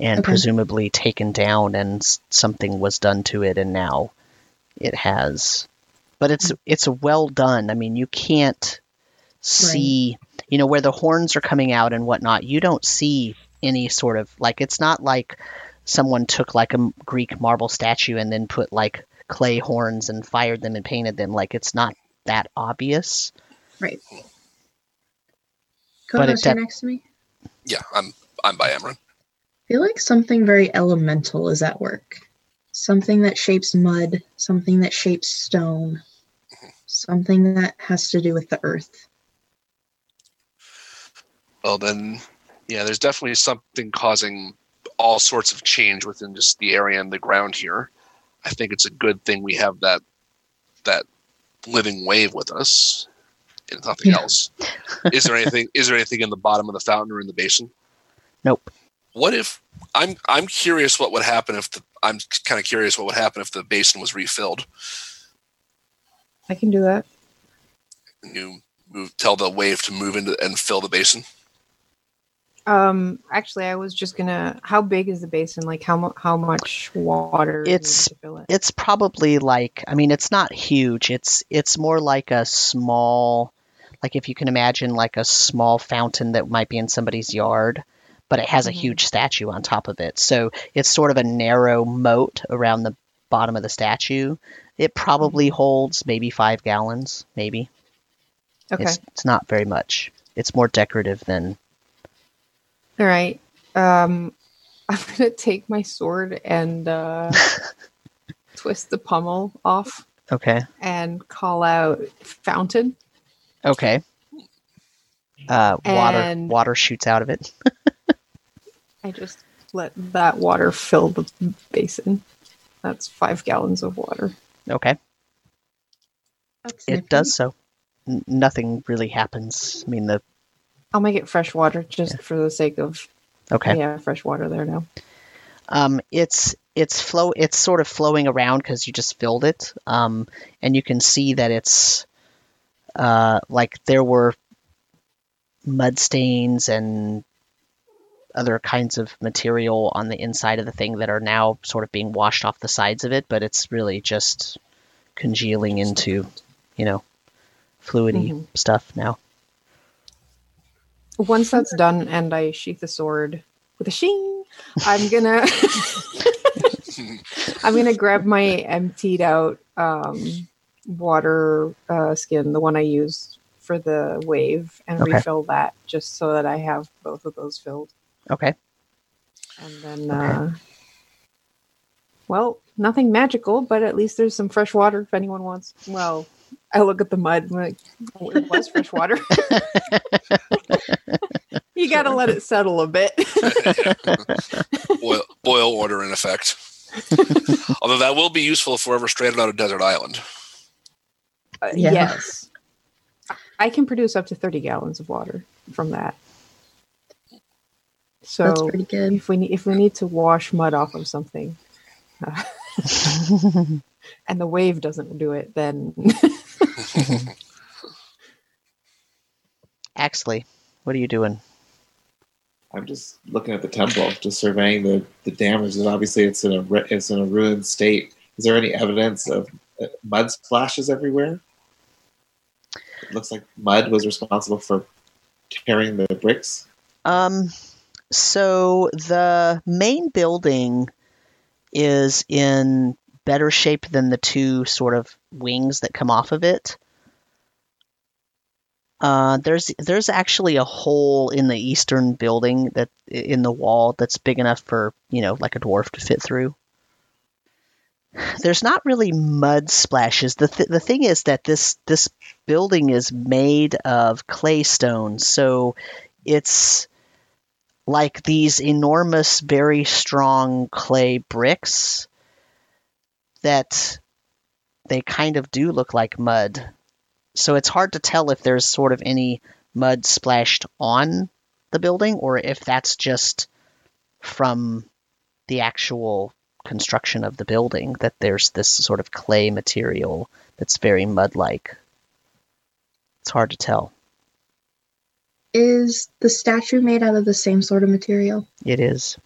and Okay. presumably taken down, and something was done to it, and now it has. But it's it's well done. I mean, you can't see, you know, where the horns are coming out and whatnot. You don't see any sort of like it's not like someone took like a Greek marble statue and then put like clay horns and fired them and painted them. Like it's not that obvious. Right. But it Konos, you're next to me. Yeah, I'm I'm by Imran. I feel like something very elemental is at work. Something that shapes mud, something that shapes stone, something that has to do with the earth. Well, then, yeah, there's definitely something causing all sorts of change within just the area and the ground here. I think it's a good thing we have that that living wave with us, and nothing Yeah. else. Is there anything? is there anything in the bottom of the fountain or in the basin? Nope. What if I'm I'm curious what would happen if the I'm kind of curious what would happen if the basin was refilled. I can do that. And you move tell the wave to move into and fill the basin. Um, actually, I was just gonna. How big is the basin? Like how mu- how much water? It's- to fill it? It's probably like I mean it's not huge. It's it's more like a small like if you can imagine like a small fountain that might be in somebody's yard, but it has a Mhm. huge statue on top of it. So it's sort of a narrow moat around the bottom of the statue. It probably holds maybe 5 gallons, maybe. Okay. It's it's not very much. It's more decorative than All right. Um, I'm gonna take my sword and uh, twist the pommel off Okay. and call out fountain. Okay. Uh, water And- water shoots out of it. I just let that water fill the basin. That's five gallons of water. Okay. It does so. N- nothing really happens. I mean the I'll make it fresh water just for the sake of okay. yeah, fresh water there now. Um, it's it's flow. It's sort of flowing around because you just filled it. Um, and you can see that it's uh, like there were mud stains and other kinds of material on the inside of the thing that are now sort of being washed off the sides of it. But it's really just congealing into, you know, fluidy Mhm. stuff now. Once that's done and I sheath the sword with a sheen, I'm gonna I'm gonna grab my emptied out um, water uh, skin, the one I used for the wave, and Okay. refill that just so that I have both of those filled. Okay. And then, Okay. uh, well, nothing magical, but at least there's some fresh water if anyone wants. Well, I look at the mud and I'm like, oh, it was fresh water. you got to let it settle a bit. boil, boil order in effect. Although that will be useful if we're ever stranded on a desert island. Uh, Yeah. Yes. I can produce up to 30 gallons of water from that. That's So pretty good. if we need, if we need to wash mud off of something, uh, and the wave doesn't do it, then Axley, what are you doing? I'm just looking at the temple, just surveying the, the damage. And obviously, it's in a it's in a ruined state. Is there any evidence of uh, mud splashes everywhere? It looks like mud was responsible for tearing the bricks. Um, so the main building is in better shape than the two sort of wings that come off of it. Uh, there's there's actually a hole in the eastern building that in the wall that's big enough for you know like a dwarf to fit through. There's not really mud splashes. the th- The thing is that this this building is made of clay stone, so it's like these enormous, very strong clay bricks that they kind of do look like mud. So it's hard to tell if there's sort of any mud splashed on the building or if that's just from the actual construction of the building that there's this sort of clay material that's very mud like. It's hard to tell. Is the statue made out of the same sort of material? It is.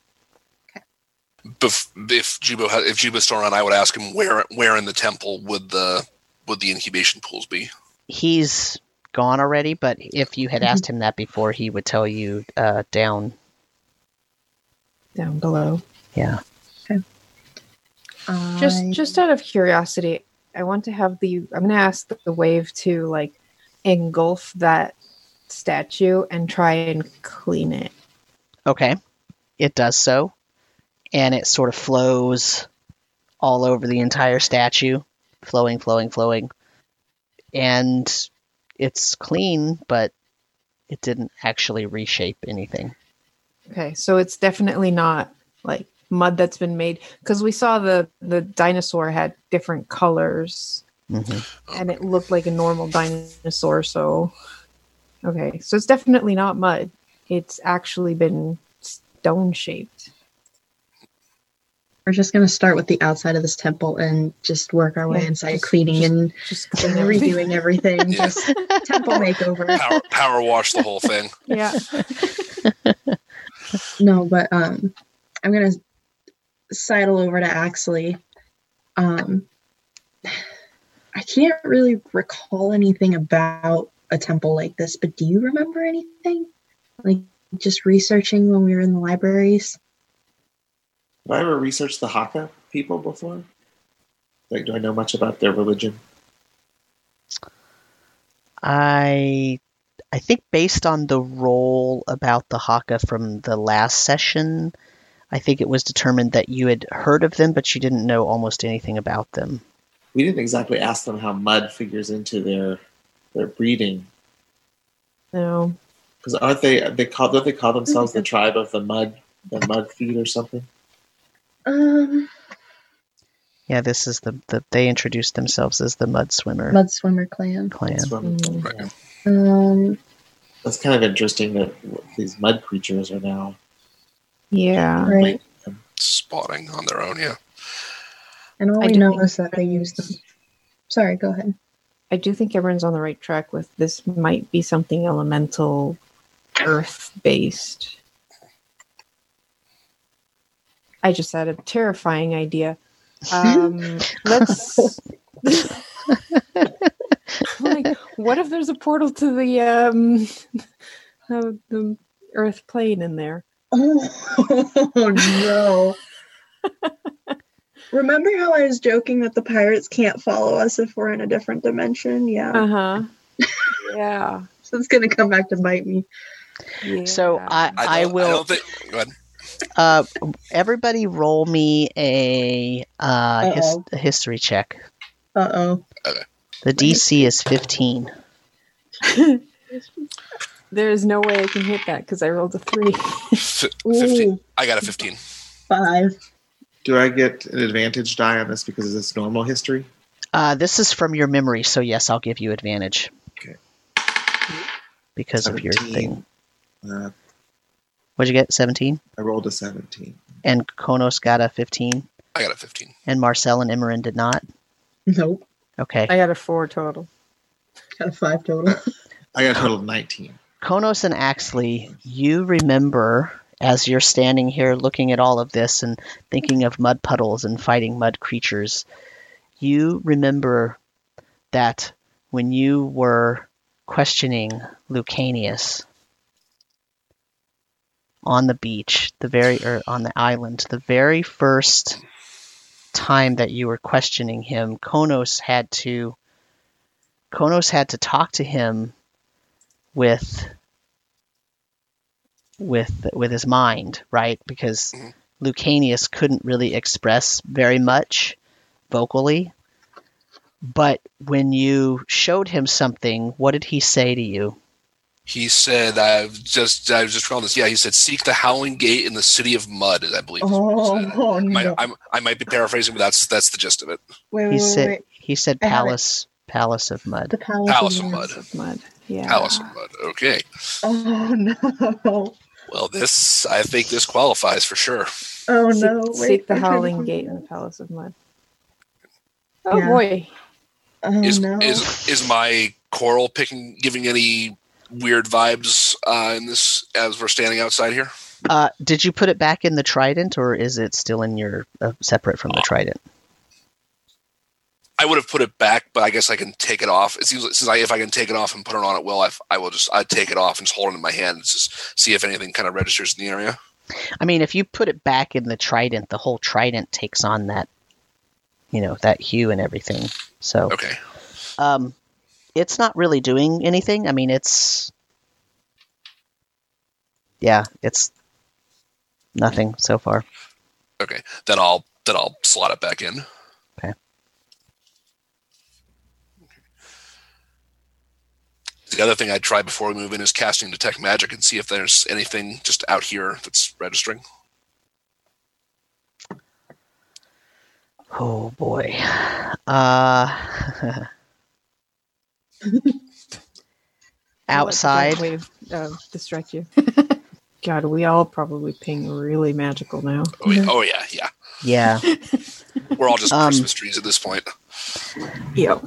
Bef- if Jubo had, if Jubo's still around, I would ask him where where in the temple would the would the incubation pools be? he's gone already, but if you had asked him that before, he would tell you uh, down. down below. Yeah. Just I- just out of curiosity, I want to have the I'm gonna ask the, the wave to like engulf that statue and try and clean it. Okay. It does so. And it sort of flows all over the entire statue, flowing, flowing, flowing. And it's clean, but it didn't actually reshape anything. Okay, so it's definitely not like mud that's been made because we saw the the dinosaur had different colors hmm and it looked like a normal dinosaur. So okay, so it's definitely not mud. It's actually been stone shaped. We're just gonna start with the outside of this temple and just work our way Yeah, inside, just- cleaning just- and Just just clean everything. redoing everything. Yeah. Just temple makeover. Power, power wash the whole thing. Yeah. No, but um, I'm gonna sidle over to Axley. Um, I can't really recall anything about a temple like this, but do you remember anything? Like just researching when we were in the libraries? Have I ever researched the Haka people before? Like, do I know much about their religion? I I think based on the role about the Haka from the last session, I think it was determined that you had heard of them, but you didn't know almost anything about them. we didn't exactly ask them how mud figures into their their breeding No. because aren't they they call don't they call themselves the tribe of the mud the mud feet or something? Um, Yeah, this is the, the they introduced themselves as the Mud Swimmer Mud Swimmer Clan. clan. That's, what- Mm. Right. Um, that's kind of interesting that these mud creatures are now. Yeah. right. Spawning on their own, yeah. And all I we know think- is that they use them. Sorry, go ahead. I do think everyone's on the right track with this might be something elemental earth based. I just had a terrifying idea. Um, let's like what if there's a portal to the um the, the earth plane in there? Oh no. Remember how I was joking that the pirates can't follow us if we're in a different dimension? Yeah. Uh-huh. Yeah. So it's gonna come back to bite me. yeah. So I, I, I, will. I don't think. Go ahead. Uh, everybody, roll me a uh, his, a history check. Uh oh. The DC is fifteen. there is no way I can hit that because I rolled a three. F- 15. Ooh, I got a 15. five. Do I get an advantage die on this because of this normal history? Uh, this is from your memory, so yes, I'll give you advantage. Okay. Because of your thing. Uh, What'd you get? Seventeen. I rolled a seventeen. And Konos got a fifteen. I got a 15. And Marcel and Imran did not. Nope. Okay. I got a four total. Got a five total. I got a total of nineteen. Konos and Axley, you remember as you're standing here looking at all of this and thinking of mud puddles and fighting mud creatures, you remember that when you were questioning Lucanius on the beach, the very or on the island, the very first time that you were questioning him, Konos had to Konos had to talk to him with with with his mind, right? Because Mhm. Lucanius couldn't really express very much vocally. But when you showed him something, what did he say to you? He said, "I've just, I've just found this." Yeah, he said, "Seek the Howling Gate in the City of Mud." I believe. is what he said. Oh, I might, no. I'm, I might be paraphrasing, but that's that's the gist of it. Wait, wait, He wait, said wait. he said I palace palace of mud. The palace, Palace of of Mud. Mud. Of mud. Yeah. Palace of Mud. Okay. Oh no. Well, this I think this qualifies for sure. Oh Seek, no. seek the I'm to howling gate in the palace of mud. Oh Yeah. boy. Oh is no. is is my coral picking giving any weird vibes uh, in this as we're standing outside here? Uh, did you put it back in the trident, or is it still in your uh, separate from the trident? I would have put it back, but I guess I can take it off. It seems since I, if I can take it off and put it on at will, I, I will just I take it off and just hold it in my hand and just see if anything kind of registers in the area. I mean, if you put it back in the trident, the whole trident takes on that, you know, that hue and everything. So, Okay. um, it's not really doing anything. I mean, it's, yeah, it's nothing so far. Okay. Then I'll then I'll slot it back in. Okay. The other thing I'd try before we move in is casting detect magic and see if there's anything just out here that's registering. Oh boy. Uh, outside. Way of uh, distract you. God, we all probably ping really magical now. Oh yeah, oh yeah, yeah. Yeah. We're all just Um, Christmas trees at this point. Yep.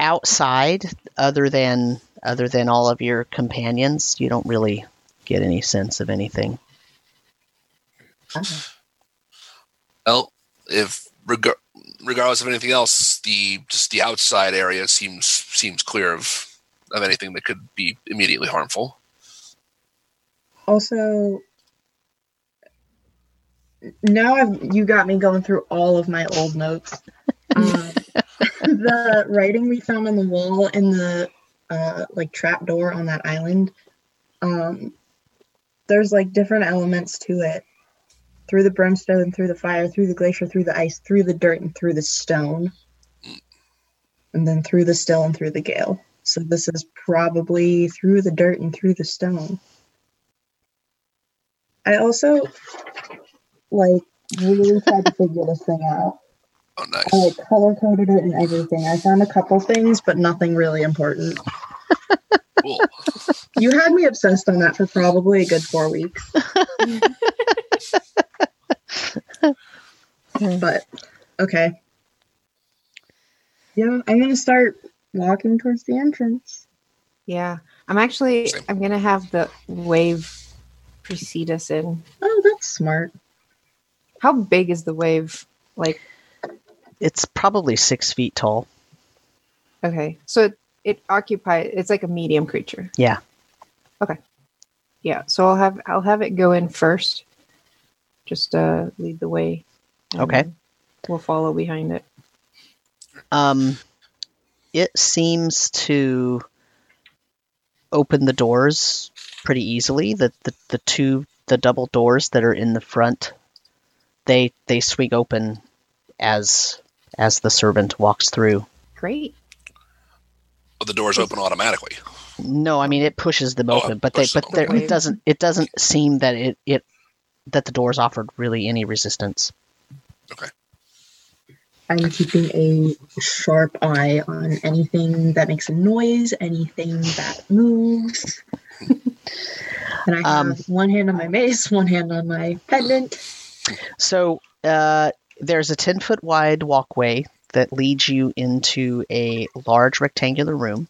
outside other than other than all of your companions you don't really get any sense of anything Well, if reg- regardless of anything else, the just the outside area seems seems clear of of anything that could be immediately harmful. Also, now I've you got me going through all of my old notes. Um, the writing we found on the wall in the uh, like trap door on that island. Um, there's like different elements to it. Through the brimstone, through the fire, through the glacier, through the ice, through the dirt, and through the stone. and then through the still and through the gale. So this is probably through the dirt and through the stone. I also like really tried to figure this thing out. Oh, nice. I like color coded it and everything. I found a couple things, but nothing really important. Cool. You had me obsessed on that for probably a good four weeks. but okay. Yeah, I'm gonna start walking towards the entrance. Yeah. I'm actually Same. I'm gonna have the wave precede us in. Oh, that's smart. How big is the wave? Like It's probably six feet tall. okay. So it, it occupies it's like a medium creature. Yeah. Okay. Yeah. So I'll have I'll have it go in first. Just uh lead the way. Okay. We'll follow behind it. Um, it seems to open the doors pretty easily. The, the the two the double doors that are in the front, they they swing open as as the servant walks through. Great. But the doors open automatically. No, I mean it pushes them Oh, open, but they but there, open. it doesn't it doesn't seem that it it that the doors offered really any resistance. Okay. I'm keeping a sharp eye on anything that makes a noise, anything that moves. and I have Um, one hand on my mace, one hand on my pendant. So uh, there's a 10 foot wide walkway that leads you into a large rectangular room.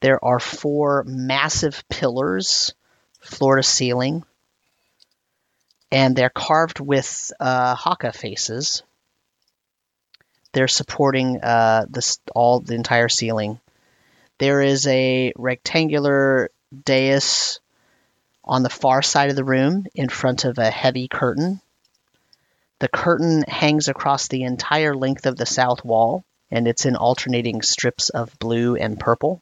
There are four massive pillars, floor to ceiling, and they're carved with uh, haka faces. They're supporting uh, this all the entire ceiling. There is a rectangular dais on the far side of the room in front of a heavy curtain. The curtain hangs across the entire length of the south wall, and it's in alternating strips of blue and purple.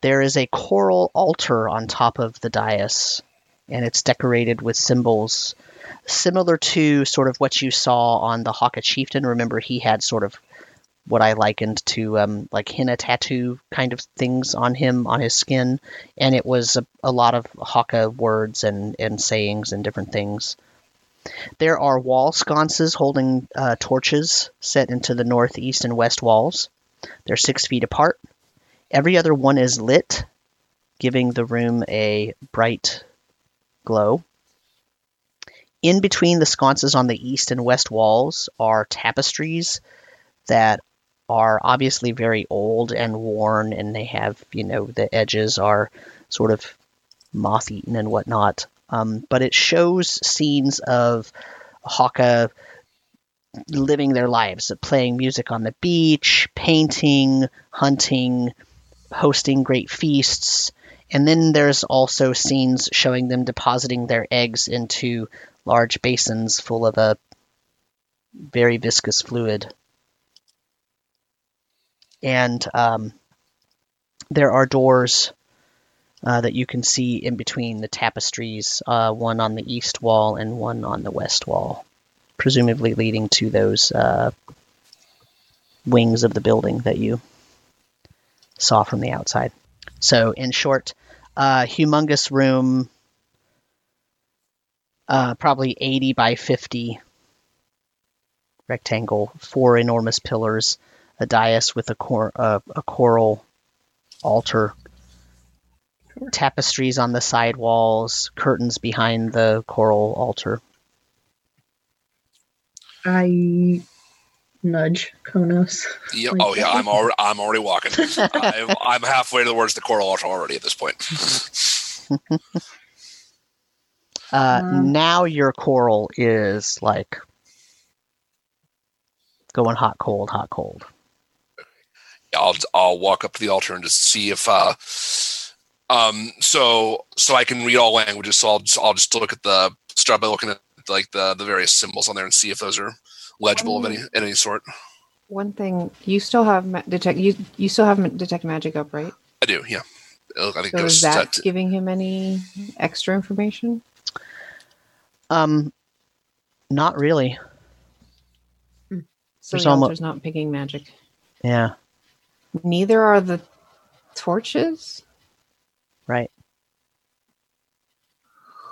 There is a coral altar on top of the dais, and it's decorated with symbols similar to sort of what you saw on the Haka Chieftain. Remember, he had sort of what I likened to um, like henna tattoo kind of things on him on his skin, and it was a, a lot of Haka words and, and sayings and different things. There are wall sconces holding uh, torches set into the north, east, and west walls. They're six feet apart. Every other one is lit, giving the room a bright glow. In between the sconces on the east and west walls are tapestries that are obviously very old and worn, and they have, you know, the edges are sort of moth eaten and whatnot. Um, but it shows scenes of Haka living their lives, playing music on the beach, painting, hunting, hosting great feasts. And then there's also scenes showing them depositing their eggs into large basins full of a very viscous fluid. And um, there are doors uh, that you can see in between the tapestries, uh, one on the east wall and one on the west wall, presumably leading to those uh, wings of the building that you saw from the outside. So, in short, humongous room, uh, probably 80 by 50 rectangle, four enormous pillars, a dais with a, cor- uh, a coral altar, tapestries on the side walls, curtains behind the coral altar. I nudge Konos. Yep. Like Oh yeah. I'm already I'm already walking. I'm, I'm halfway towards the coral altar already at this point. Uh, Um, now your coral is like going hot, cold, hot, cold. I'll I'll walk up to the altar and just see if uh um so so I can read all languages. So I'll just, I'll just look at the start by looking at like the the various symbols on there and see if those are legible of any in any sort. One thing you still have ma- detect you you still have ma- detect magic up, right? I do, yeah. I think So it is goes that set- giving him any extra information? Um, not really. So There's the almo- altar's not picking magic. Yeah, Neither are the torches. Right.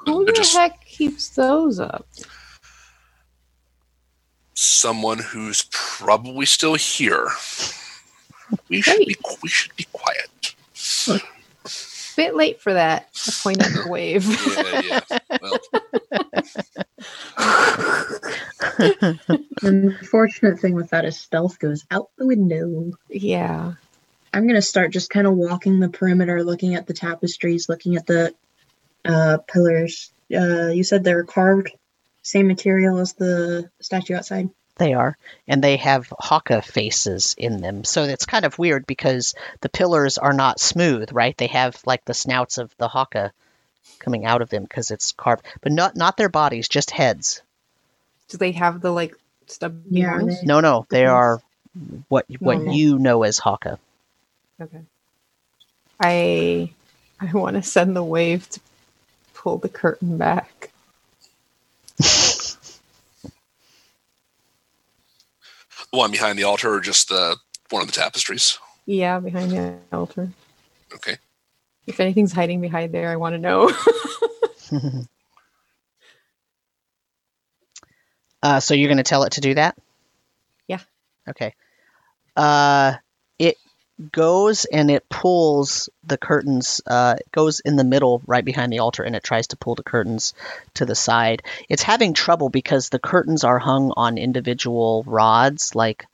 Who the just heck keeps those up? someone who's probably still here. We should be we should be quiet. Bit late for that. I point at the wave. Yeah, yeah. Well, The unfortunate thing with that is stealth goes out the window. yeah. I'm gonna start just kind of walking the perimeter, looking at the tapestries, looking at the uh, pillars. Uh, you said they're carved, same material as the statue outside. They are, and they have haka faces in them. So it's kind of weird because the pillars are not smooth, right? They have like the snouts of the haka coming out of them because it's carved, but not not their bodies, just heads. Do they have the like stubby Yeah, they- No, no, they are what what Normal. you know as haka. Okay. I I want to send the wave to pull the curtain back. the one behind the altar or just the one of the tapestries? Yeah, behind the altar. Okay. If anything's hiding behind there, I want to know. uh, so you're going to tell it to do that? Yeah. Okay. Uh, it goes and it pulls the curtains. Uh, it goes in the middle, right behind the altar, and it tries to pull the curtains to the side. It's having trouble because the curtains are hung on individual rods. Like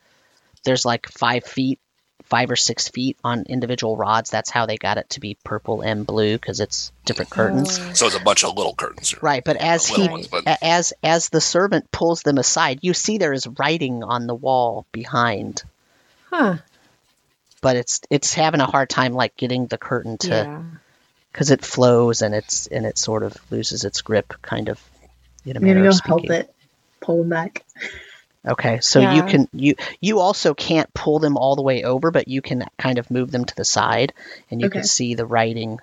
there's like five feet, five or six feet on individual rods. That's how they got it to be purple and blue because it's different curtains. Oh. So it's a bunch of little curtains. Here. Right, but as he ones, but as as the servant pulls them aside, you see there is writing on the wall behind, Huh. But it's it's having a hard time like getting the curtain to Yeah. because it flows and it's and it sort of loses its grip, kind of. In a I'm gonna manner go of help it, pull them back. Okay, so you can you you also can't pull them all the way over, but you can kind of move them to the side, and you can see the writing.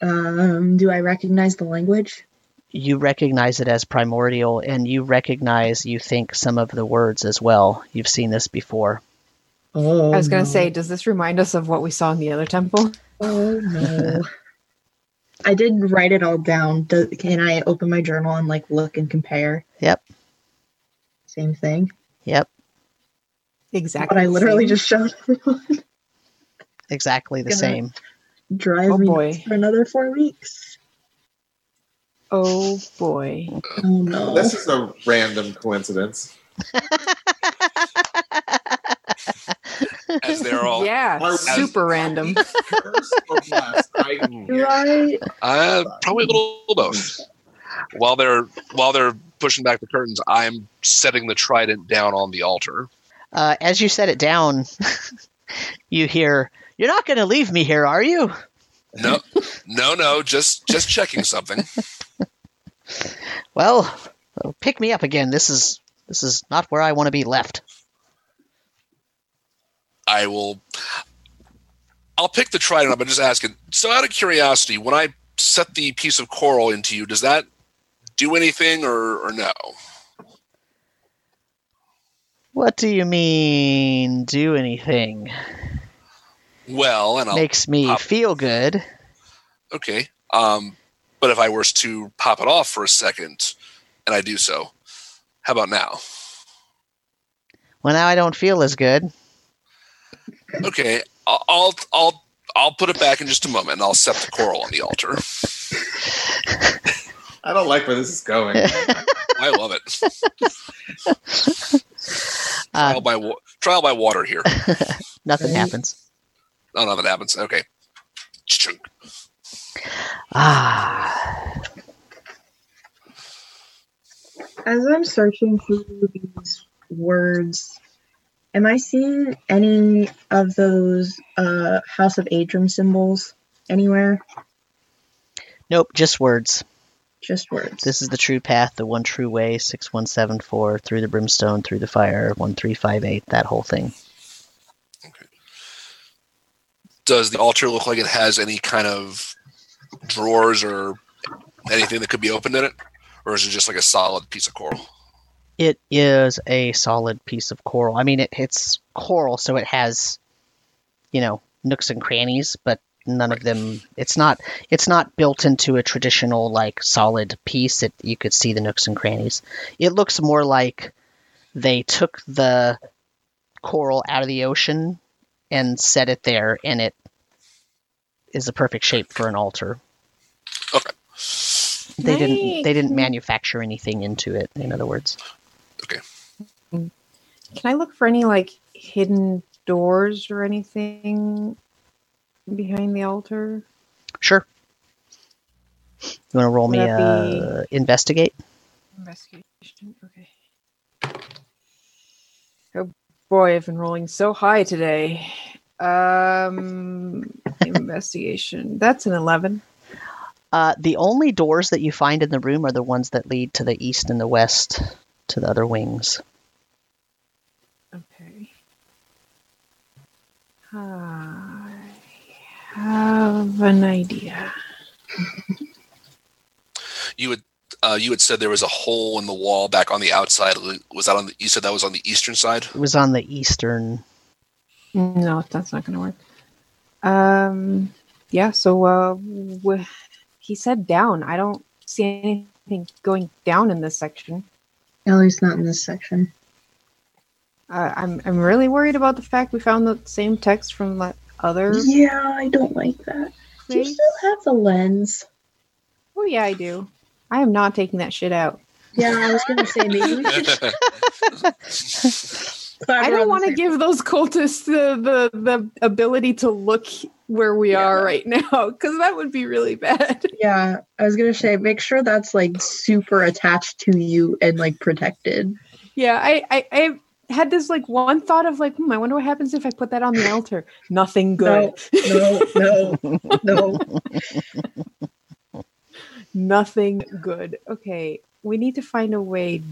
Um, do I recognize the language? You recognize it as primordial, and you recognize you think some of the words as well. You've seen this before. Oh, I was going no. to say, does this remind us of what we saw in the other temple? Oh no. I did write it all down. Do, can I open my journal and like look and compare? Yep. Same thing. Yep, Exactly. But I literally same. just showed everyone. exactly the same. Drive Oh, me boy. for another four weeks. Oh boy. Oh no. This is a random coincidence. as they're all yeah. Are we- Super random. Curse? I, right. Uh, probably a little both. While they're while they're pushing back the curtains, I'm setting the trident down on the altar. Uh, as you set it down, you hear, "You're not going to leave me here, are you?" No, no, no, just just checking something. Well, pick me up again. This is this is not where I want to be left. I will. I'll pick the trident up I'm just asking. So, out of curiosity, when I set the piece of coral into you, does that do anything or, or no? What do you mean? Do anything? Well, and I'll Makes me pop- feel good. okay. Um, but if I were to pop it off for a second, and I do so, how about now? Well, now I don't feel as good. Okay, I'll I'll I'll, I'll put it back in just a moment, and I'll set the coral on the altar. I don't like where this is going. I love it. Uh, Trial by wa- trial by water here. nothing Right. happens. Oh no, that happens. Okay. Chunk. Ah, As I'm searching through these words, am I seeing any of those uh, House of Adram symbols anywhere? nope, just words. Just words. This is the true path, the one true way. Six one seven four through the brimstone, through the fire. One three five eight. That whole thing. Okay. Does the altar look like it has any kind of drawers or anything that could be opened in it, or is it just like a solid piece of coral? It is a solid piece of coral. I mean, it, it's coral, so it has, you know, nooks and crannies, but none of them. It's not. It's not built into a traditional like solid piece. It you could see the nooks and crannies. It looks more like they took the coral out of the ocean and set it there, and it is a perfect shape for an altar. Okay. They didn't. They didn't manufacture anything into it. In other words. Can I look for any like hidden doors or anything behind the altar? Sure. You want to roll me Would a that investigate? Investigation. Okay. Oh boy, I've been rolling so high today. Um, investigation. That's an eleven. Uh, the only doors that you find in the room are the ones that lead to the east and the west to the other wings. Okay. I have an idea. You would. Uh, you had said there was a hole in the wall back on the outside. Was that on the? You said that was on the eastern side. It was on the eastern. No, that's not going to work. Um, yeah. So, uh, w- he said down. I don't see anything going down in this section. At least not in this section. Uh, I'm I'm really worried about the fact we found the same text from that other. Yeah, I don't like that. Do you still have the lens? Oh yeah, I do. I am not taking that shit out. Yeah, I was gonna say maybe we should. I don't want to give those cultists the, the the ability to look where we Yeah. are right now because that would be really bad. Yeah, I was gonna say make sure that's like super attached to you and like protected. Yeah, I I, I had this like one thought of like, hmm, I wonder what happens if I put that on the altar. Nothing good. No, no, no. Nothing good. Okay, we need to find a way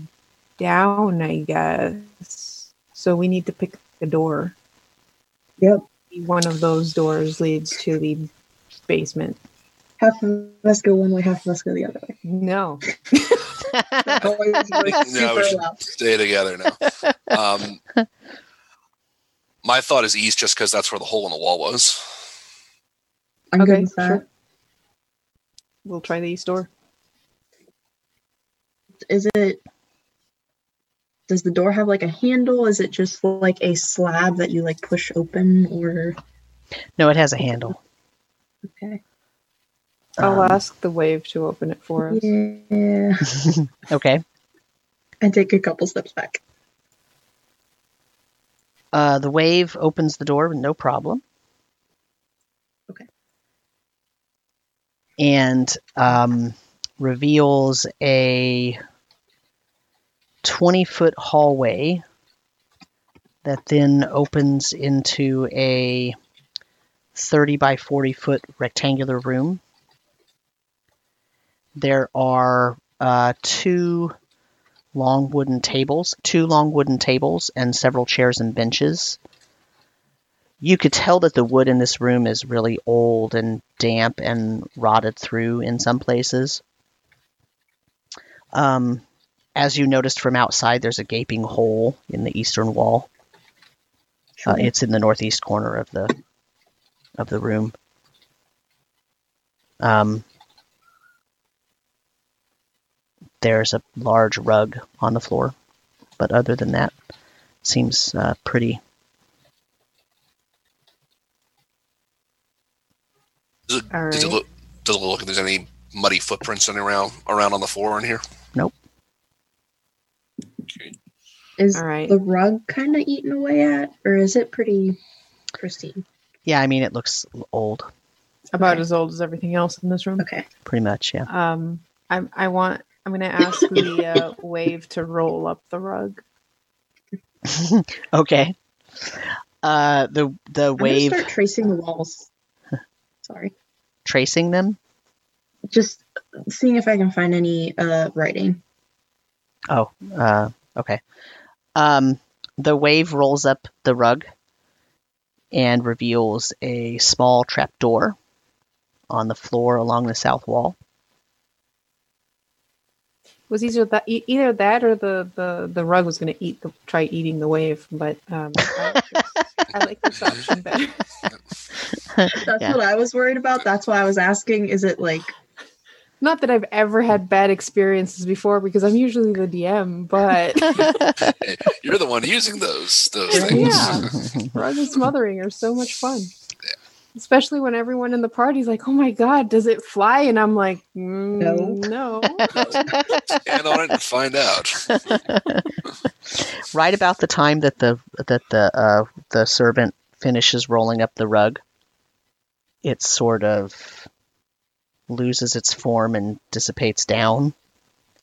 down, I guess. So we need to pick a door. Yep. One of those doors leads to the basement. Half of us go one way, half of us go the other way. No. Always no, we should well. stay together now. Um, my thought is east, just because that's where the hole in the wall was. I'm Okay, good with that. sure. We'll try the east door. Is it? Does the door have like a handle? Is it just like a slab that you like push open, or No, it has a handle. okay? I'll Um, ask the wave to open it for us. Yeah, okay. And take a couple steps back. Uh, the wave opens the door, with no problem. Okay. And um, reveals a 20 foot hallway that then opens into a 30 by 40 foot rectangular room. There are uh, two long wooden tables, two long wooden tables, and several chairs and benches. You could tell that the wood in this room is really old and damp and rotted through in some places. Um, as you noticed from outside, there's a gaping hole in the eastern wall. Uh, it's in the northeast corner of the of the room. Um, there's a large rug on the floor, but other than that, seems uh, pretty. Does it, All does it look? Does it look like there's any muddy footprints running around around on the floor in here? Nope. Okay. Is All right. the rug kind of eaten away at, or is it pretty pristine? Yeah, I mean it looks old, About Okay. as old as everything else in this room. Okay. pretty much. Yeah. Um, I I want. I'm gonna ask the uh, wave to roll up the rug. okay. Uh, the the I'm wave start tracing the walls. Sorry, tracing them. just seeing if I can find any uh writing. Oh, uh, okay. Um, the wave rolls up the rug and reveals a small trapdoor on the floor along the south wall. Was either that e- either that or the the the rug was going to eat the try eating the wave, but um, I, like this, I like this option better. That's Yeah. what I was worried about. That's why I was asking. Is it like Not that I've ever had bad experiences before because I'm usually the DM, but Hey, you're the one using those those things. Yeah. rug and smothering are so much fun. Especially when everyone in the party's like, "Oh my god, does it fly?" And I'm like, mm, "No." Stand on it and find out. right about the time that the that the uh, the servant finishes rolling up the rug, it sort of loses its form and dissipates down,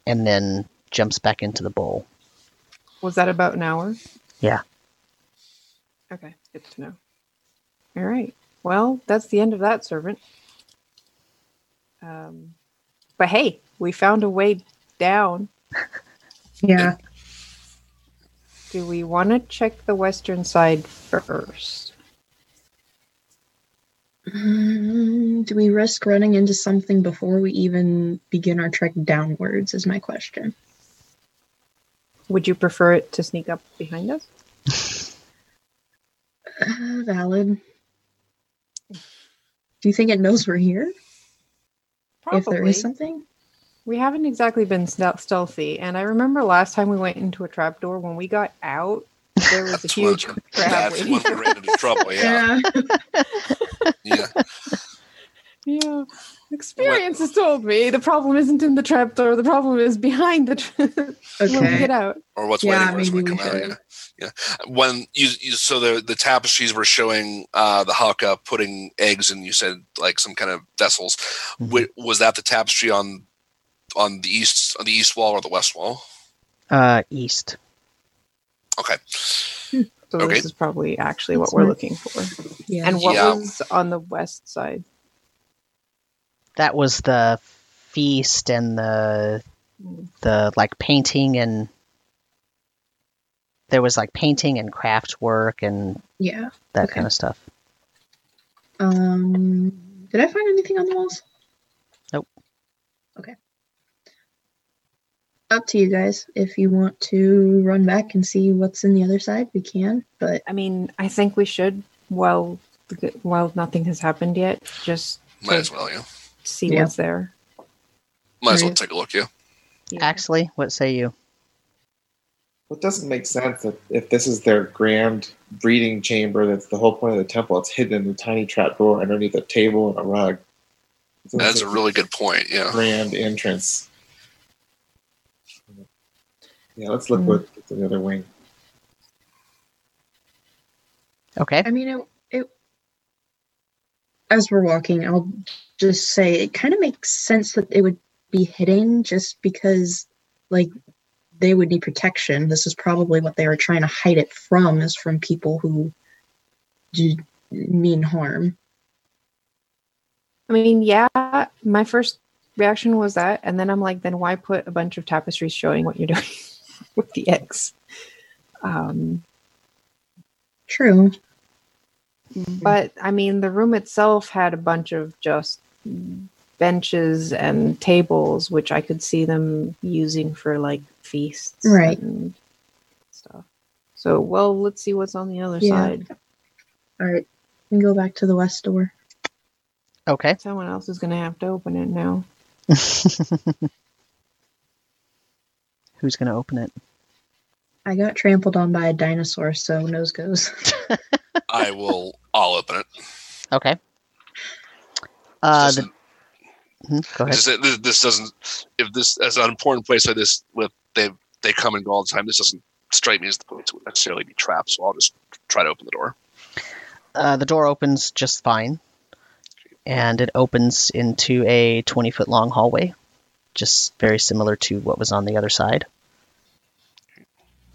and then jumps back into the bowl. Was that about an hour? Yeah. Okay, good to know. All right. Well, that's the end of that servant. Um, but hey, we found a way down. yeah? Do we want to check the western side first? Mm, do we risk running into something before we even begin our trek downwards? Is my question. Would you prefer it to sneak up behind us? Uh, valid. Do you think it knows we're here? If there is something? We haven't exactly been stealthy, and I remember last time we went into a trapdoor when we got out, there was a huge when, crab that's waiting. when we ran into trouble. Yeah, yeah. Yeah. Experience has told me the problem isn't in the trapdoor. The problem is behind the tra- when we Okay. get out. Or what's Yeah, waiting for us when we come out. Yeah, yeah. When you, you so the the tapestries were showing uh, the haka putting eggs and You said like some kind of vessels. Mhm. Wi- was that the tapestry on on the east on the east wall or the west wall? Uh, east. Okay. So Okay. this is probably actually That's what we're right. looking for. Yeah. And what Yeah. was on the west side? That was the feast and the the like painting and there was like painting and craft work and yeah. that Okay. kind of stuff. Um, did I find anything on the walls? Nope. Okay. Up to you guys. If you want to run back and see what's in the other side, we can. But I mean, I think we should, while while nothing has happened yet, just Might as well. Yeah. See Yeah. what's there. Might as well take a look. Yeah. Yeah. Actually, what say you? Well, It doesn't make sense that if this is their grand breeding chamber, that's the whole point of the temple. It's hidden in a tiny trapdoor underneath a table and a rug. That's a really good point. Yeah. grand entrance. Yeah, let's look Mm. what's in the other wing. Okay. I mean, it, it as we're walking, I'll just say it kind of makes sense that they would be hidden just because, like, they would need protection. This is probably what they were trying to hide it from, is from people who do mean harm. I mean, yeah, my first reaction was that, and then I'm like, then why put a bunch of tapestries showing what you're doing with the eggs? Um, True. Mm-hmm. but I mean, the room itself had a bunch of just benches and tables, which I could see them using for like feasts, Right. And stuff. So, well, let's see what's on the other Yeah. side. All right, we can go back to the west door. Okay. Someone else is going to have to open it now. Who's going to open it? I got trampled on by a dinosaur, so nose goes. I will. I'll open it. Okay. Uh, This the, doesn't- hmm, go ahead. this, this, this doesn't. If this as an important place like this, with they they come and go all the time. This doesn't strike me as the place would necessarily be trapped. So I'll just try to open the door. Uh, the door opens just fine, and it opens into a 20 foot long hallway, just very similar to what was on the other side.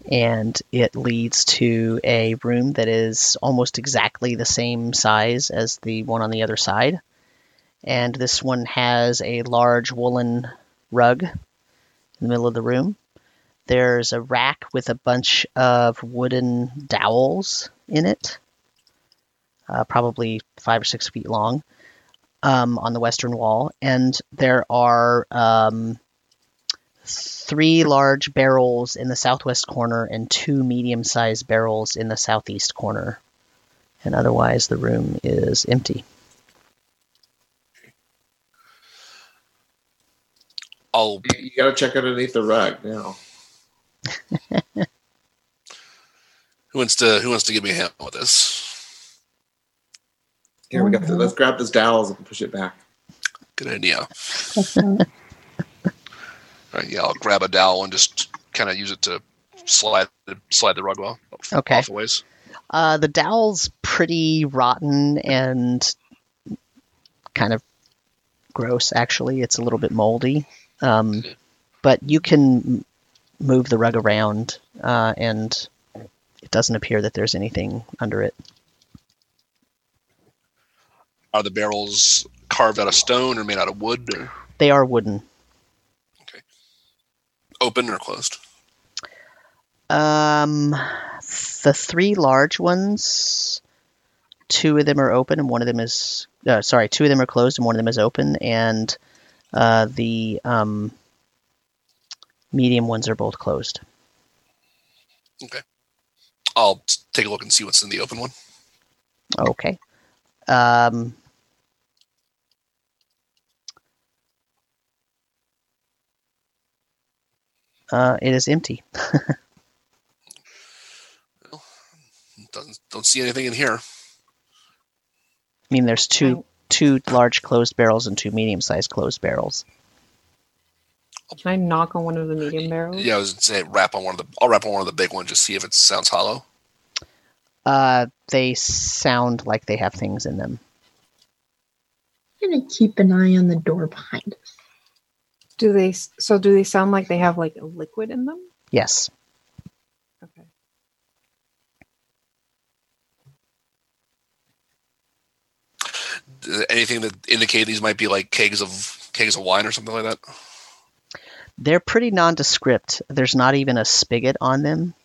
And it leads to a room that is almost exactly the same size as the one on the other side. And this one has a large woolen rug in the middle of the room. There's a rack with a bunch of wooden dowels in it uh, probably five or six feet long, um, on the western wall, and there are um, three large barrels in the southwest corner and two medium-sized barrels in the southeast corner. And otherwise, the room is empty. I'll You, you gotta check underneath the rug now. who wants to who wants to give me a hand with this? Here we go. let's grab this dowels and push it back. Good idea. Excellent. All right, yeah, I'll grab a dowel and just kind of use it to slide slide the rug well Okay. off ways. Uh, the dowel's pretty rotten and kind of gross, actually. It's a little bit moldy. Um, but you can move the rug around, uh, and it doesn't appear that there's anything under it. Are the barrels carved out of stone or made out of wood or They are wooden. Open or closed? Um, the three large ones, two of them are open and one of them is uh, sorry, two of them are closed and one of them is open, and uh, the um, medium ones are both closed. Okay, I'll take a look and see what's in the open one. Okay. Um, uh, it is empty. Doesn't don't see anything in here. I mean, there's two two large closed barrels and two medium-sized closed barrels. Can I knock on one of the medium barrels? Yeah, I was gonna say wrap on one of the. I'll wrap on one of the big ones just see if it sounds hollow. Uh, they sound like they have things in them. I'm gonna keep an eye on the door behind us. Do they? So do they sound like they have like a liquid in them? Yes. Okay. Anything that indicate these might be like kegs of kegs of wine or something like that. They're pretty nondescript. There's not even a spigot on them.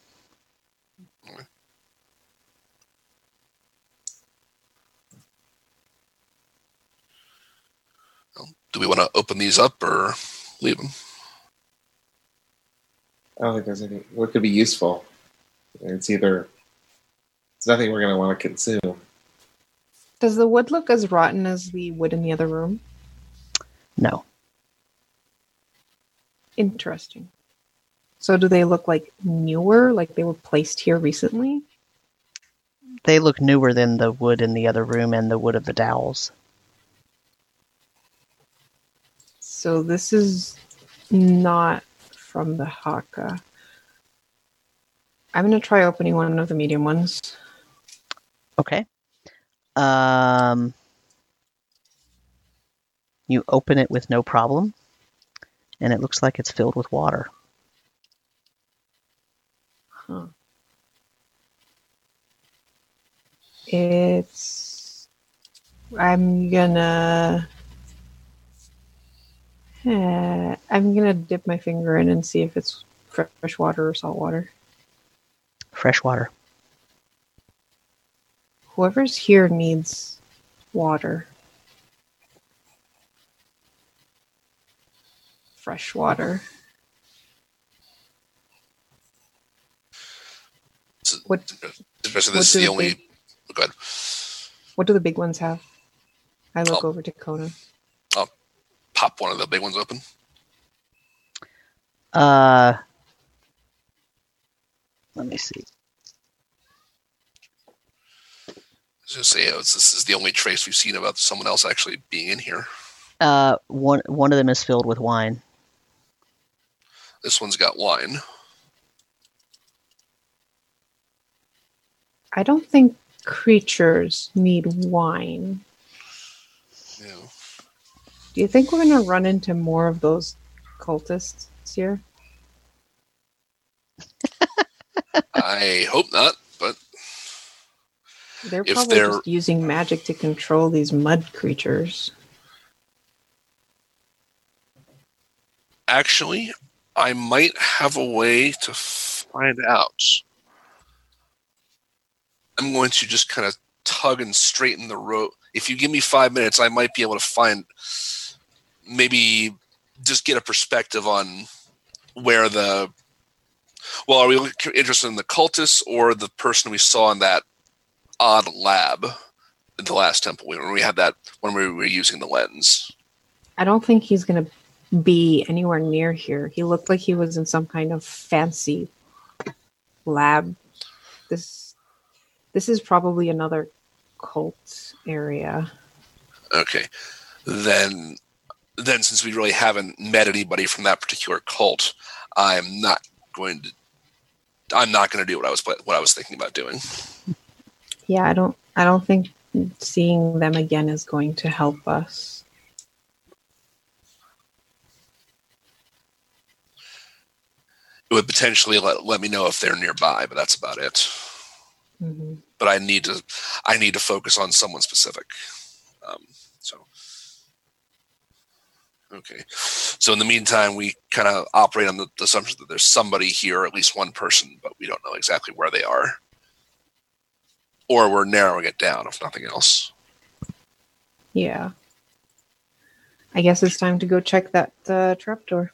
Do we want to open these up or leave them? I don't think there's any. What could be useful? It's either. It's nothing we're gonna want to consume. Does the wood look as rotten as the wood in the other room? No. Interesting. So do they look like newer, like they were placed here recently? They look newer than the wood in the other room and the wood of the dowels. So this is not from the Haka. I'm gonna try opening one of the medium ones. Okay. Um, you open it with no problem, and it looks like it's filled with water. Huh. It's. I'm gonna. Eh, I'm gonna dip my finger in and see if it's fresh water or salt water. Fresh water. Whoever's here needs water. Fresh water. So- What Especially this is do the they- only. Go ahead. what do the big ones have? I look Oh. over to Kona. Pop one of the big ones open. Uh, let me see. Just say it's, this is the only trace we've seen about someone else actually being in here. Uh, one one of them is filled with wine. This one's got wine. I don't think creatures need wine. Yeah. Do you think we're gonna run into more of those cultists here? I hope not, but They're probably they're- just using magic to control these mud creatures. actually, I might have a way to find out. I'm going to just kind of tug and straighten the rope. If you give me five minutes, I might be able to find maybe just get a perspective on where the well, are we interested in the cultists or the person we saw in that odd lab in the last temple when we had that when we were using the lens? I don't think he's going to be anywhere near here. He looked like he was in some kind of fancy lab. This this is probably another cult area. Okay, then then since we really haven't met anybody from that particular cult, I'm not going to. I'm not going to do what I was what I was thinking about doing. Yeah, I don't I don't think seeing them again is going to help us. It would potentially let, let me know if they're nearby, but that's about it. hmm But I need to I need to focus on someone specific. Um, okay. So in the meantime, we kind of operate on the, the assumption that there's somebody here, at least one person, but we don't know exactly where they are. Or we're narrowing it down, if nothing else. Yeah. I guess it's time to go check that uh, trapdoor.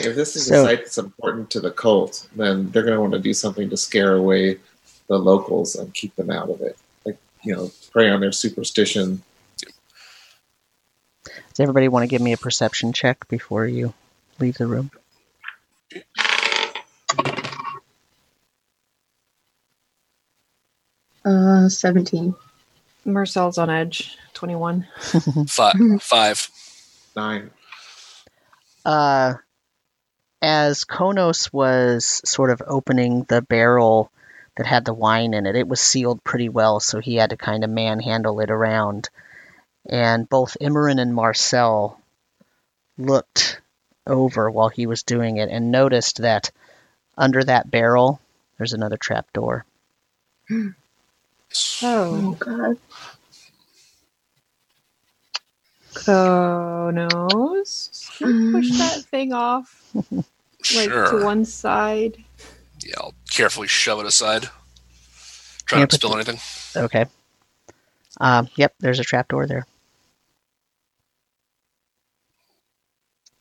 If this is So- a site that's important to the cult, then they're going to want to do something to scare away the locals and keep them out of it. Like, you know, prey on their superstition. Does everybody want to give me a perception check before you leave the room? Uh, 17. Marcel's on edge. 21. Five, five. Nine. Uh, as Konos was sort of opening the barrel that had the wine in it, it was sealed pretty well, so he had to kind of manhandle it around. And both Imran and Marcel looked over while he was doing it and noticed that under that barrel, there's another trap door. Oh, Oh, God. Konos. Can push that thing off? Like sure. to one side. Yeah, I'll carefully shove it aside. Try not to spill the- anything. Okay. Um, yep, there's a trap door there.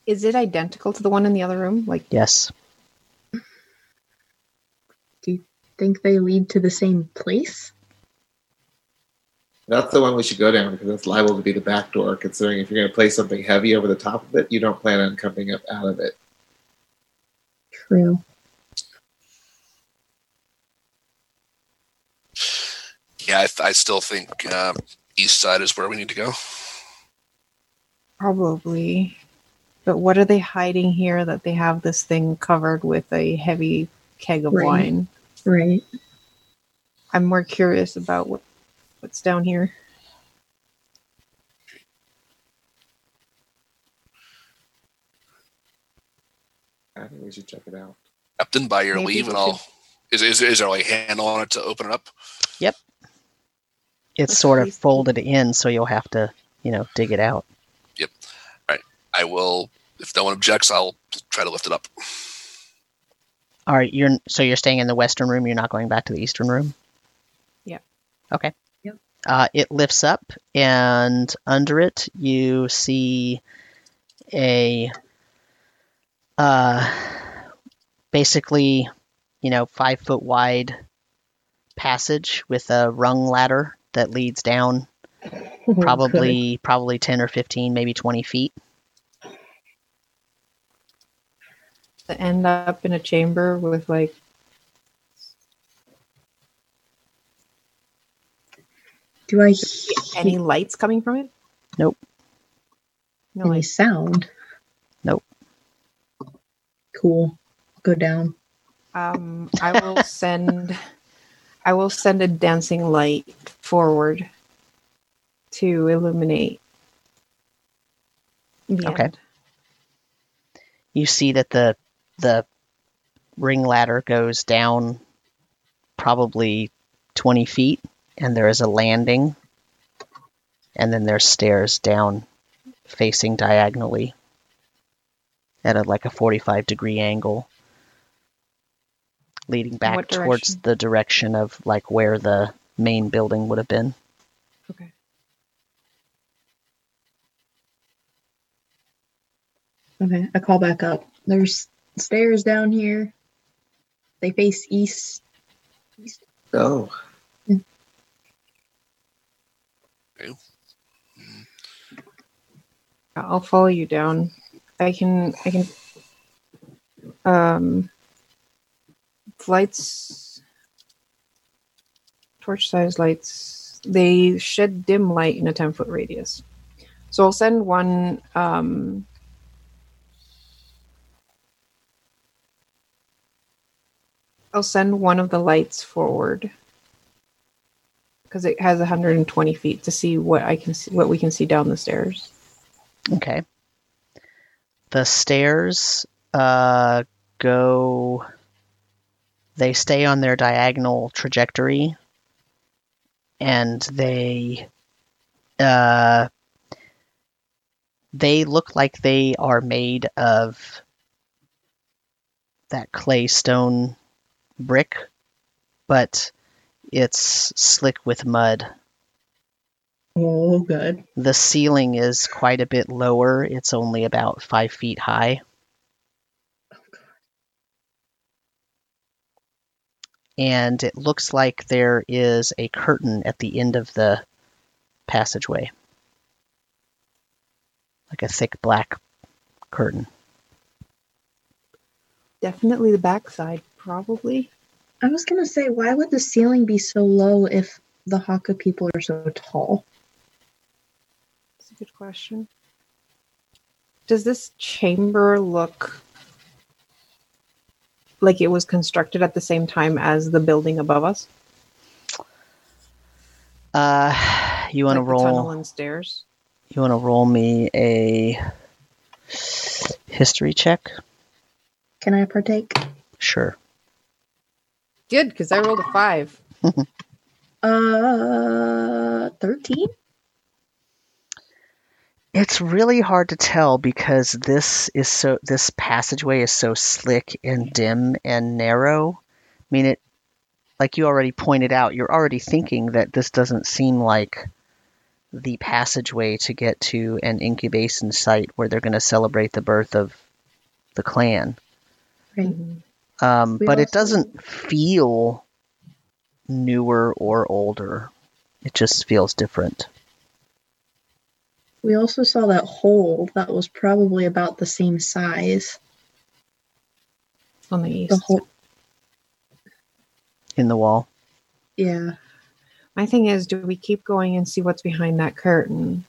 Is it identical to the one in the other room? Like, Yes. Do you think they lead to the same place? That's the one we should go down because it's liable to be the back door, considering if you're going to place something heavy over the top of it, you don't plan on coming up out of it. True. Yeah, I, th- I still think um, east side is where we need to go. probably. But what are they hiding here that they have this thing covered with a heavy keg of Right. wine? Right. I'm more curious about what what's down here. I think we should check it out. Captain, by your Maybe leave, and I'll. Is, is, is there like a handle on it to open it up? Yep. It's That's sort of folded in, so you'll have to, you know, dig it out. I will. If no one objects, I'll try to lift it up. All right, you're so you're staying in the western room. You're not going back to the eastern room. Yeah. Okay. Yep. Uh, it lifts up, and under it you see a uh, basically, you know, five foot wide passage with a rung ladder that leads down Oh, probably probably 10 or 15 maybe 20 feet To end up in a chamber with like Do I hear any lights coming from it? Nope. No any sound? Nope. Cool. Go down. Um, I will send. I will send a dancing light forward to illuminate. the Okay. end. you see that the the ring ladder goes down probably 20 feet and there is a landing and then there's stairs down facing diagonally at a like a 45 degree angle leading back towards the direction of like where the main building would have been Okay. Okay, I call back up. There's stairs down here. They face east. Oh. I'll follow you down. I can I can um lights torch size lights they shed dim light in a 10 foot radius. So I'll send one um I'll send one of the lights forward because it has 120 feet to see what I can see what we can see down the stairs. Okay. The stairs uh, go. They stay on their diagonal trajectory, and they uh, they look like they are made of that clay stone brick, but it's slick with mud. Oh, good. The ceiling is quite a bit lower. It's only about five feet high. Oh, God. And it looks like there is a curtain at the end of the passageway. Like a thick black curtain. Definitely the backside, probably. I was gonna say, why would the ceiling be so low if the Haka people are so tall? That's a good question. Does this chamber look like it was constructed at the same time as the building above us? Uh, you want to like the tunnel and stairs? You want to roll me a history check? Can I partake? Sure. Good, because I rolled a five. Uh, thirteen. It's really hard to tell because this is so this passageway is so slick and dim and narrow. I mean it like you already pointed out, you're already thinking that this doesn't seem like the passageway to get to an incubation site where they're going to celebrate the birth of the clan. Right. Um, but it doesn't feel newer or older. It just feels different. We also saw that hole that was probably about the same size. On the east. The whole, in the wall. yeah. My thing is, do we keep going and see what's behind that curtain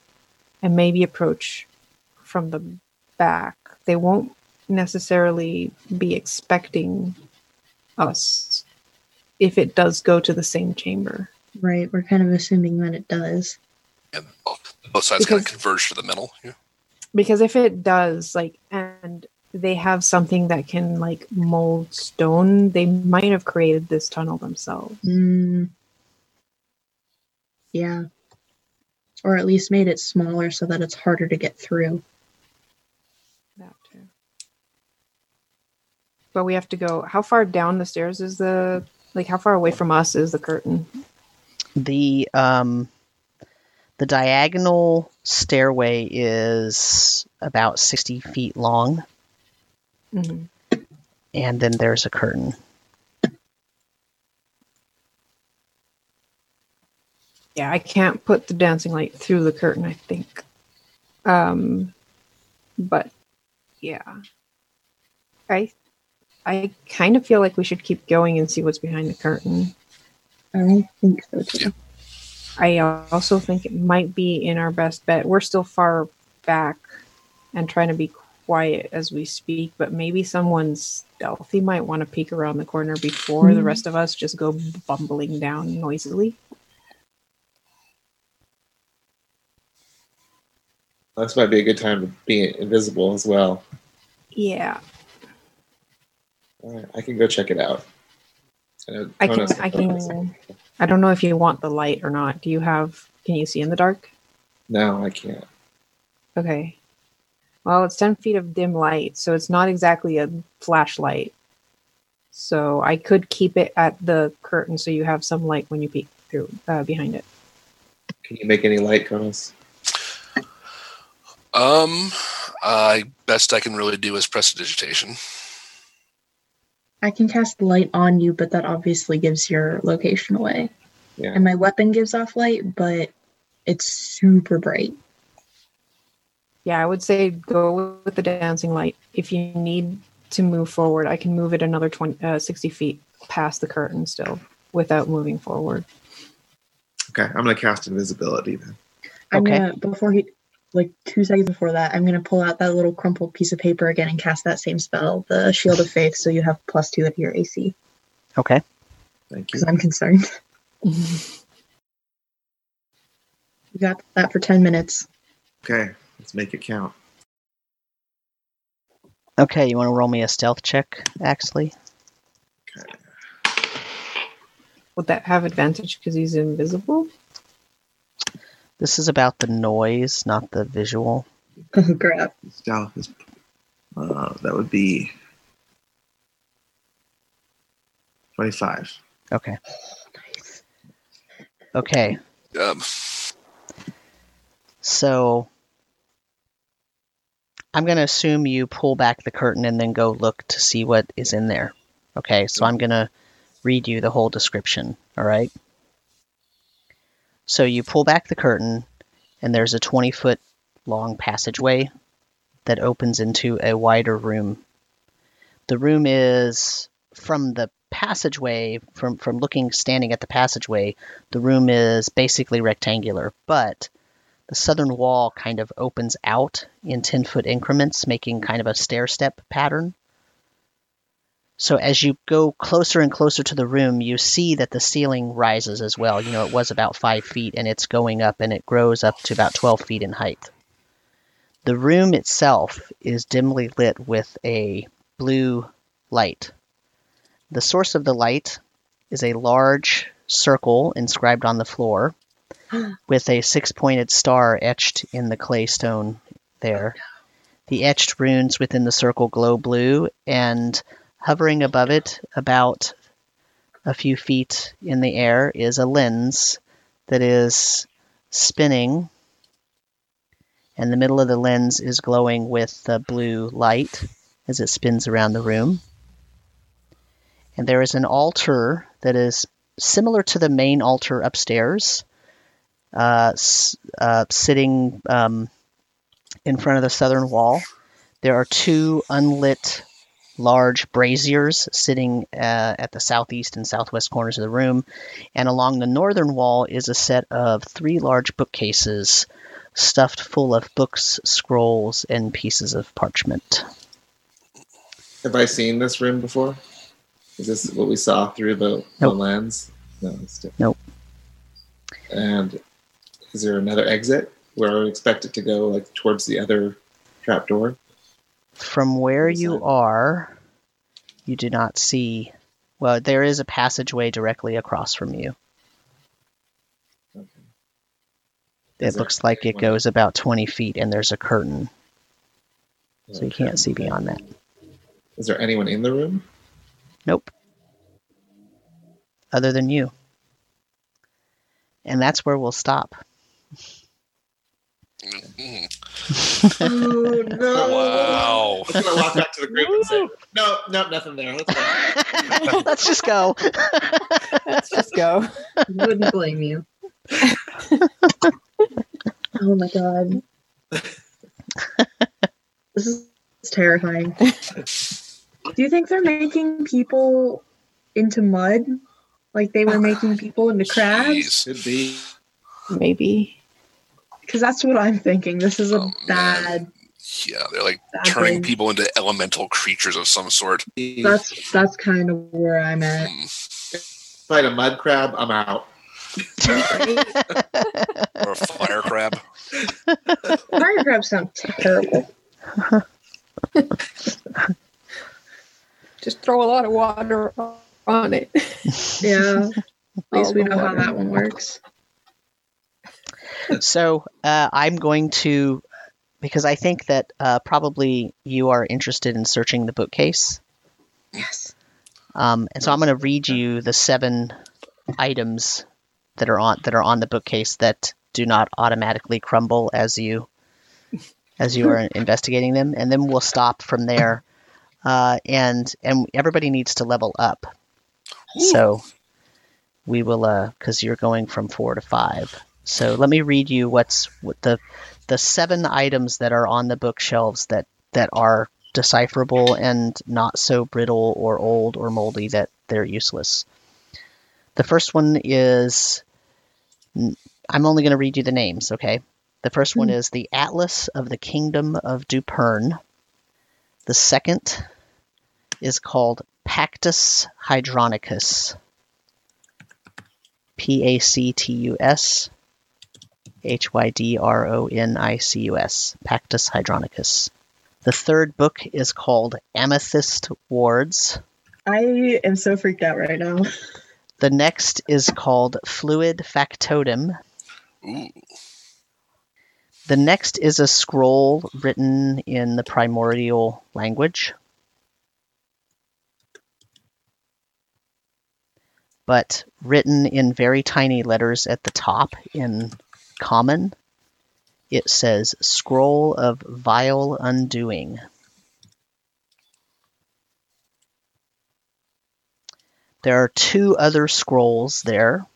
and maybe approach from the back? They won't necessarily be expecting us if it does go to the same chamber. Right. We're kind of assuming that it does. And both, both sides kind of converge to the middle. Yeah. Because if it does, like, and they have something that can, like, mold stone, they might have created this tunnel themselves. Mm. Yeah. Or at least made it smaller so that it's harder to get through. That too. But we have to go. How far down the stairs is the like? How far away from us is the curtain? The um, the diagonal stairway is about sixty feet long, Mhm. and then there's a curtain. Yeah, I can't put the dancing light through the curtain. I think. Um, but yeah, I I kind of feel like we should keep going and see what's behind the curtain. I think so too. I also think it might be in our best bet. We're still far back and trying to be quiet as we speak, but maybe someone stealthy might want to peek around the corner before the Mhm. rest of us just go bumbling down noisily. This might be a good time to be invisible as well. Yeah, All right, I can go check it out. know I can. I can. I don't know if you want the light or not. Do you have? Can you see in the dark? No, I can't. Okay. Well, it's 10 feet of dim light, so it's not exactly a flashlight. So I could keep it at the curtain so you have some light when you peek through uh, behind it. Can you make any light, Konos? Um, I best I can really do is prestidigitation. I can cast light on you, but that obviously gives your location away. Yeah. And my weapon gives off light, but it's super bright. Yeah, I would say go with the dancing light. If you need to move forward, I can move it another 20, uh, 60 feet past the curtain still without moving forward. Okay, I'm gonna cast invisibility then. I'm Okay. gonna before he like two seconds before that, I'm gonna pull out that little crumpled piece of paper again and cast that same spell, the Shield of Faith, so you have plus two to your AC. Okay. Thank you. Because I'm concerned. You got that for ten minutes. Okay, let's make it count. Okay, you want to roll me a stealth check, Axley? Okay. Would that have advantage because he's invisible? This is about the noise, not the visual. Oh crap. Stealth is uh, that would be twenty-five. Okay. Okay, Um, so I'm going to assume you pull back the curtain and then go look to see what is in there. Okay, so I'm going to read you the whole description, all right? So you pull back the curtain, and there's a 20 foot long passageway that opens into a wider room. The room is from the passageway, from, from looking, standing at the passageway, the room is basically rectangular, but the southern wall kind of opens out in 10 foot increments, making kind of a stair step pattern. So as you go closer and closer to the room, you see that the ceiling rises as well. You know, it was about five feet and it's going up and it grows up to about 12 feet in height. The room itself is dimly lit with a blue light. The source of the light is a large circle inscribed on the floor with a six pointed star etched in the clay stone there. Oh, the etched runes within the circle glow blue, and hovering above it, about a few feet in the air, is a lens that is spinning, and the middle of the lens is glowing with the blue light as it spins around the room. And there is an altar that is similar to the main altar upstairs, uh, uh, sitting um, in front of the southern wall. There are two unlit large braziers sitting uh, at the southeast and southwest corners of the room. And along the northern wall is a set of three large bookcases stuffed full of books, scrolls, and pieces of parchment. Have I seen this room before? Is this what we saw through the, the Nope. lens? No, it's different. Nope. And is there another exit where I would expect it to go, like towards the other trapdoor? From where you Inside. are, you do not see. Well, there is a passageway directly across from you. Okay. It Is looks like it anyone- goes about 20 feet, and there's a curtain, so you can't see beyond that. Is there anyone in the room? Nope. Other than you. And that's where we'll stop. mm, Oh no! Wow. I'm gonna walk back to the group and say, "No, no, nothing there. Let's go." Let's just go. Let's just go. Wouldn't blame you. oh my god. This is terrifying. Do you think they're making people into mud? Like they were oh, making people into crabs? Jeez. Could be. Maybe. Because that's what I'm thinking. This is a Oh, man. bad, Yeah, they're like bad turning thing. people into elemental creatures of some sort. That's that's kind of where I'm at. Mm, Fight a mud crab. I'm out. Or a fire crab. Fire crabs sound terrible. Just throw a lot of water on it. Yeah. At All least we the know how that one works. so uh, I'm going to, because I think that uh, probably you are interested in searching the bookcase. Yes. Um, and so I'm going to read you the seven items that are on that are on the bookcase that do not automatically crumble as you as you are investigating them, and then we'll stop from there. uh, and and everybody needs to level up. So we will, uh, because you're going from four to five. So let me read you what's what the the seven items that are on the bookshelves that that are decipherable and not so brittle or old or moldy that they're useless. The first one is I'm only going to read you the names, okay? The first one hmm. is the Atlas of the Kingdom of Dupern. The second is called Pactus Hydronicus. P A C T U S H Y D R O N I C U S. Pactus Hydronicus. The third book is called Amethyst Wards. I am so freaked out right now. The next is called Fluid Factotum. Ooh. The next is a scroll written in the primordial language. But written in very tiny letters at the top in common, it says Scroll of Vile Undoing. There are two other scrolls there.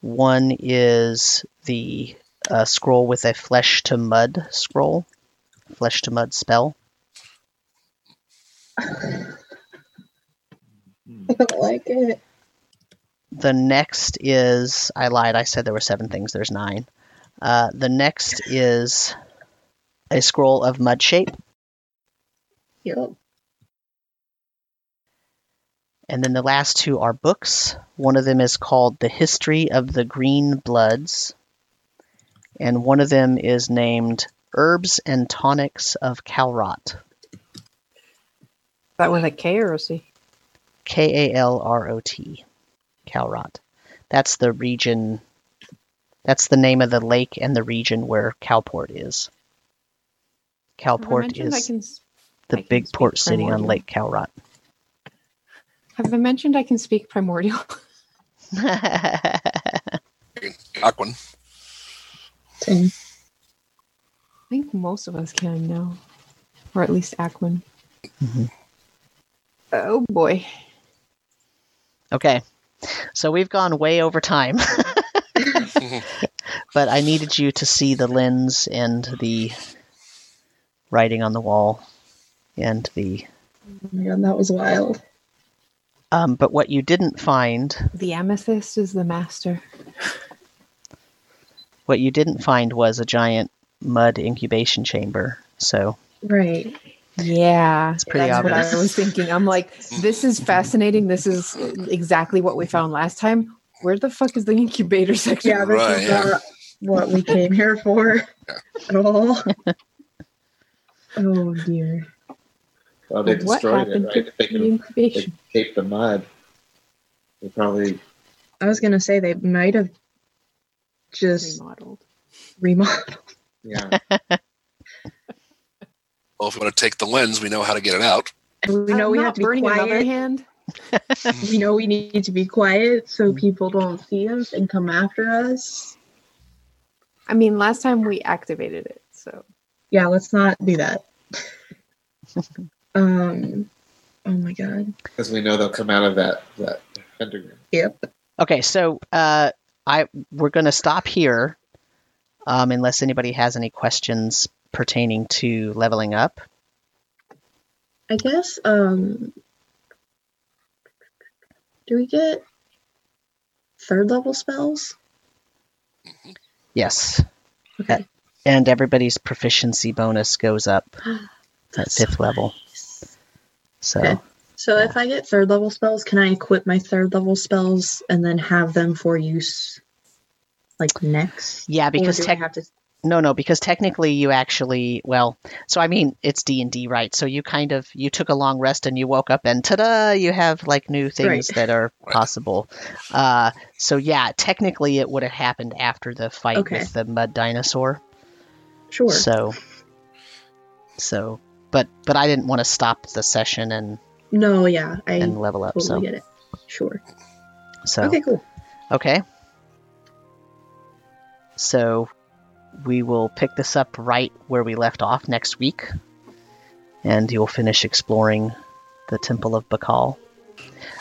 One is the uh, scroll with a flesh to mud scroll, flesh to mud spell. I don't like it. The next is I lied. I said there were seven things. There's nine. Uh, the next is a scroll of mud shape, Yep. and then the last two are books. One of them is called "The History of the Green Bloods," and one of them is named "Herbs and Tonics of Kalrot." That with a K or a C? K A L R O T, Kalrot. That's the region. That's the name of the lake and the region where Calport is. Calport is can the big speak port city on? Lake Kalrot. Have I mentioned I can speak primordial? Aquan. Same. I think most of us can now, or at least Aquan. Mhm. Oh boy. okay, so we've gone way over time, but I needed you to see the lens and the writing on the wall and the. Oh my god, that was wild. Um, but what you didn't find The amethyst is the master. What you didn't find was a giant mud incubation chamber. So Right. Yeah, It's pretty that's what. I was thinking. I'm like, this is fascinating. This is exactly what we found last time. Where the fuck is the incubator section? Yeah, this Right, is yeah. not what we came here for at all. oh dear. Well, they what destroyed it, happened right? to If they the can they incubation? tape the mud, they probably I was gonna say they might have just Remodeled. remodeled. yeah. Well, if we want to take the lens, we know how to get it out. And we know I'm we have to be burning another quiet. hand. We know we need to be quiet so people don't see us and come after us. I mean, last time we activated it, so Yeah, let's not do that. um. Oh my god. Because we know they'll come out of that that underground. Yep. okay, so uh, I we're going to stop here, um, unless anybody has any questions pertaining to leveling up. I guess. Um. Do we get third level spells? Yes, Okay. and everybody's proficiency bonus goes up at fifth level. So Okay. So if I get third level spells, can I equip my third level spells and then have them for use like next? yeah, because tech have to No, no, because technically you actually well, so I mean it's D and D, right? So you kind of you took a long rest and you woke up and ta-da, you have like new things Right. that are possible. Uh, so yeah, technically it would have happened after the fight Okay. with the mud dinosaur. Sure. So, so, but but I didn't want to stop the session and no, yeah, I and level up. totally So get it. Sure. so Okay, cool. Okay. So we will pick this up right where we left off next week. and you'll finish exploring the Temple of Bakal.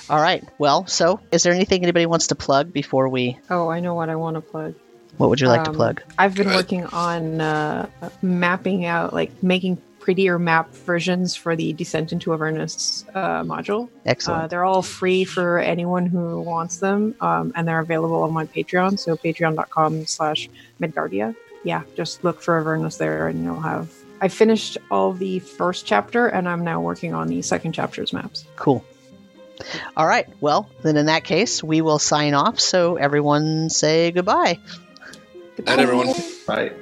All right. Well, so is there anything anybody wants to plug before we? Oh, I know what I want to plug. What would you like to Um, plug? I've been working on uh, mapping out, like making prettier map versions for the Descent into Avernus uh, module. Excellent. Uh, they're all free for anyone who wants them, um, and they're available on my Patreon. So patreon.com slash Midgardia. Yeah, just look for Avernus there, and you'll have. I finished all the first chapter, and I'm now working on the second chapter's maps. Cool. All right. Well, then in that case, we will sign off. So everyone say goodbye. Night, everyone. Right.